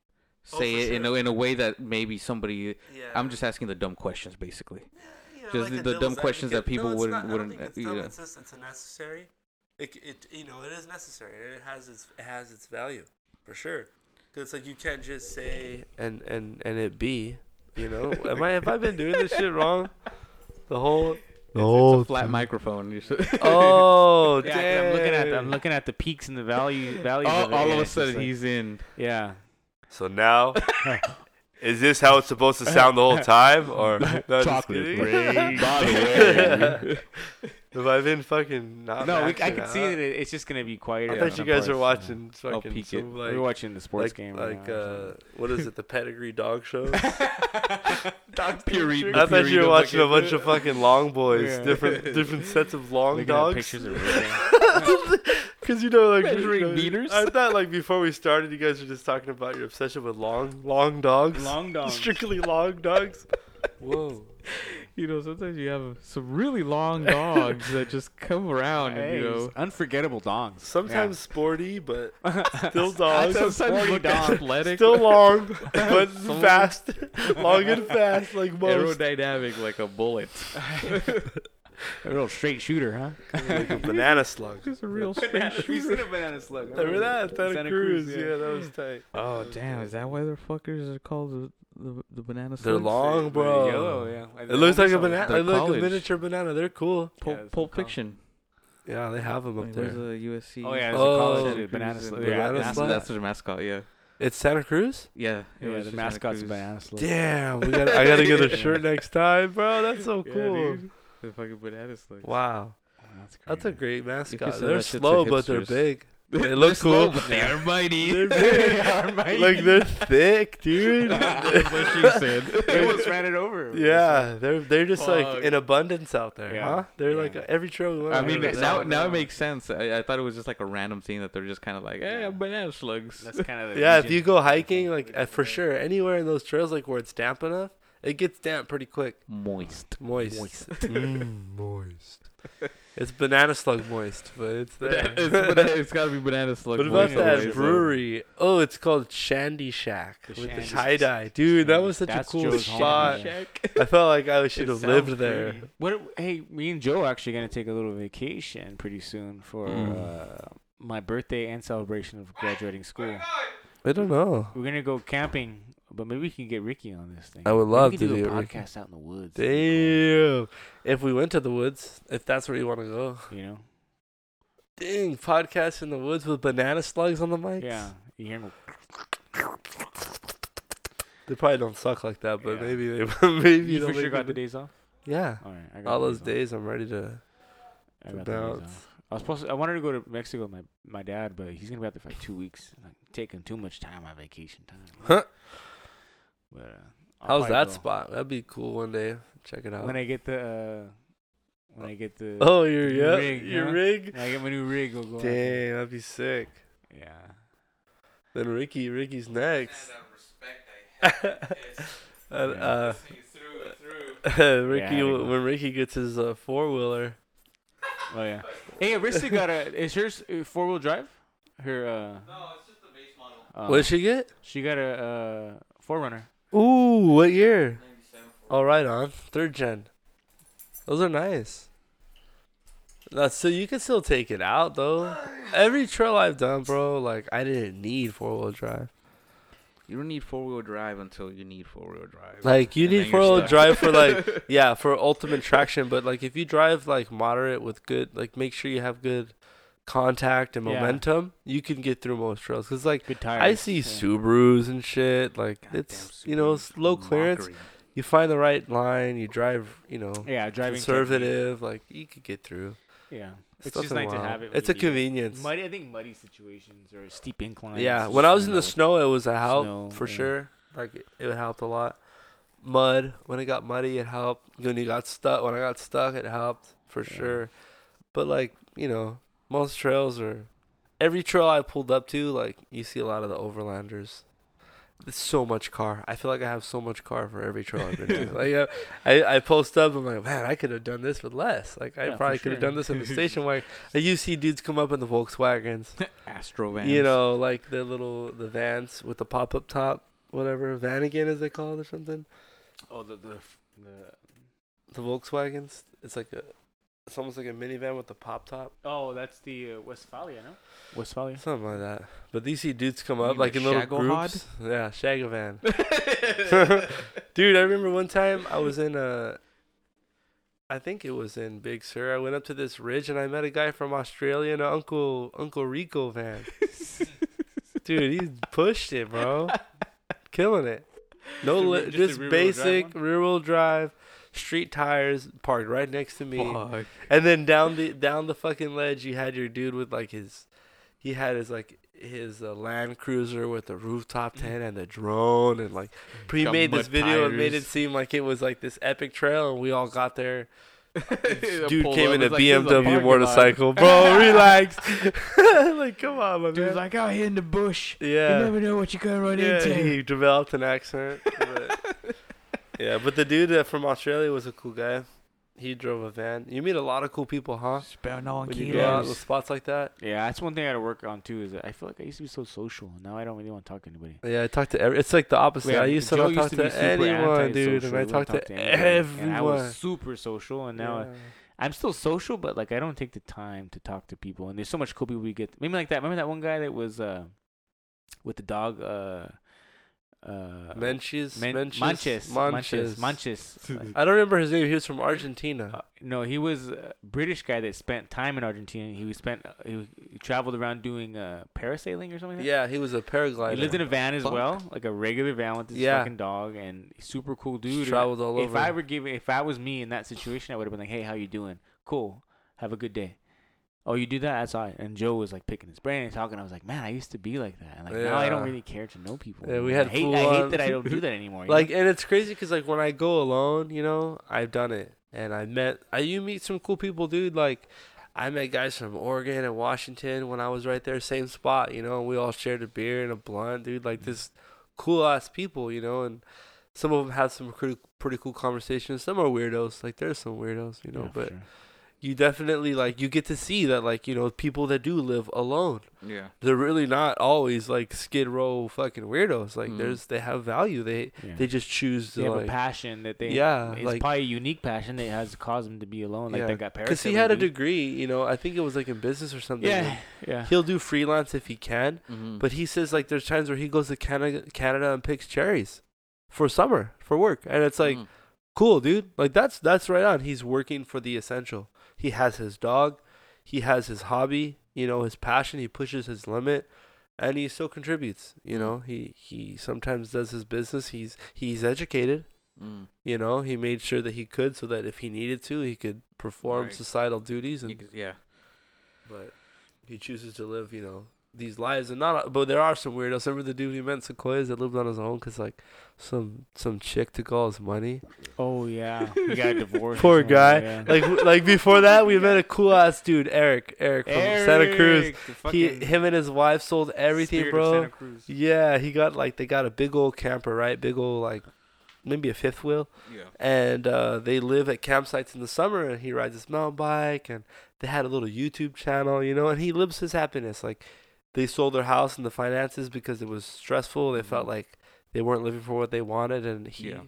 Oh, say for it in a in a way that maybe somebody. Yeah. I'm just asking the dumb questions, basically. you know, just a the- the dumb devil's questions that people it's wouldn't- not- I don't wouldn't, think it's you know. It's just it's a necessary. It, it you know it is necessary. It has its it has its value for sure. Cause it's like you can't just say and and and it be. You know, am I have I been doing this shit wrong? The whole It's, it's a oh, flat microphone. You should- oh yeah. 'cause I'm looking at the, I'm looking at the peaks and the value values. all, of all of a it's just sudden like- he's in. yeah. So now, is this how it's supposed to sound the whole time, or no, Chocolate kidding. By the way. Have I've been fucking not? No, we, I maxing can see that it, it's just gonna be quieter. I thought you guys were parts, watching I'll peek it. like We're watching the sports like, game. right like now uh, something. what is it, the pedigree dog show? Puree- I thought you were watching a bunch of fucking long boys, Yeah. different different sets of long Looking dogs. pictures of Rick. Because you know, like Measuring you know, meters? I thought like before we started, you guys were just talking about your obsession with long, long dogs. Long dogs. Strictly long dogs. Whoa. You know, sometimes you have some really long dogs that just come around, and, you know. unforgettable dogs. Sometimes sporty, but still dogs. Sometimes sporty look dog. athletic, Still long, but Some- fast. long and fast, like most. aerodynamic like a bullet. a real straight shooter, huh? like a banana slug. It's a real Banana- straight We've shooter. seen a banana slug. Remember that? Santa, Santa Cruz. Cruz, yeah. yeah. that was tight. Oh damn! Is that why their fuckers are called the the, the banana They're slugs? long, bro. Yellow, yeah. It looks like a They're banana. They're It looks like a college. miniature banana. They're cool. Pulp, Yeah, it's Pulp called- Fiction. Yeah, they have them up Like, there. Where's the USC? Oh yeah, there's Oh. a college Santa dude, banana and slug. the Banana Yeah. That's, slug? that's their mascot. Yeah. It's Santa Cruz. Yeah. it yeah, was the just Santa mascot's Cruz. banana slug. Damn, we got. I gotta get a shirt next time, bro. That's so Yeah, cool. dude. The fucking banana slugs. wow, Oh, that's, that's a crazy. great mascot. send They're that shit to slow, but they're hipsters. big. They They're look slow, cool. but they are mighty. They're big. are mighty. like they're thick, dude. That's what she said. They almost ran it over. yeah, they're they're just Fuck. like in abundance out there, Yeah. huh? They're like every trail we went. I mean, there now one. now it makes sense. I, I thought it was just like a random thing that they're just kind of like, hey, Yeah. I'm banana slugs. That's kind of the Yeah, if you go hiking, like uh, for sure, anywhere in those trails, like where it's damp enough, it gets damp pretty quick. Moist. Moist. Moist. Mm, moist. It's banana slug moist, but it's there. it's, banana, it's gotta be banana slug. What about moist that brewery? Oh, it's called Shandy Shack The with the Shandy tie dye. Dude, that was such That's a cool Joe's home, spot. yeah. I felt like I should It have lived sounds there. What? Hey, me and Joe are actually gonna take a little vacation pretty soon for Mm. uh, my birthday and celebration of graduating school. I don't know. We're gonna go camping, but maybe we can get Ricky on this thing. I would love to do do a it, Ricky. podcast out in the woods. Damn. If we went to the woods, if that's where you want to go. You know? Dang, podcast in the woods with banana slugs on the mics? Yeah. You hear me? They probably don't suck like that, but Yeah. maybe they maybe You for sure got the days off. Yeah. All right. I got All those days I'm ready to I to got the days bounce. I was supposed to, I wanted to go to Mexico with my my dad, but he's gonna be out there for like two weeks. Like, taking too much time on vacation time. Huh. But uh, I'll How's that go. spot? That'd be cool one day. Check it out. When I get the uh, when I get the oh, your the yeah, rig, your huh? rig. when I get my new rig, we'll go. out Dang, there. that'd be sick. Yeah. Then Ricky, Ricky's next. And, uh, through, through. Ricky, Yeah, when Ricky gets his uh, four wheeler, Oh yeah. Hey, Arista got a. Is hers four wheel drive? Her. uh No, it's just the base model. uh, what did she get? She got a uh, 4Runner. Ooh, what year? 97 Oh, right on. Third gen. Those are nice. That's so you can still take it out though. Every trail I've done, bro, like I didn't need four wheel drive. You don't need four wheel drive until you need four wheel drive. Like you And need four wheel drive for like yeah for ultimate traction, but like if you drive like moderate with good, like make sure you have good contact and Yeah. momentum, you can get through most trails. Cause like Good tires. I see yeah. Subarus and shit, like Goddamn it's you know Subaru's it's low clearance. mockery. You find the right line, you drive, you know, Yeah, driving conservative, like you could get through. Yeah. It's It's just nice to wild. have it. It's a convenience. Muddy, I think muddy situations or steep inclines. Yeah, when I was in the snow, it was a help Snow, for yeah. sure. Like it, it helped a lot. Mud when it got muddy, it helped. When you got stuck, when I got stuck, it helped for Yeah. sure. But like you know, most trails are. Every trail I pulled up to, like you see a lot of the overlanders. It's so much car. I feel like I have so much car for every trail I've been to. Like uh, I, I post up, I'm like, man, I could have done this with less. Like I Yeah, probably could have sure. done this in the station wagon. Like, you see dudes come up in the Volkswagens. Astro vans. You know, like the little the vans with the pop up top, whatever Vanagon is they called or something. Oh, the the, the The Volkswagens. It's like a, it's almost like a minivan with the pop top, oh, that's the uh, Westfalia, no? Westfalia. something like that. But these see dudes come You up like in little Shagohod? groups. Yeah, Shagavan. Dude, I remember one time I was in a. I think it was in Big Sur. I went up to this ridge and I met a guy from Australia in an Uncle Uncle Rico van. Dude, he pushed it, bro. Killing it. No, Just a li- just a just rear-wheel drive basic one? rear wheel drive, street tires parked right next to me. Fuck. And then down the down the fucking ledge, you had your dude with like his, he had his like his uh, Land Cruiser with the rooftop tent and the drone and like he made this video and made it seem like it was like this epic trail and we all got there. Dude came in a like, BMW lot. motorcycle, bro. relax. like come on, my Dude's man. like out here in the bush. yeah. You never know what you're gonna run yeah, into. he developed an accent. but- yeah, but the dude uh, from Australia was a cool guy. He drove a van. You meet a lot of cool people, huh? Spelling on When you go out to spots like that. Yeah, that's one thing I got to work on too. Is that I feel like I used to be so social. Now I don't really want to talk to anybody. Yeah, I talk to every. It's like the opposite. Yeah, I used to Joe not talk be to, super anyone, dude, and antisocial. I He talk wouldn't to anybody. everyone. And I was super social, and now Yeah. I'm still social, but like I don't take the time to talk to people. And there's so much cool people we get. Maybe like that. Remember that one guy that was uh with the dog uh uh Menches, Men- Menches, Manches, Manches, Manches. I don't remember his name. He was from Argentina. Uh, no, he was a British guy that spent time in Argentina. He was spent uh, he, he traveled around doing uh, parasailing or something. Like that. yeah, he was a paraglider. He lived in a van as Fuck. well, like a regular van with his Yeah. fucking dog, and super cool dude. Just traveled all if over. I were giving, if I was me in that situation, I would have been like, "Hey, how you doing? Cool. Have a good day." Oh, you do that? That's all right. And Joe was like picking his brain and talking. I was like, "Man, I used to be like that. And like now I don't really care to know people. Yeah, we I hate, I hate that I don't do that anymore. like, know? and it's crazy because like when I go alone, you know, I've done it, and I met. I you meet some cool people, dude. Like, I met guys from Oregon and Washington when I was right there, same spot. You know, and we all shared a beer and a blunt, dude. Like mm. this cool ass people, you know, and some of them had some pretty pretty cool conversations. Some are weirdos. Like there's some weirdos, you know, Yeah, but sure. You definitely like you get to see that like you know people that do live alone. Yeah. they're really not always like skid row fucking weirdos. Like Mhm. there's they have value. They Yeah. they just choose to they have like a passion that they Yeah, it's like- probably a unique passion that has caused them to be alone like Yeah, that got because he had a degree you know i think it was like in business or something. Yeah yeah. he'll do freelance if he can Mm-hmm. but he says like there's times where he goes to canada canada and picks cherries for summer for work. And it's like Mm. cool dude. Like that's that's right on. He's working for the essential he has his dog he has his hobby you know his passion he pushes his limit and he still contributes you know he he sometimes does his business he's he's educated Mm. you know he made sure that he could so that if he needed to he could perform Right. societal duties and could- yeah. but he chooses to live you know these lives, and not. But there are some weirdos. Remember the dude we met in Sequoias that lived on his own because like some some chick took all his money. Oh yeah, he got divorced. Poor guy. yeah. Like like before that, we met a cool ass dude, Eric. Eric from Santa Cruz. He him and his wife sold everything, bro. Yeah, he got like they got a big old camper, right? Big old like maybe a fifth wheel. Yeah. and uh, they live at campsites in the summer and he rides his mountain bike and they had a little youtube channel you know and he lives his happiness like they sold their house and the finances because it was stressful. They felt Mhm. like they weren't living for what they wanted and he Yeah.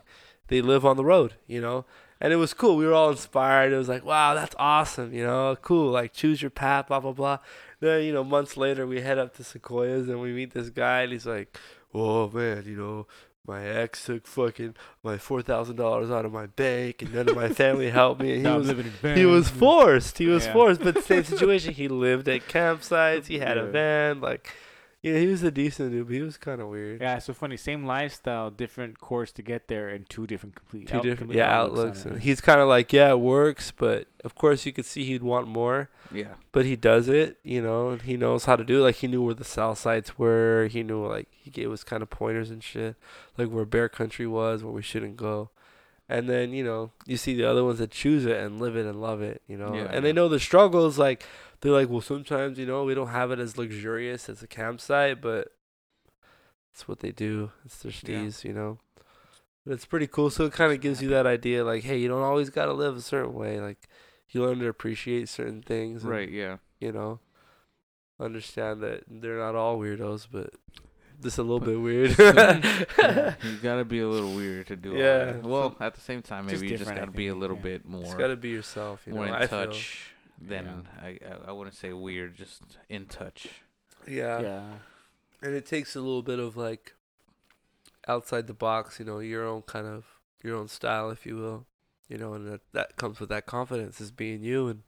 they live on the road you know? And it was cool. We were all inspired. It was like wow that's awesome you know? Cool like choose your path blah blah blah. Then you know months later we head up to sequoias and we meet this guy and he's like oh man you know my ex took fucking my four thousand dollars out of my bank, and none of my family helped me. And he was he was forced. He was Yeah. forced, but same situation. He lived at campsites. He had a van. Like, yeah, he was a decent dude, but he was kind of weird. Yeah, it's so funny. Same lifestyle, different course to get there, and two different complete, Two out- different, complete yeah, outlooks outlooks. he's kind of like, yeah, it works, but of course you could see he'd want more. Yeah. But he does it, you know, and he knows how to do it. Like he knew where the south sites were. He knew like he gave us kind of pointers and shit, like where bear country was, where we shouldn't go. And then you know you see the other ones that choose it and live it and love it, you know, Yeah, and yeah. they know the struggles. Like they're like, well, sometimes you know we don't have it as luxurious as a campsite, but it's what they do. It's their Yeah. you know. But it's pretty cool. So it kind of gives you that idea, like, hey, you don't always gotta live a certain way. Like you learn to appreciate certain things, and, Right. Yeah. you know, understand that they're not all weirdos, but just a little But- bit weird. Yeah, you gotta be a little weird to do all Yeah, that. Well, at the same time, Just maybe you just gotta be a little yeah. bit more, Just gotta be yourself, you know. more in I feel. Touch than I, I. I wouldn't say weird, just in touch. Yeah. yeah. and it takes a little bit of like outside the box, you know, your own kind of your own style, if you will, you know, and that that comes with that confidence, is being you and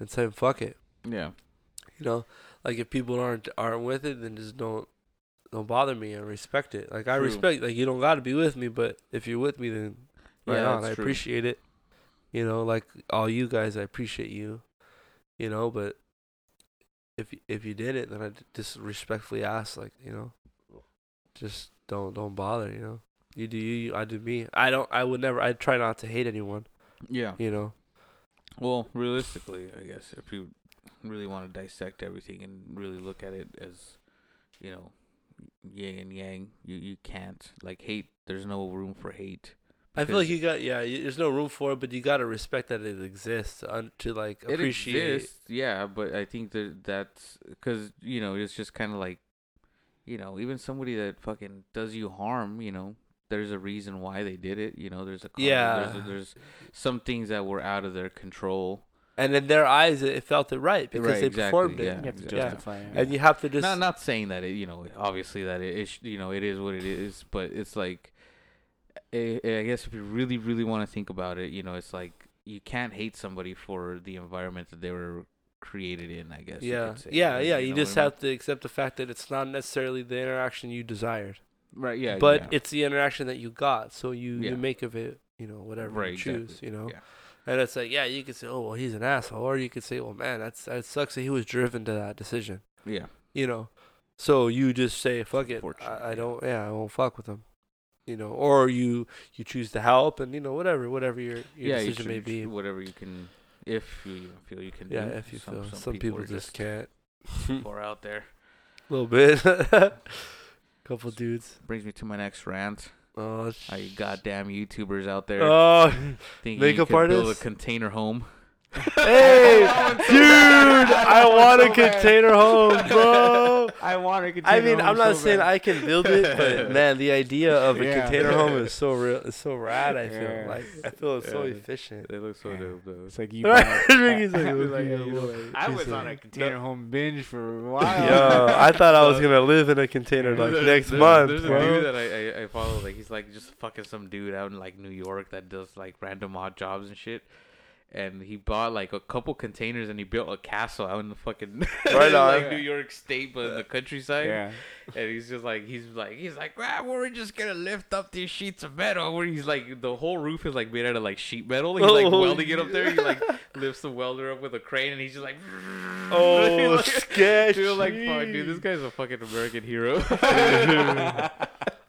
and saying fuck it, Yeah. you know, like if people aren't aren't with it, then just don't don't bother me and respect it. Like I True. respect, like you don't got to be with me, but if you're with me, then right Yeah, on. I true. appreciate it. You know, like all you guys, I appreciate you. You know, but if if you did it, then I just respectfully ask, like you know, just don't don't bother. You know, you do you, I do me. I don't. I would never. I try not to hate anyone. Yeah. You know. Well, realistically, I guess if you really want to dissect everything and really look at it as, you know, yin and yang, you you can't like hate. There's no room for hate. I feel like you got yeah. You, there's no room for it, but you got to respect that it exists to, un, to like it appreciate. exists, yeah, but I think that that's because you know it's just kind of like, you know, even somebody that fucking does you harm, you know, there's a reason why they did it. You know, there's a cause, Yeah. There's, there's some things that were out of their control. And in their eyes, it, it felt it right because Right, they exactly, performed it. yeah. You have to exactly. justify it. And you have to just not not saying that it you know obviously that it is you know it is what it is but it's like I, I guess if you really really want to think about it you know it's like you can't hate somebody for the environment that they were created in I guess you yeah, could say, yeah, right? yeah. You, know just what I mean? have to accept the fact that it's not necessarily the interaction you desired, right yeah but yeah. it's the interaction that you got. So you Yeah. you make of it, you know, whatever Right, you choose. exactly. You know, Yeah. and it's like, yeah, you could say, oh well, he's an asshole, or you could say, well, man, that's that sucks that he was driven to that decision. yeah You know, so you just say, fuck it, I, I don't, yeah, I won't fuck with him. You know, or you you choose to help, and you know, whatever, whatever your your yeah decision should- may be. whatever you can if you feel you can Yeah, do. if you feel some, people, people, are just can't. far out there A little bit. Couple dudes. brings me to my next rant Oh, all you goddamn YouTubers out there Oh, thinking makeup you could build a container home hey, dude! I want a container home, bro. I want to I mean, I'm not saying I can build it, but man, the idea of a Yeah. container home is so real. It's so rad. I feel Yeah. like I feel it's so efficient. they look so Yeah. dope though It's like you. Right? buy- Ricky's like, I was like, you know, I he's was on a like, container home binge for a Yo, while. I thought I was gonna live in a container like There's- next there's- month, There's a dude that I, I I follow, like he's like just fucking some dude out in like New York that does like random odd jobs and shit. And he bought like a couple containers and he built a castle out in the fucking Right on. like New York State, but in the countryside. yeah. And he's just like he's like he's like, ah, we're just gonna lift up these sheets of metal. Where he's like the whole roof is like made out of like sheet metal. He's like Oh, welding it up there. He like lifts the welder up with a crane, and he's just like Oh, I sketch. feel like, fuck, dude, this guy's a fucking American hero.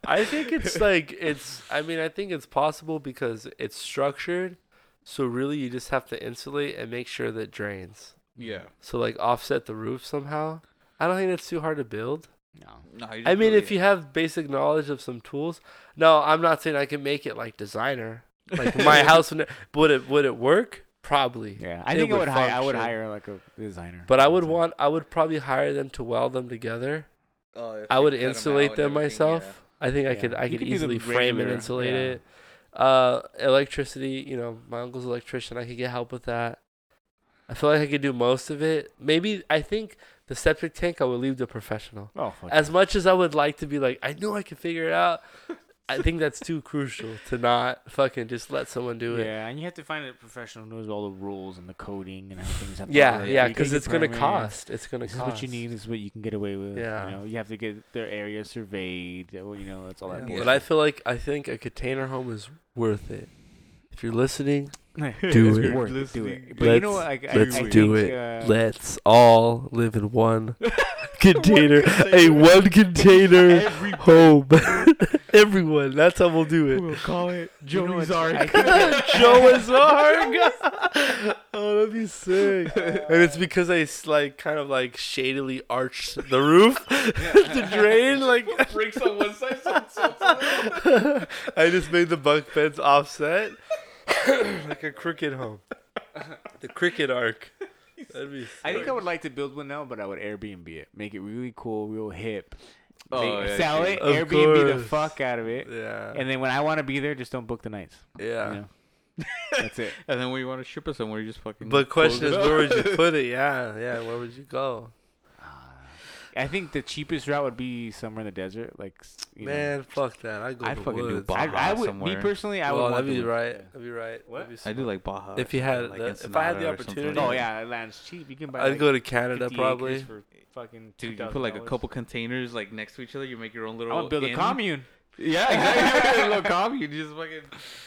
I think it's like it's. I mean, I think it's possible because it's structured. So really, you just have to insulate and make sure that it drains. yeah. So like offset the roof somehow. I don't think it's too hard to build. No. No, you I mean, really- if you have basic knowledge of some tools. No, I'm not saying I can make it like designer. Like my house would would it would it work? Probably. Yeah, I It think I would would hire. I would hire like a designer. But I would So- want I would probably hire them to weld them together. Oh, I would cut 'em insulate out them and everything, myself. I think I could I You could could do the easily frame and insulate yeah. it. Uh, electricity, you know, my uncle's electrician. I could get help with that. I feel like I could do most of it. Maybe I think the septic tank I would leave to professional. Oh, As much as I would like to be like, I know I can figure it out. I think that's too crucial to not fucking just let someone do it. Yeah, and you have to find a professional who knows all the rules and the coding and how things have to Yeah, work. yeah, because it's gonna cost. It's gonna cost. what you need. This is what you can get away with. Yeah. You know, you have to get their area surveyed. You know, that's all that. But. I feel like I think a container home is worth it. If you're listening, do it. Worth it. Do it. But you know what? Let's- I, I, let's I do think, it. Uh, let's all live in one container, a one container home. Everyone, that's how we'll do it. we'll call it Joey know what? Zarg. I think that- Joe Zarg. oh, that'd be sick. And it's because I like kind of like shadily arched the roof to drain. Like Bricks on one side, so I just made the bunk beds offset, like a cricket home. The cricket arc. That'd be. I think. I would like to build one now, but I would Airbnb it, make it really cool, real hip. Oh, Make- yeah, sell sure. it, Of Airbnb the fuck out of it, Yeah. and then when I want to be there, just don't book the nights. yeah. You know? That's it. And then when you want to ship it somewhere, you just fucking. But question is, where would you put it? Yeah, yeah. Where would you go? I think the cheapest route would be somewhere in the desert, like s- you know. Man, fuck that. I'd go I'd to fucking do woods. Baja I, I would, me personally, I oh, would well, want that'd be the- right. yeah. That'd be right. What? That'd be I do like Baja. If you had like the- if I had the or something opportunity- like Oh that. yeah, land's cheap. You can buy. I'd like go to Canada 50 probably. acres for fucking Dude, you $2,000. put like a couple containers like next to each other. You make your own little. want to build a inn. commune. Yeah, exactly. a little commune. You just fucking.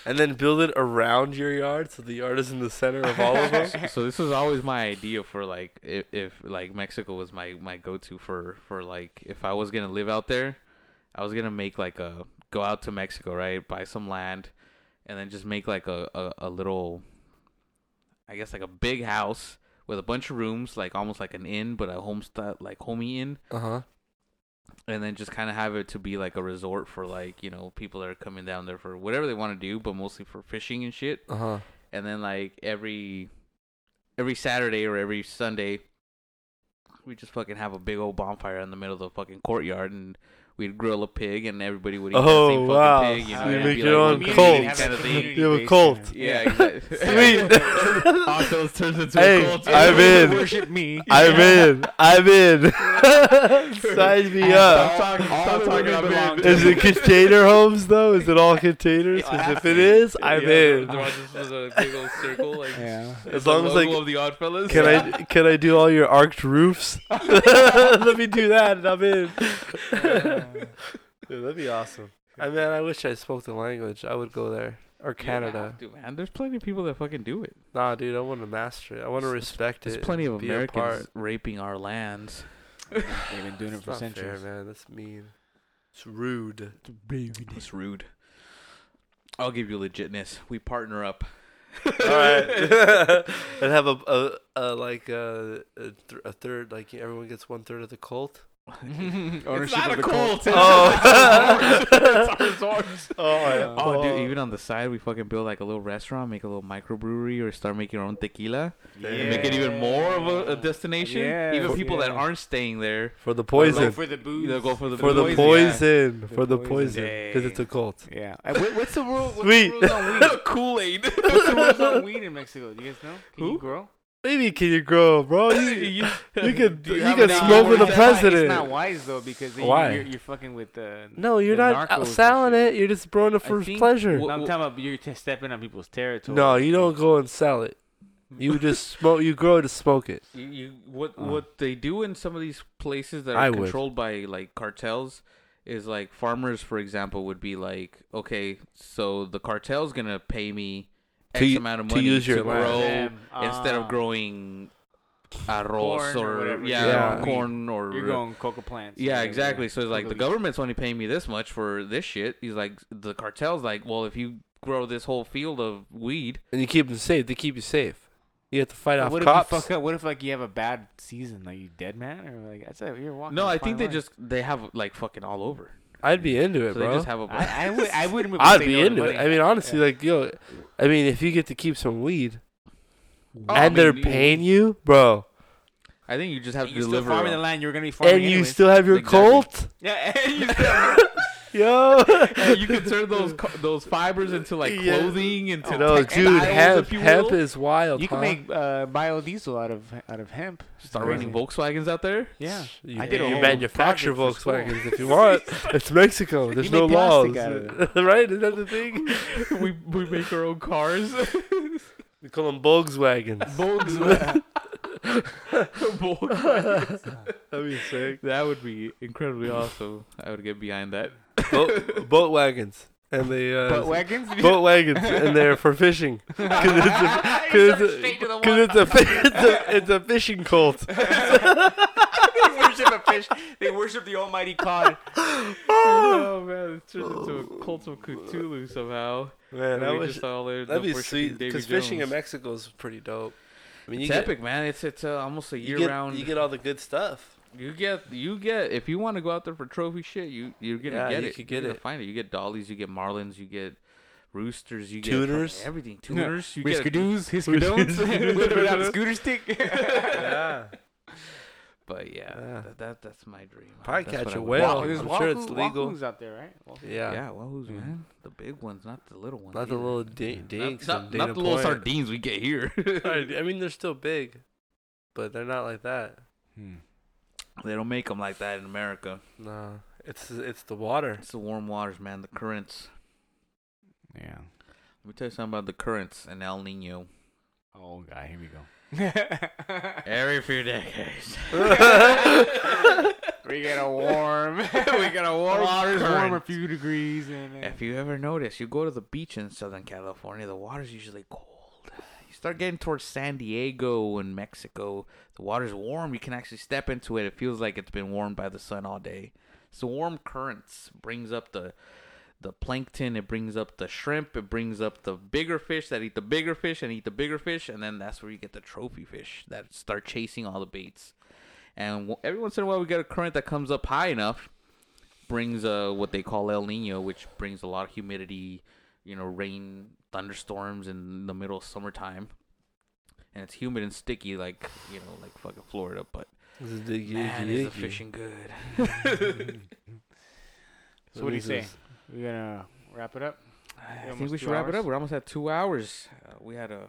And then build it around your yard so the yard is in the center of all of them. so this was always my idea for like if, if like Mexico was my my go to for for like if I was gonna live out there, I was gonna make like a go out to Mexico right, buy some land, and then just make like a a, a little, I guess like a big house with a bunch of rooms, like almost like an inn, but a homestead like homey inn, Uh huh. And then just kind of have it to be like a resort for like you know people that are coming down there for whatever they want to do, but mostly for fishing and shit Uh huh. and then like every every Saturday or every Sunday, we just fucking have a big old bonfire in the middle of the fucking courtyard, and we'd grill a pig, and everybody would eat the Oh, same wow. fucking pig. You know, So you make your like own one cult. kind of thing. You have a cult. Yeah, exactly. Sweet. Oscars turns into Hey, a cult. I'm in. Worship me. I'm in. I'm in. Sign me up. Stop talking. Stop talking. I'm. Is it container homes though? Is it all containers? Because if it is, I'm Yeah, in. They're all just as a big old circle, like Yeah. As long as logo like, of the Oddfellas. can I can I do all your arched roofs? Let me do that, and I'm in. Dude, that'd be awesome. I mean, I wish I spoke the language. I would go there or Canada. have to, man. There's plenty of people that fucking do it. Nah, dude, I want to master it. I want to respect it. There's it. plenty and of be a Americans part. raping our lands. They've been doing it It's for not fair, centuries. man. That's mean. It's rude. It's rude. I'll give you legitness. We partner up. All right, and have a, a, a like a, a, th- a third, like everyone gets one third of the cult. Ownership not of a the cult. cult. Oh. It's our resorts. Oh, yeah. Oh, dude, oh. even on the side, we fucking build like a little restaurant, make a little microbrewery, or start making our own tequila. Yeah. Make it even more of a, a destination. Yeah, even people that aren't staying there. for the poison, for the booze. They'll go for the for the poison, poison, for the poison. poison, because it's a cult. Yeah. What's the rule? What's Sweet. the rules on weed? Kool Aid. What's the rules on weed in Mexico? Do you guys know? Can Who? you grow? Maybe can you grow, bro? You, you, you could Do you, have could smoke with the It's not- president. It's not wise though because then Why? You're, you're fucking with the. no, you're the not uh, narcos and selling shit. it. You're just growing it for think- pleasure. Wha- No, I'm talking about you're t- stepping on people's territory. No, you don't go and sell it. You just smoke. You grow to smoke it. You, you what Oh. what they do in some of these places that are I would. controlled by like cartels is like farmers, for example, would be like, okay, so the cartel's gonna pay me To X u- amount of to money use your to land. grow Them, instead of ah. growing arroz Corn or or, whatever. yeah, Yeah. corn or You're going coca plants. yeah, or whatever. exactly. So it's like the government's only paying me this much for this shit. He's like the cartel's like, well, if you grow this whole field of weed, And you keep them safe. They keep you safe. You have to fight But off what cops. if you fuck up? What if like you have a bad season, like you dead man, or like that's a, you're walking. no, I think they line. just they have like fucking all over. I'd be into it, So they bro. just have a I, I would. I wouldn't. be I'd be into it. I mean, honestly, Yeah. like yo, I mean, if you get to keep some weed Oh, I and they're paying you, bro, I think you just have to you still deliver. farming the land you're gonna be farming and you anyways. still have your Exactly. Colt, yeah, and you still, yo. Hey, you can turn those those fibers into like Yeah. clothing, into Oh, no, textiles, dude, hemp, hemp is wild. you can make uh, biodiesel out of out of hemp. Start running Volkswagens out there. Yeah, You, I did you whole manufacture project. Volkswagens if you want. it's Mexico. There's no laws, plastic out of right? Is that the thing? we we make our own cars. We call them Volkswagens. Volkswagen. Volkswagen. That'd be sick. That would be incredibly awesome. I would get behind that. Boat, boat wagons, and they uh, but wagons. boat wagons, and they're for fishing. Because it's a, it's, Straight to the a, 'cause it's, a, it's, a, it's a fishing cult. they worship a fish. They worship the Almighty God. oh man, it turns into a cult of Cthulhu somehow. Man, And I we wish just all there that'd be sweet. Because fishing in Mexico is pretty dope. I mean, you It's get, epic, man. It's it's uh, almost a you year get, round. you get all the good stuff. You get you get if you want to go out there for trophy shit, you you're gonna Yeah, get you it. could You're get gonna it. Find it. You get dollies, you get marlins, you get roosters, you get Tuners. fucking everything. Tuners, you get Whiskadoos, hiskadoons, with or without a scooter stick. yeah. But yeah, Yeah. That, that that's my dream. Probably That's catch what a I would whale. do. I'm sure it's legal. wahoos out there, right? Wahoo. Yeah. Yeah, well, who's Yeah. man? The big ones, not the little ones. Not the little di- Not- dinks. Not, and not Dana the little Point. sardines we get here. I mean, they're still big, but they're not like that. Hmm. They don't make them like that in America. No, it's it's the water. It's the warm waters, man. The currents. Yeah. Let me tell you something about the currents and El Nino. Oh god, here we go. Every few decades. we get a warm. we got a warm water's warm a few degrees and. If you ever notice, you go to the beach in Southern California, the water's usually cold. Start getting towards San Diego and Mexico, the water's warm. You can actually step into it. It feels like it's been warmed by the sun all day. So warm currents brings up the the plankton. It brings up the shrimp. It brings up the bigger fish that eat the bigger fish and eat the bigger fish, and then that's where you get the trophy fish that start chasing all the baits. And every once in a while, we get a current that comes up high enough brings uh what they call El Nino, which brings a lot of humidity, you know, rain, thunderstorms in the middle of summertime. And it's humid and sticky like, you know, like fucking Florida, but This is the man, is the fishing good. So what do you say? is- We gonna wrap it up? I think we should wrap it up. We're almost at 2 hours. Uh, we had a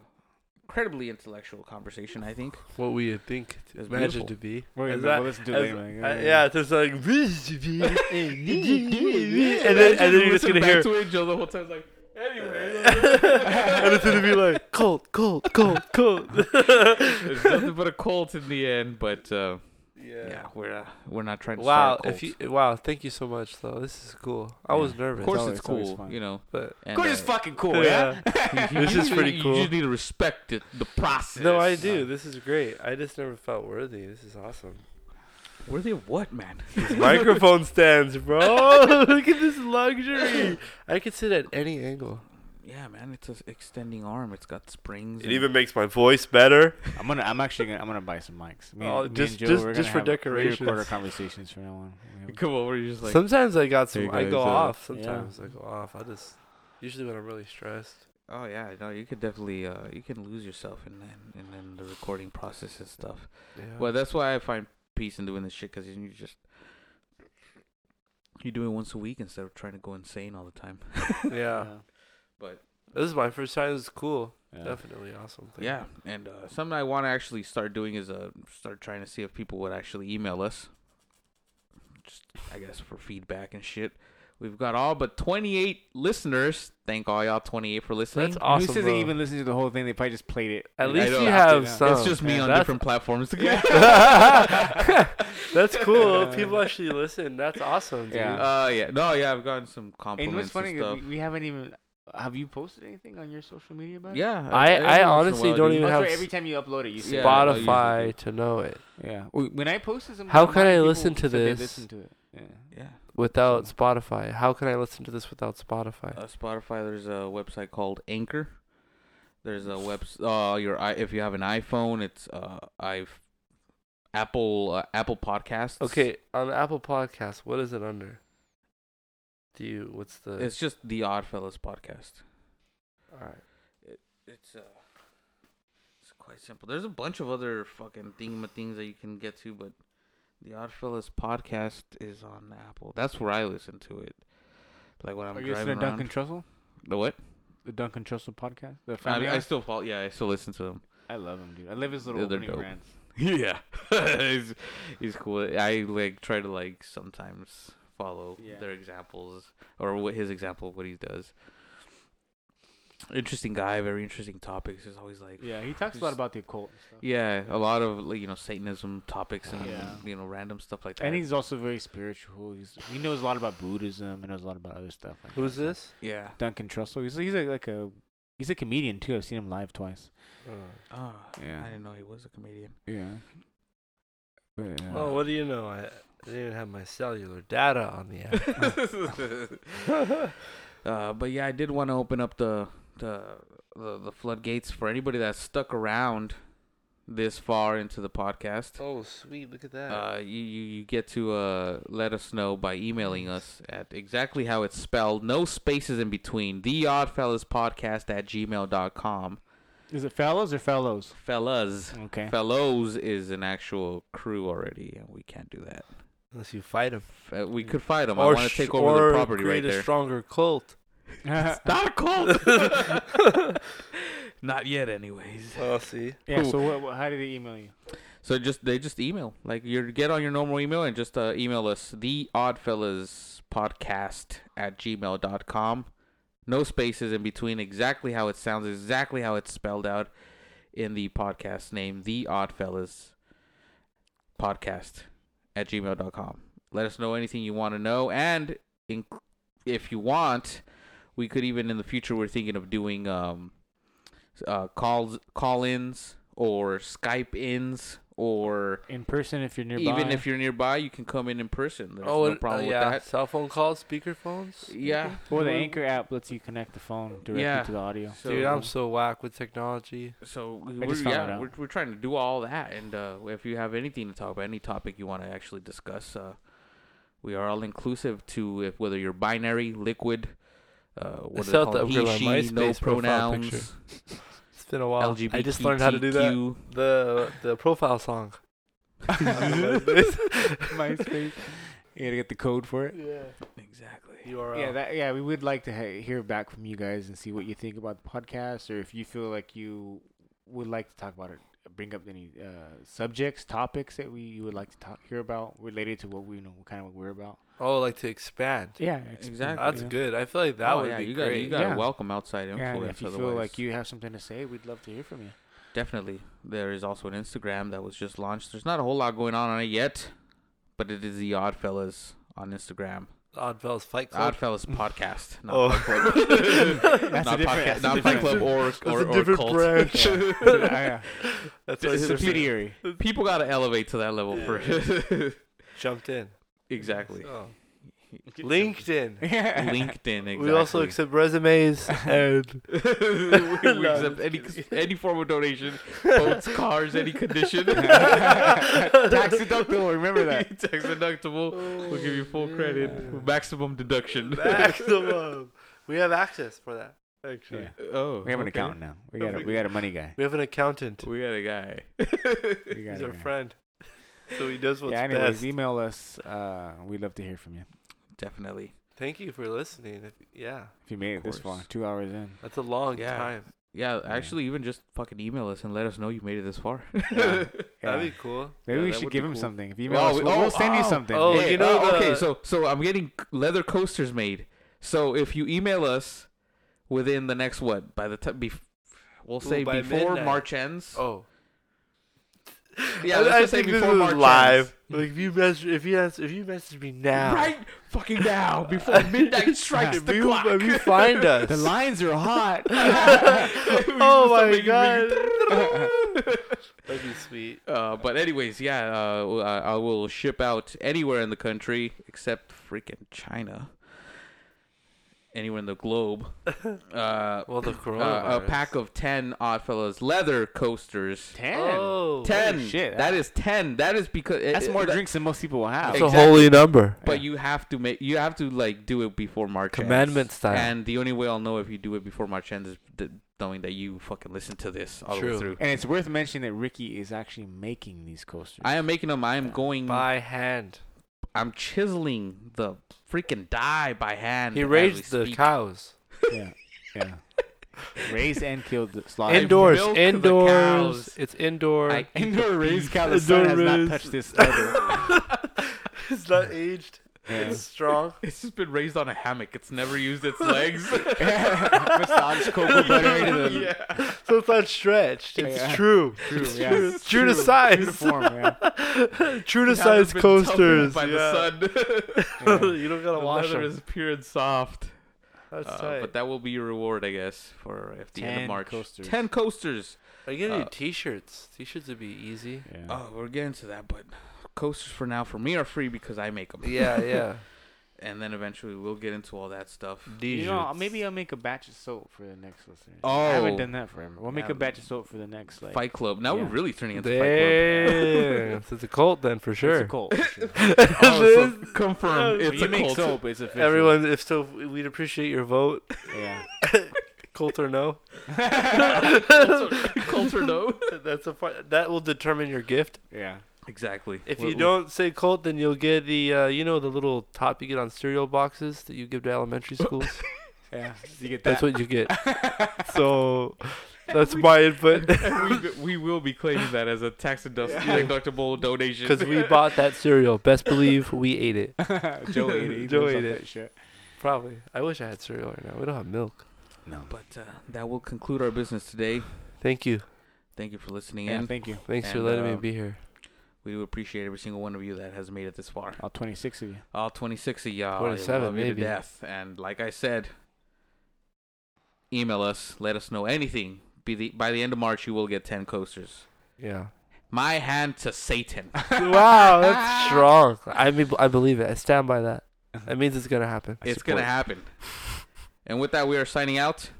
incredibly intellectual conversation, I think. What we think, It's imagine to be. We're Is gonna that- listen to it as- later. uh, yeah, it's just like, and then and then you're just gonna hear, to it, Joe the whole time like, anyway. and it's gonna be like, cold, cold, cold, cold. It's nothing but a cult in the end, but uh, yeah, we're uh, we're not trying to Wow, start if you wow, thank you so much though. This is cool. I was nervous. Of course, always- it's it's always cool, fun. you know. but And, Good is uh, fucking cool, yeah. you- This is just- pretty You cool. just need to respect it, the process. no, I do. This is great. I just never felt worthy. This is awesome. Worthy of what, man? Microphone stands, bro. Look at this luxury. I can sit at any angle. Yeah, man, it's an extending arm. It's got springs. It and- even makes my voice better. I'm gonna. I'm actually gonna. I'm gonna buy some mics. Me, Oh, me just- and Joe, just- we're just gonna for have decorations. Record our conversations from now on. We have- come over. You're just like, Sometimes I got some. Hey I guys, go uh, off. yeah. Sometimes I go off. I just usually when I'm really stressed. oh yeah, no, you could definitely, uh, you can lose yourself in in, in, in the recording process and stuff. Yeah. Well, that's why I find peace in doing this shit because you just you do it once a week instead of trying to go insane all the time. yeah. But This is my first time. It's cool. Yeah. Definitely awesome. Thing. yeah, and uh, something I want to actually start doing is uh start trying to see if people would actually email us. Just I guess for feedback and shit. We've got all but 28 listeners. Thank all y'all 28 for listening. That's awesome. Who says bro. they even listen to the whole thing? They probably just played it. At least you After have that. some. it's just me man. on That's- different platforms. That's cool. People actually listen. That's awesome, dude. Yeah. Uh, yeah. No, yeah, I've gotten some And compliments what's funny? and is stuff. We, we haven't even. Have you posted anything on your social media about it? Yeah, I- every I once in a honestly don't even Oh, have every time you upload it, you say Yeah, I usually Spotify do. to know it. Yeah. When I posted some, How can I listen to said they this? listened to it. Yeah. Yeah. Without Spotify, how can I listen to this without Spotify? Uh, Spotify. There's a website called Anchor. There's a web. Uh, your i if you have an iPhone, it's uh, I've Apple uh, Apple Podcasts. Okay, on Apple Podcasts, what is it under? Do you? What's the? It's just the Oddfellas podcast. all right. It's uh, it's quite simple. There's a bunch of other fucking thingama things that you can get to, but the Oddfellas podcast is on Apple. That's where I listen to it. Like when I'm Are you listening driving to around. Duncan Trussell? The what? The Duncan Trussell podcast? The I, family I still follow. Yeah, I still listen to him. I love him, dude. I love his little Yeah, they're opening dope. rants. Yeah, he's, he's cool. I like try to like sometimes follow Yeah. their examples or what his example of what he does. Interesting guy, very interesting topics. He's always like Yeah, he talks a lot about the occult and stuff. yeah, a lot of like, you know Satanism topics and Yeah. you know random stuff like that. And he's also very spiritual. He's he knows a lot about Buddhism and knows a lot about other stuff. Like Who's that. this? yeah. Duncan Trussell. He's he's a, like a he's a comedian too. I've seen him live twice. Oh, Yeah. I didn't know he was a comedian. Yeah. But, uh, Oh, what do you know? I, I didn't even have my cellular data on the app. uh, but yeah, I did want to open up the, the the the floodgates for anybody that's stuck around this far into the podcast. oh, sweet! Look at that. Uh, you, you you get to uh let us know by emailing us at exactly how it's spelled, no spaces in between. The Oddfellas Podcast at gmail.com. is it fellows or fellows? Fellas. Okay. Fellows is an actual crew already, and we can't do that. Unless you fight him. Uh, we could fight them. I want to sh- take over or the property create right a there. stronger cult. Not a cult. Not yet, anyways. Oh, see. yeah. Who- So what, what? How did they email you? So just they just email like you get on your normal email and just uh, email us the Oddfellas podcast at gmail.com. No spaces in between. Exactly how it sounds. Exactly how it's spelled out in the podcast name. The Oddfellas podcast at gmail.com. Let us know anything you want to know, and in, if you want, we could even in the future we're thinking of doing um uh calls call-ins or Skype ins or In person, if you're nearby. even if you're nearby, you can come in in person. There's oh, no problem uh, with yeah. that. Cell phone calls, speaker phones. Yeah. or the Anchor app lets you connect the phone directly Yeah. to the audio. So, Dude, I'm so whack with technology. so we're, just found it yeah, we're, we're trying to do all that, and uh, if you have anything to talk about, any topic you want to actually discuss, uh, we are all inclusive to if whether you're binary, liquid, uh, what do they still call it? to He, my she, no MySpace profile pronouns, picture. It's been a while. LGBTQ. I just learned how to do that. The the profile song. MySpace. You gotta get the code for it. Yeah. Exactly. URL. Yeah, that, yeah, we would like to ha- hear back from you guys and see what you think about the podcast, or if you feel like you would like to talk about it, bring up any uh, subjects, topics that we you would like to talk hear about related to what we know, what kind of what we're about. Oh, like to expand. Yeah, Exactly. That's yeah. good. I feel like that oh, would yeah, be you got great. you got to Yeah. welcome outside influence. and if you feel like you have something to say, we'd love to hear from you. Definitely. There is also an Instagram that was just launched. There's not a whole lot going on on it yet, but it is the Oddfellas on Instagram. Oddfellas Fight Club. Oddfellas podcast. Not Oh. Fight Club. That's not a different- podcast, that's a not Fight Club or That's or, a or different cult. branch. Yeah. Oh, yeah. That's It's a subsidiary. People got to elevate to that level for jumped in. Exactly. Oh. LinkedIn. LinkedIn. Exactly. We also accept resumes and we, we accept any any form of donation, boats, cars, any condition. Tax deductible. Remember that. Tax deductible. We'll give you full oh, credit. Maximum deduction. maximum. We have access for that. Actually, Yeah. Oh, We have an accountant now. We got a, we got a money guy. we have an accountant. We got a guy. Got He's a our guy. friend, so he does what's yeah. Anyways, best. email us. Uh, we'd love to hear from you. Definitely. Thank you for listening. If, yeah, If you made it this far, two hours in. that's a long Yeah. time. Yeah, actually, even just fucking email us and let us know you made it this far. Yeah. That'd be cool. Maybe Yeah, we should give him cool. something. If you email Oh, us, we- we'll, oh, we'll send you oh, something. oh, Hey, you know uh, okay, so so I'm getting leather coasters made. So if you email us within the next what by the time bef- we'll say by before midnight. March ends. Oh, Yeah, I, let's I just say think this before is March live. ends. Like if you message, if you answer, if you message me now, Right fucking now, before midnight strikes if the you, clock. if you find us, The lines are hot. oh my god, that'd be sweet. Uh, but anyways, yeah, uh, I I will ship out anywhere in the country except freaking China. Anywhere in the globe. Uh, Well, the uh, coronavirus. a pack of ten Oddfellas leather coasters. Ten. Oh, Ten. shit, That that- is ten. That is because it- That's it- more that- drinks than most people will have. That's a Exactly. holy number. But Yeah. you have to make. You have to like do it before March. ends. Commandment style. And the only way I'll know if you do it before March ends is th- knowing that you fucking listen to this all the way True. through. And it's worth mentioning that Ricky is actually making these coasters. I am making them. I am Yeah. going. By hand. I'm chiseling the freaking die by hand. He raised the speak. cows. yeah, yeah. Raised and killed, the slaughtered. Indoors. milked the Indoors. cows. It's indoor. I- Indoor raised cow. The sun has not touched this leather. it's not aged. Yeah. It's strong. It's just been raised on a hammock. It's never used its legs. Massage cocoa butter into the yeah. So it's not stretched. It's Yeah. true. true, It's yeah. true. True to size. True to yeah. True to It hasn't size been coasters. by yeah. the sun. Yeah. you don't gotta wash leather them. is pure and soft. That's Uh, tight. but that will be your reward, I guess, for at the end of 10 March. coasters. Ten coasters. I get you uh, t-shirts. T-shirts would be easy. Yeah. Oh, we're getting to that, but coasters for now for me are free because I make them. Yeah, yeah. And then eventually we'll get into all that stuff. You know, maybe I'll make a batch of soap for the next listeners. Oh. I Oh. haven't done that forever. We'll make a batch of soap for the next like. Fight Club. Now yeah. we're really turning into Fight Club. Damn, it's a cult then for sure. It's a cult. sure. Oh, so confirm. When It's you a make cult. soap, it's official. Everyone, if so, we'd appreciate your vote. Yeah. Cult or no? Cult or no? That's a fun, that will determine your gift. Yeah. Exactly. If We'll- you don't say cult, then you'll get the uh, you know the little top you get on cereal boxes that you give to elementary schools. Yeah. You get that. That's what you get. so that's my input we, we will be claiming that as a tax deduct- deductible donation. because we bought that cereal. Best believe we ate it. Joe ate it. He Joe knows ate it. that Shit. Probably. I wish I had cereal right now. We don't have milk. No. But uh, that will conclude our business today. Thank you. Thank you for listening Yeah. in. Thank you. Thanks for letting uh, me be here. We do appreciate every single one of you that has made it this far. All 26 of you. All 26 of y'all. 27 I love you to death. And like I said, email us. Let us know anything. Be the, by the end of March, you will get 10 coasters. Yeah. My hand to Satan. wow, that's strong. I mean, I believe it. I stand by that. That means it's gonna happen. it's going to happen. And with that, we are signing out.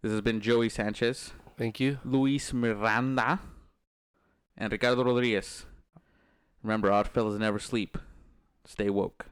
This has been Joey Sanchez, Thank you. Luis Miranda, and Ricardo Rodriguez. Remember, odd fellas never sleep. Stay woke.